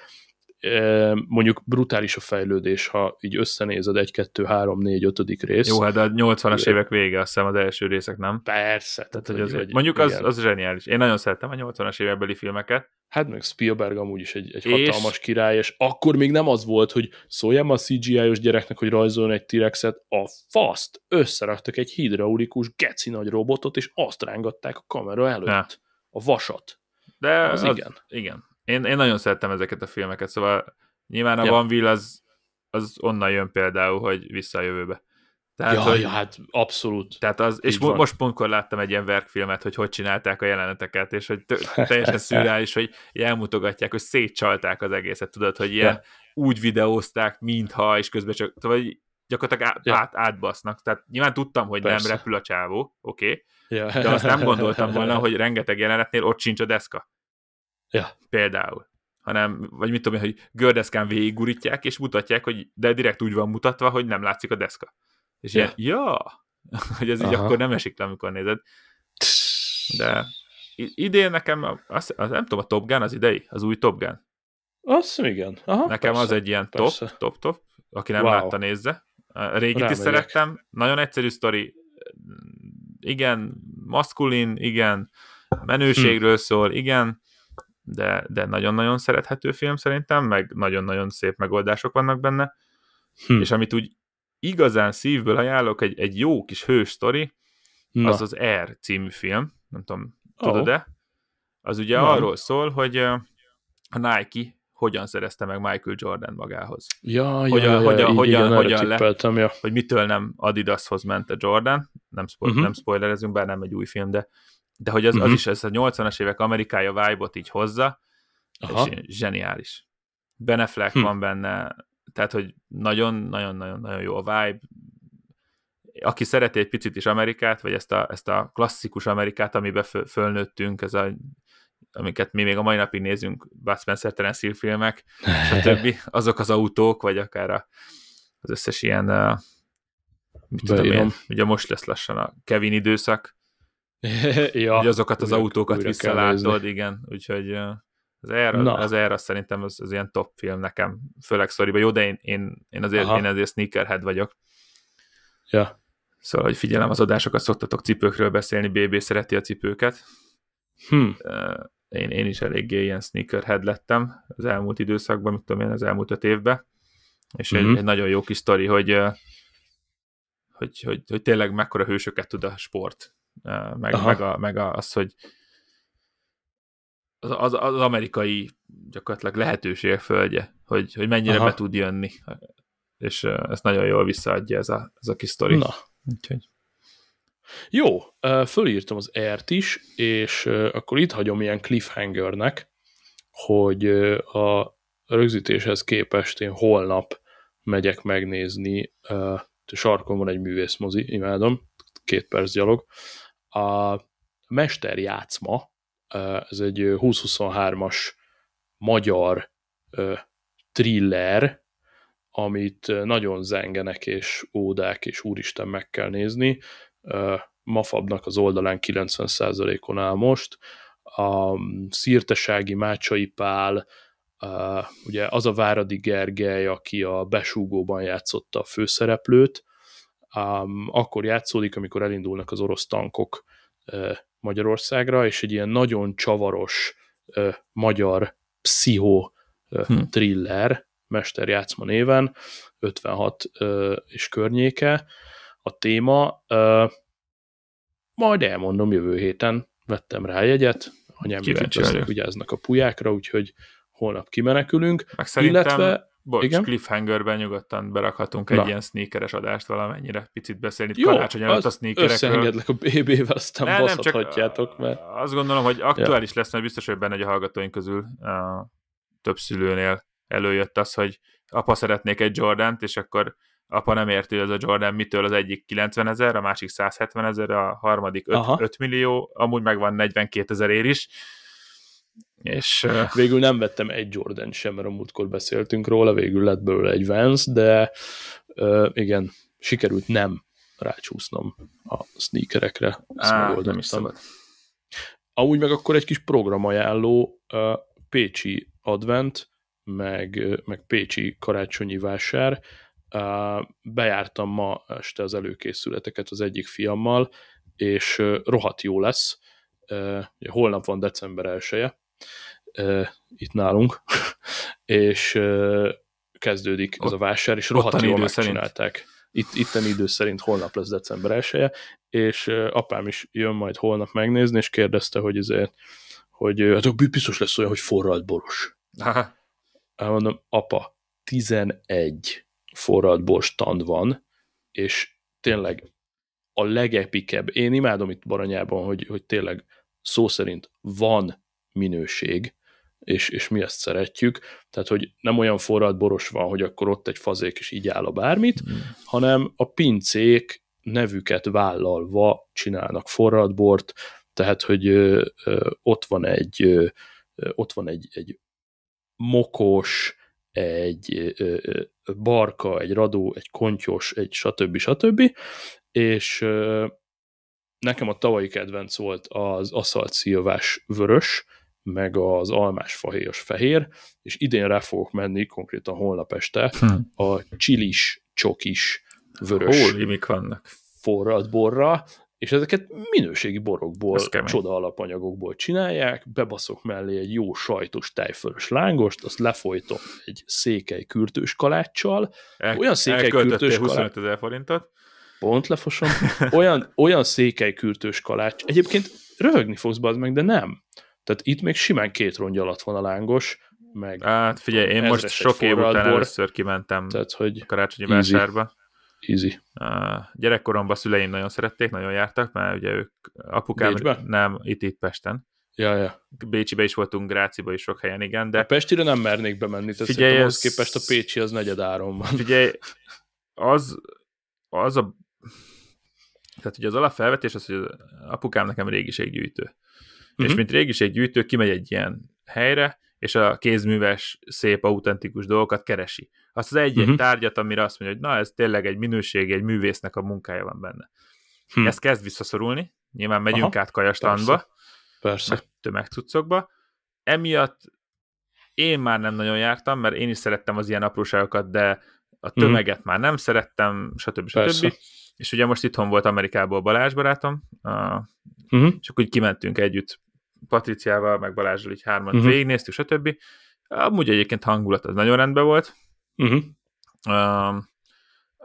Mondjuk brutális a fejlődés, ha így összenézed 1, 2, 3, 4, 5. rész. Jó, hát a 80-as évek vége, azt hiszem az első részek, nem? Persze. Tehát, hogy az, mondjuk az, az zseniális. Én nagyon szerettem a 80-as évekbeli filmeket. Hát meg Spielberg amúgy is egy, egy És- hatalmas király, és akkor még nem az volt, hogy szóljam a CGI-os gyereknek, hogy rajzoljon egy T-Rexet, a faszt összeraktak egy hidraulikus geci nagy robotot, és azt rángatták a kamera előtt. Ja. A vasat. De Az igen. igen. Én, én nagyon szerettem ezeket a filmeket, szóval nyilván a Ja. Van Will az, az onnan jön például, hogy vissza a jövőbe. Tehát, ja, hogy, ja, hát abszolút. tehát az, és mo- most pontkor láttam egy ilyen verkfilmet, hogy hogy csinálták a jeleneteket, és hogy tö- teljesen szürreális, hogy elmutogatják, hogy szétcsalták az egészet, tudod, hogy ilyen Ja. úgy videózták, mintha, és közben csak, szóval így gyakorlatilag át, Ja. át, átbasznak. Tehát nyilván tudtam, hogy Persze. nem repül a csávó, oké, okay, Ja. de azt nem gondoltam volna, hogy rengeteg jelenetnél ott sincs a deszka. Ja. Például. Hanem, vagy mit tudom én, hogy gördeszkán végigurítják, és mutatják, hogy de direkt úgy van mutatva, hogy nem látszik a deszka. És Ja. ilyen, ja, hogy ez így Aha. akkor nem esik le, amikor nézed. De idén nekem, a- azt, az, nem tudom, a Top Gun az idei, az új Top Gun. Azt igen. Aha, Nekem persze. az egy ilyen persze. top, top, top. Aki nem Wow. látta, nézze. A régit is Rámegyek. szerettem. Nagyon egyszerű sztori. Igen, maszkulin, igen, menőségről szól, igen, de, de nagyon-nagyon szerethető film szerintem, meg nagyon-nagyon szép megoldások vannak benne. Hm. És amit úgy igazán szívből ajánlok, egy, egy jó kis hős sztori, Na. az az Air című film, nem tudom, tudod-e? Az ugye Nem. arról szól, hogy a Nike hogyan szerezte meg Michael Jordan magához. Ja, ja, Hogyan- ja, ja, hogyan- így hogyan- igen, hogyan le- ja. Hogy mitől nem Adidashoz ment a Jordan, nem, spo- Mhm. nem spoilerezünk, bár nem egy új film, de, de hogy az, az Mhm. is ez a 80-as évek Amerikája vibe-ot így hozza, Aha. és zseniális. Ben Affleck Hm. van benne, tehát, hogy nagyon-nagyon-nagyon jó a vibe. Aki szereti egy picit is Amerikát, vagy ezt a, ezt a klasszikus Amerikát, amiben föl, fölnőttünk, ez a, amiket mi még a mai napig nézünk, Bud Spencer, Terence Hill filmek, stb. azok az autók, vagy akár a, az összes ilyen, uh, mit tudom én, ugye most lesz lassan a Kevin időszak, ja, hogy azokat az újra- autókat újra visszalátod, igen, úgyhogy az Air, Na. az az szerintem az, az ilyen top film nekem, főleg szoriba. Jó, de én, én, én, azért, Aha. én azért sneakerhead vagyok, Ja. szóval, hogy figyelem az adásokat, szoktatok cipőkről beszélni, BB szereti a cipőket. Hm. Én, én is eléggé ilyen sneakerhead lettem az elmúlt időszakban, mit tudom én, az elmúlt öt évben, és egy, Mhm. egy nagyon jó kis sztori, hogy, hogy, hogy, hogy tényleg mekkora hősöket tud a sport, meg, Aha. meg, a, meg a, az, hogy az, az, az amerikai gyakorlatilag lehetőség földje, hogy, hogy mennyire Aha. be tud jönni. És ezt nagyon jól visszaadja ez a, ez a kis sztori. Na. Úgyhogy. Jó, fölírtam az ert is, és akkor itt hagyom ilyen cliffhangernek, hogy a rögzítéshez képest én holnap megyek megnézni, sarkon van egy művészmozi, imádom, két perc gyalog. A Mester játszma, ez egy 2023-as magyar thriller, amit nagyon zengenek és ódák, és úristen meg kell nézni. Mafabnak az oldalán 90%-on áll most. A Szirtesági Mácsai Pál, ugye az a Váradi Gergely, aki a besúgóban játszotta a főszereplőt, akkor játszódik, amikor elindulnak az orosz tankok Magyarországra, és egy ilyen nagyon csavaros magyar pszichó hm. thriller, Játszma néven, 56 és környéke a téma. Majd elmondom jövő héten, vettem rá jegyet, anyám lesznek, vigyáznak a pulyákra, úgyhogy holnap kimenekülünk. Meg illetve Bocs, Igen? cliffhangerben nyugodtan berakhatunk Na. egy ilyen sneakeres adást valamennyire, picit beszélni Jó, karácsony előtt a sneakerekről. összeengedlek a BB-vel, aztán ne, baszhatjátok, mert... Azt gondolom, hogy aktuális ja. lesz, mert biztos, hogy benne, hogy a hallgatóink közül uh, több szülőnél előjött az, hogy apa szeretnék egy Jordant, és akkor apa nem érti, hogy ez a Jordan mitől az egyik 90 ezer, a másik 170 ezer, a harmadik 5, 5 millió, amúgy megvan 42 ezer ér is, és végül nem vettem egy Jordan sem, mert a múltkor beszéltünk róla, végül lett belőle egy Vans, de igen, sikerült nem rácsúsznom a sneakerekre. Ezt Á, nem is szabad. Amúgy meg akkor egy kis programajánló, uh, Pécsi Advent, meg, meg Pécsi karácsonyi vásár. Uh, bejártam ma este az előkészületeket az egyik fiammal, és uh, rohadt jó lesz. Uh, holnap van december 1 -e, itt nálunk, és kezdődik ez a vásár, és rohadt jól megcsinálták. Itt, itten idő szerint holnap lesz december 1 és apám is jön majd holnap megnézni, és kérdezte, hogy ezért, hogy hát biztos lesz olyan, hogy forralt boros. Aha. Mondom, apa, 11 forralt bor stand van, és tényleg a legepikebb, én imádom itt Baranyában, hogy, hogy tényleg szó szerint van minőség, és, és mi ezt szeretjük. Tehát, hogy nem olyan forralt boros van, hogy akkor ott egy fazék is így áll a bármit, mm. hanem a pincék nevüket vállalva csinálnak forralt bort, tehát, hogy ö, ö, ott van egy ö, ott van egy, egy mokos, egy ö, ö, barka, egy radó, egy kontyos, egy stb. stb. És ö, nekem a tavalyi kedvenc volt az aszalt szilvás vörös, meg az almás fahéjas fehér, és idén rá fogok menni, konkrétan holnap este, hm. a csilis, csokis, vörös Hol, vannak? forralt borra, és ezeket minőségi borokból, csoda alapanyagokból csinálják, bebaszok mellé egy jó sajtos tejfölös lángost, azt lefolytom egy székely kürtős kaláccsal, El, olyan székely kürtős 25 ezer forintot. Pont lefosom. Olyan, olyan székely kürtős kalács. Egyébként röhögni fogsz meg, de nem. Tehát itt még simán két rongy alatt van a lángos, meg... Hát figyelj, én most sok év után először kimentem tehát, hogy karácsonyi easy, vásárba. Easy. Uh, gyerekkoromban szüleim nagyon szerették, nagyon jártak, mert ugye ők apukám... Bécsbe? Nem, itt, itt Pesten. Ja, ja. Bécsibe is voltunk, Gráciba is sok helyen, igen, de... A Pestire nem mernék bemenni, tehát figyelj, ez... képest a Pécsi az negyed áron van. Figyelj, az, az a... Tehát ugye az alapfelvetés az, hogy az apukám nekem régiséggyűjtő uh-huh. és mint régiséggyűjtő kimegy egy ilyen helyre, és a kézműves, szép, autentikus dolgokat keresi. Azt az egy-egy uh-huh. tárgyat, amire azt mondja, hogy na, ez tényleg egy minőség, egy művésznek a munkája van benne. Hmm. Ez kezd visszaszorulni, nyilván megyünk Aha, át Kajastandba, persze, persze. tömegcuccokba. Emiatt én már nem nagyon jártam, mert én is szerettem az ilyen apróságokat, de a mhm. tömeget mm. már nem szerettem, stb. stb. És ugye most itthon volt Amerikából Balázs barátom, uh-huh. és akkor így kimentünk együtt Patriciával, meg Balázsral így hárman uh-huh. végignéztük, stb. Amúgy egyébként hangulat az nagyon rendben volt. Uh-huh. Uh,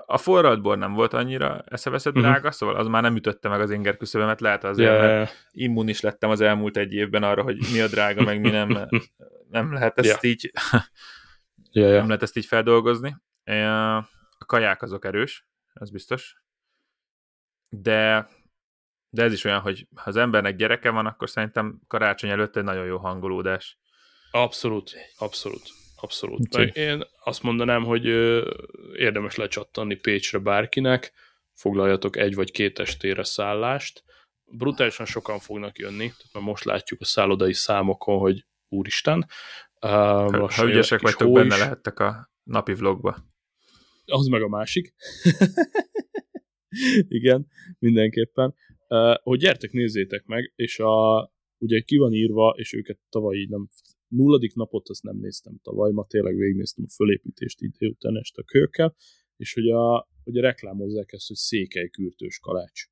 a forralt bor nem volt annyira eszeveszett Mhm. drága, szóval az már nem ütötte meg az inger küszöbömet, lehet azért, Ja, mert ja, ja. immun is lettem az elmúlt egy évben arra, hogy mi a drága, meg mi nem, nem lehet ezt Ja. így ja, nem ja. lehet ezt így feldolgozni. A kaják azok erős, az biztos. De, de ez is olyan, hogy ha az embernek gyereke van, akkor szerintem karácsony előtt egy nagyon jó hangolódás. Abszolút, abszolút, abszolút. Úgyhogy- én azt mondanám, hogy érdemes lecsattanni Pécsre bárkinek, foglaljatok egy vagy két estére szállást. Brutálisan sokan fognak jönni, tehát már most látjuk a szállodai számokon, hogy úristen. Uh, Ha, ha ügyesek vagytok, benne lehettek a napi vlogba. Az meg a másik. Igen, mindenképpen. Hogy gyertek, nézzétek meg, és a, ugye ki van írva, és őket tavaly így nem, nulladik napot azt nem néztem tavaly, ma tényleg végignéztem a fölépítést így délután este a kőkkel, és hogy a, ugye reklámozzák ezt, hogy székely kürtős kalács.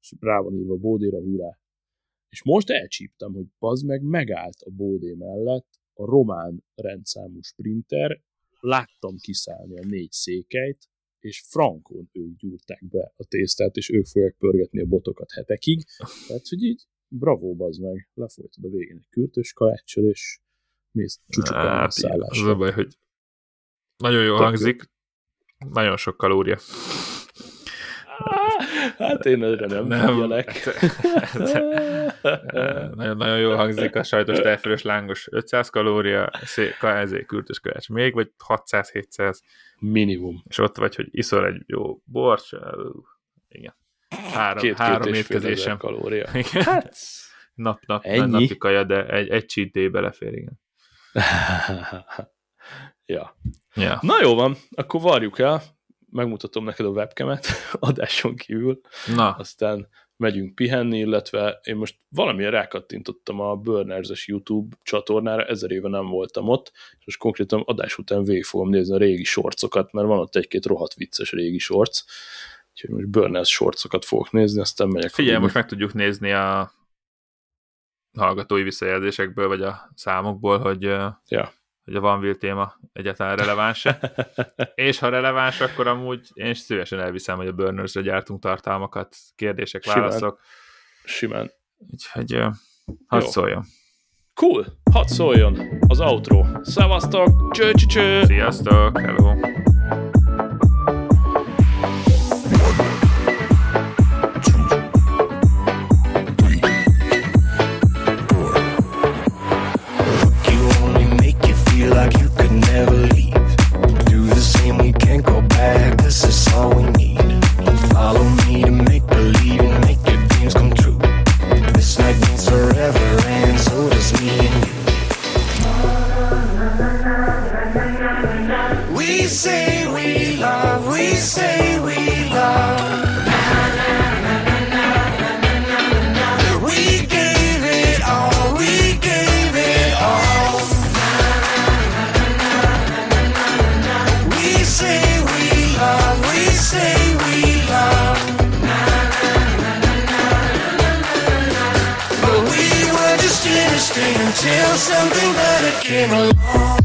És rá van írva bódéra, hurrá. És most elcsíptem, hogy bazd meg megállt a bódé mellett a román rendszámú sprinter, láttam kiszállni a négy székelyt, és frankon ők gyúrták be a tésztát, és ők fogják pörgetni a botokat hetekig. Tehát, hogy így bravo, bazd meg, lefolytad a végén egy kürtös kaláccsal, és mész csúcsukálni a Hát, az a baj, hogy nagyon jól Tök hangzik, nagyon sok kalória. Hát én erre nem, Nem. figyelek. Nagyon-nagyon jól hangzik a sajtos tejfölös lángos 500 kalória, ezért kürtös kalács még, vagy 600-700, Minimum. és ott vagy, hogy iszol egy jó bort, ú, igen. Három, Két, három két étkezésem. kalória. Igen. Hát, Nap, nap, Ennyi? napi kaja, de egy, egy cheat day belefér, igen. ja. Ja. Na jó van, akkor varjuk el, megmutatom neked a webcamet adáson kívül, Na, aztán megyünk pihenni, illetve én most valamilyen rákattintottam a Burners-es YouTube csatornára, ezer éve nem voltam ott, és most konkrétan adás után végig fogom nézni a régi sorcokat, mert van ott egy-két rohadt vicces régi sorc, úgyhogy most Burners sorcokat fogok nézni, aztán megyek. figyelj, most meg tudjuk nézni a hallgatói visszajelzésekből, vagy a számokból, hogy, Ja. Hogy a Van Will téma egyáltalán releváns-e. És ha releváns, akkor amúgy én is szívesen elviszem, hogy a Burners-re gyártunk tartalmakat, kérdések, Simán. válaszok. Simán. Úgyhogy ö, hadd Jó. szóljon. Cool, hadd szóljon az outro. Szevasztok, cső, cső, cső. Sziasztok, hello! still something, better came along.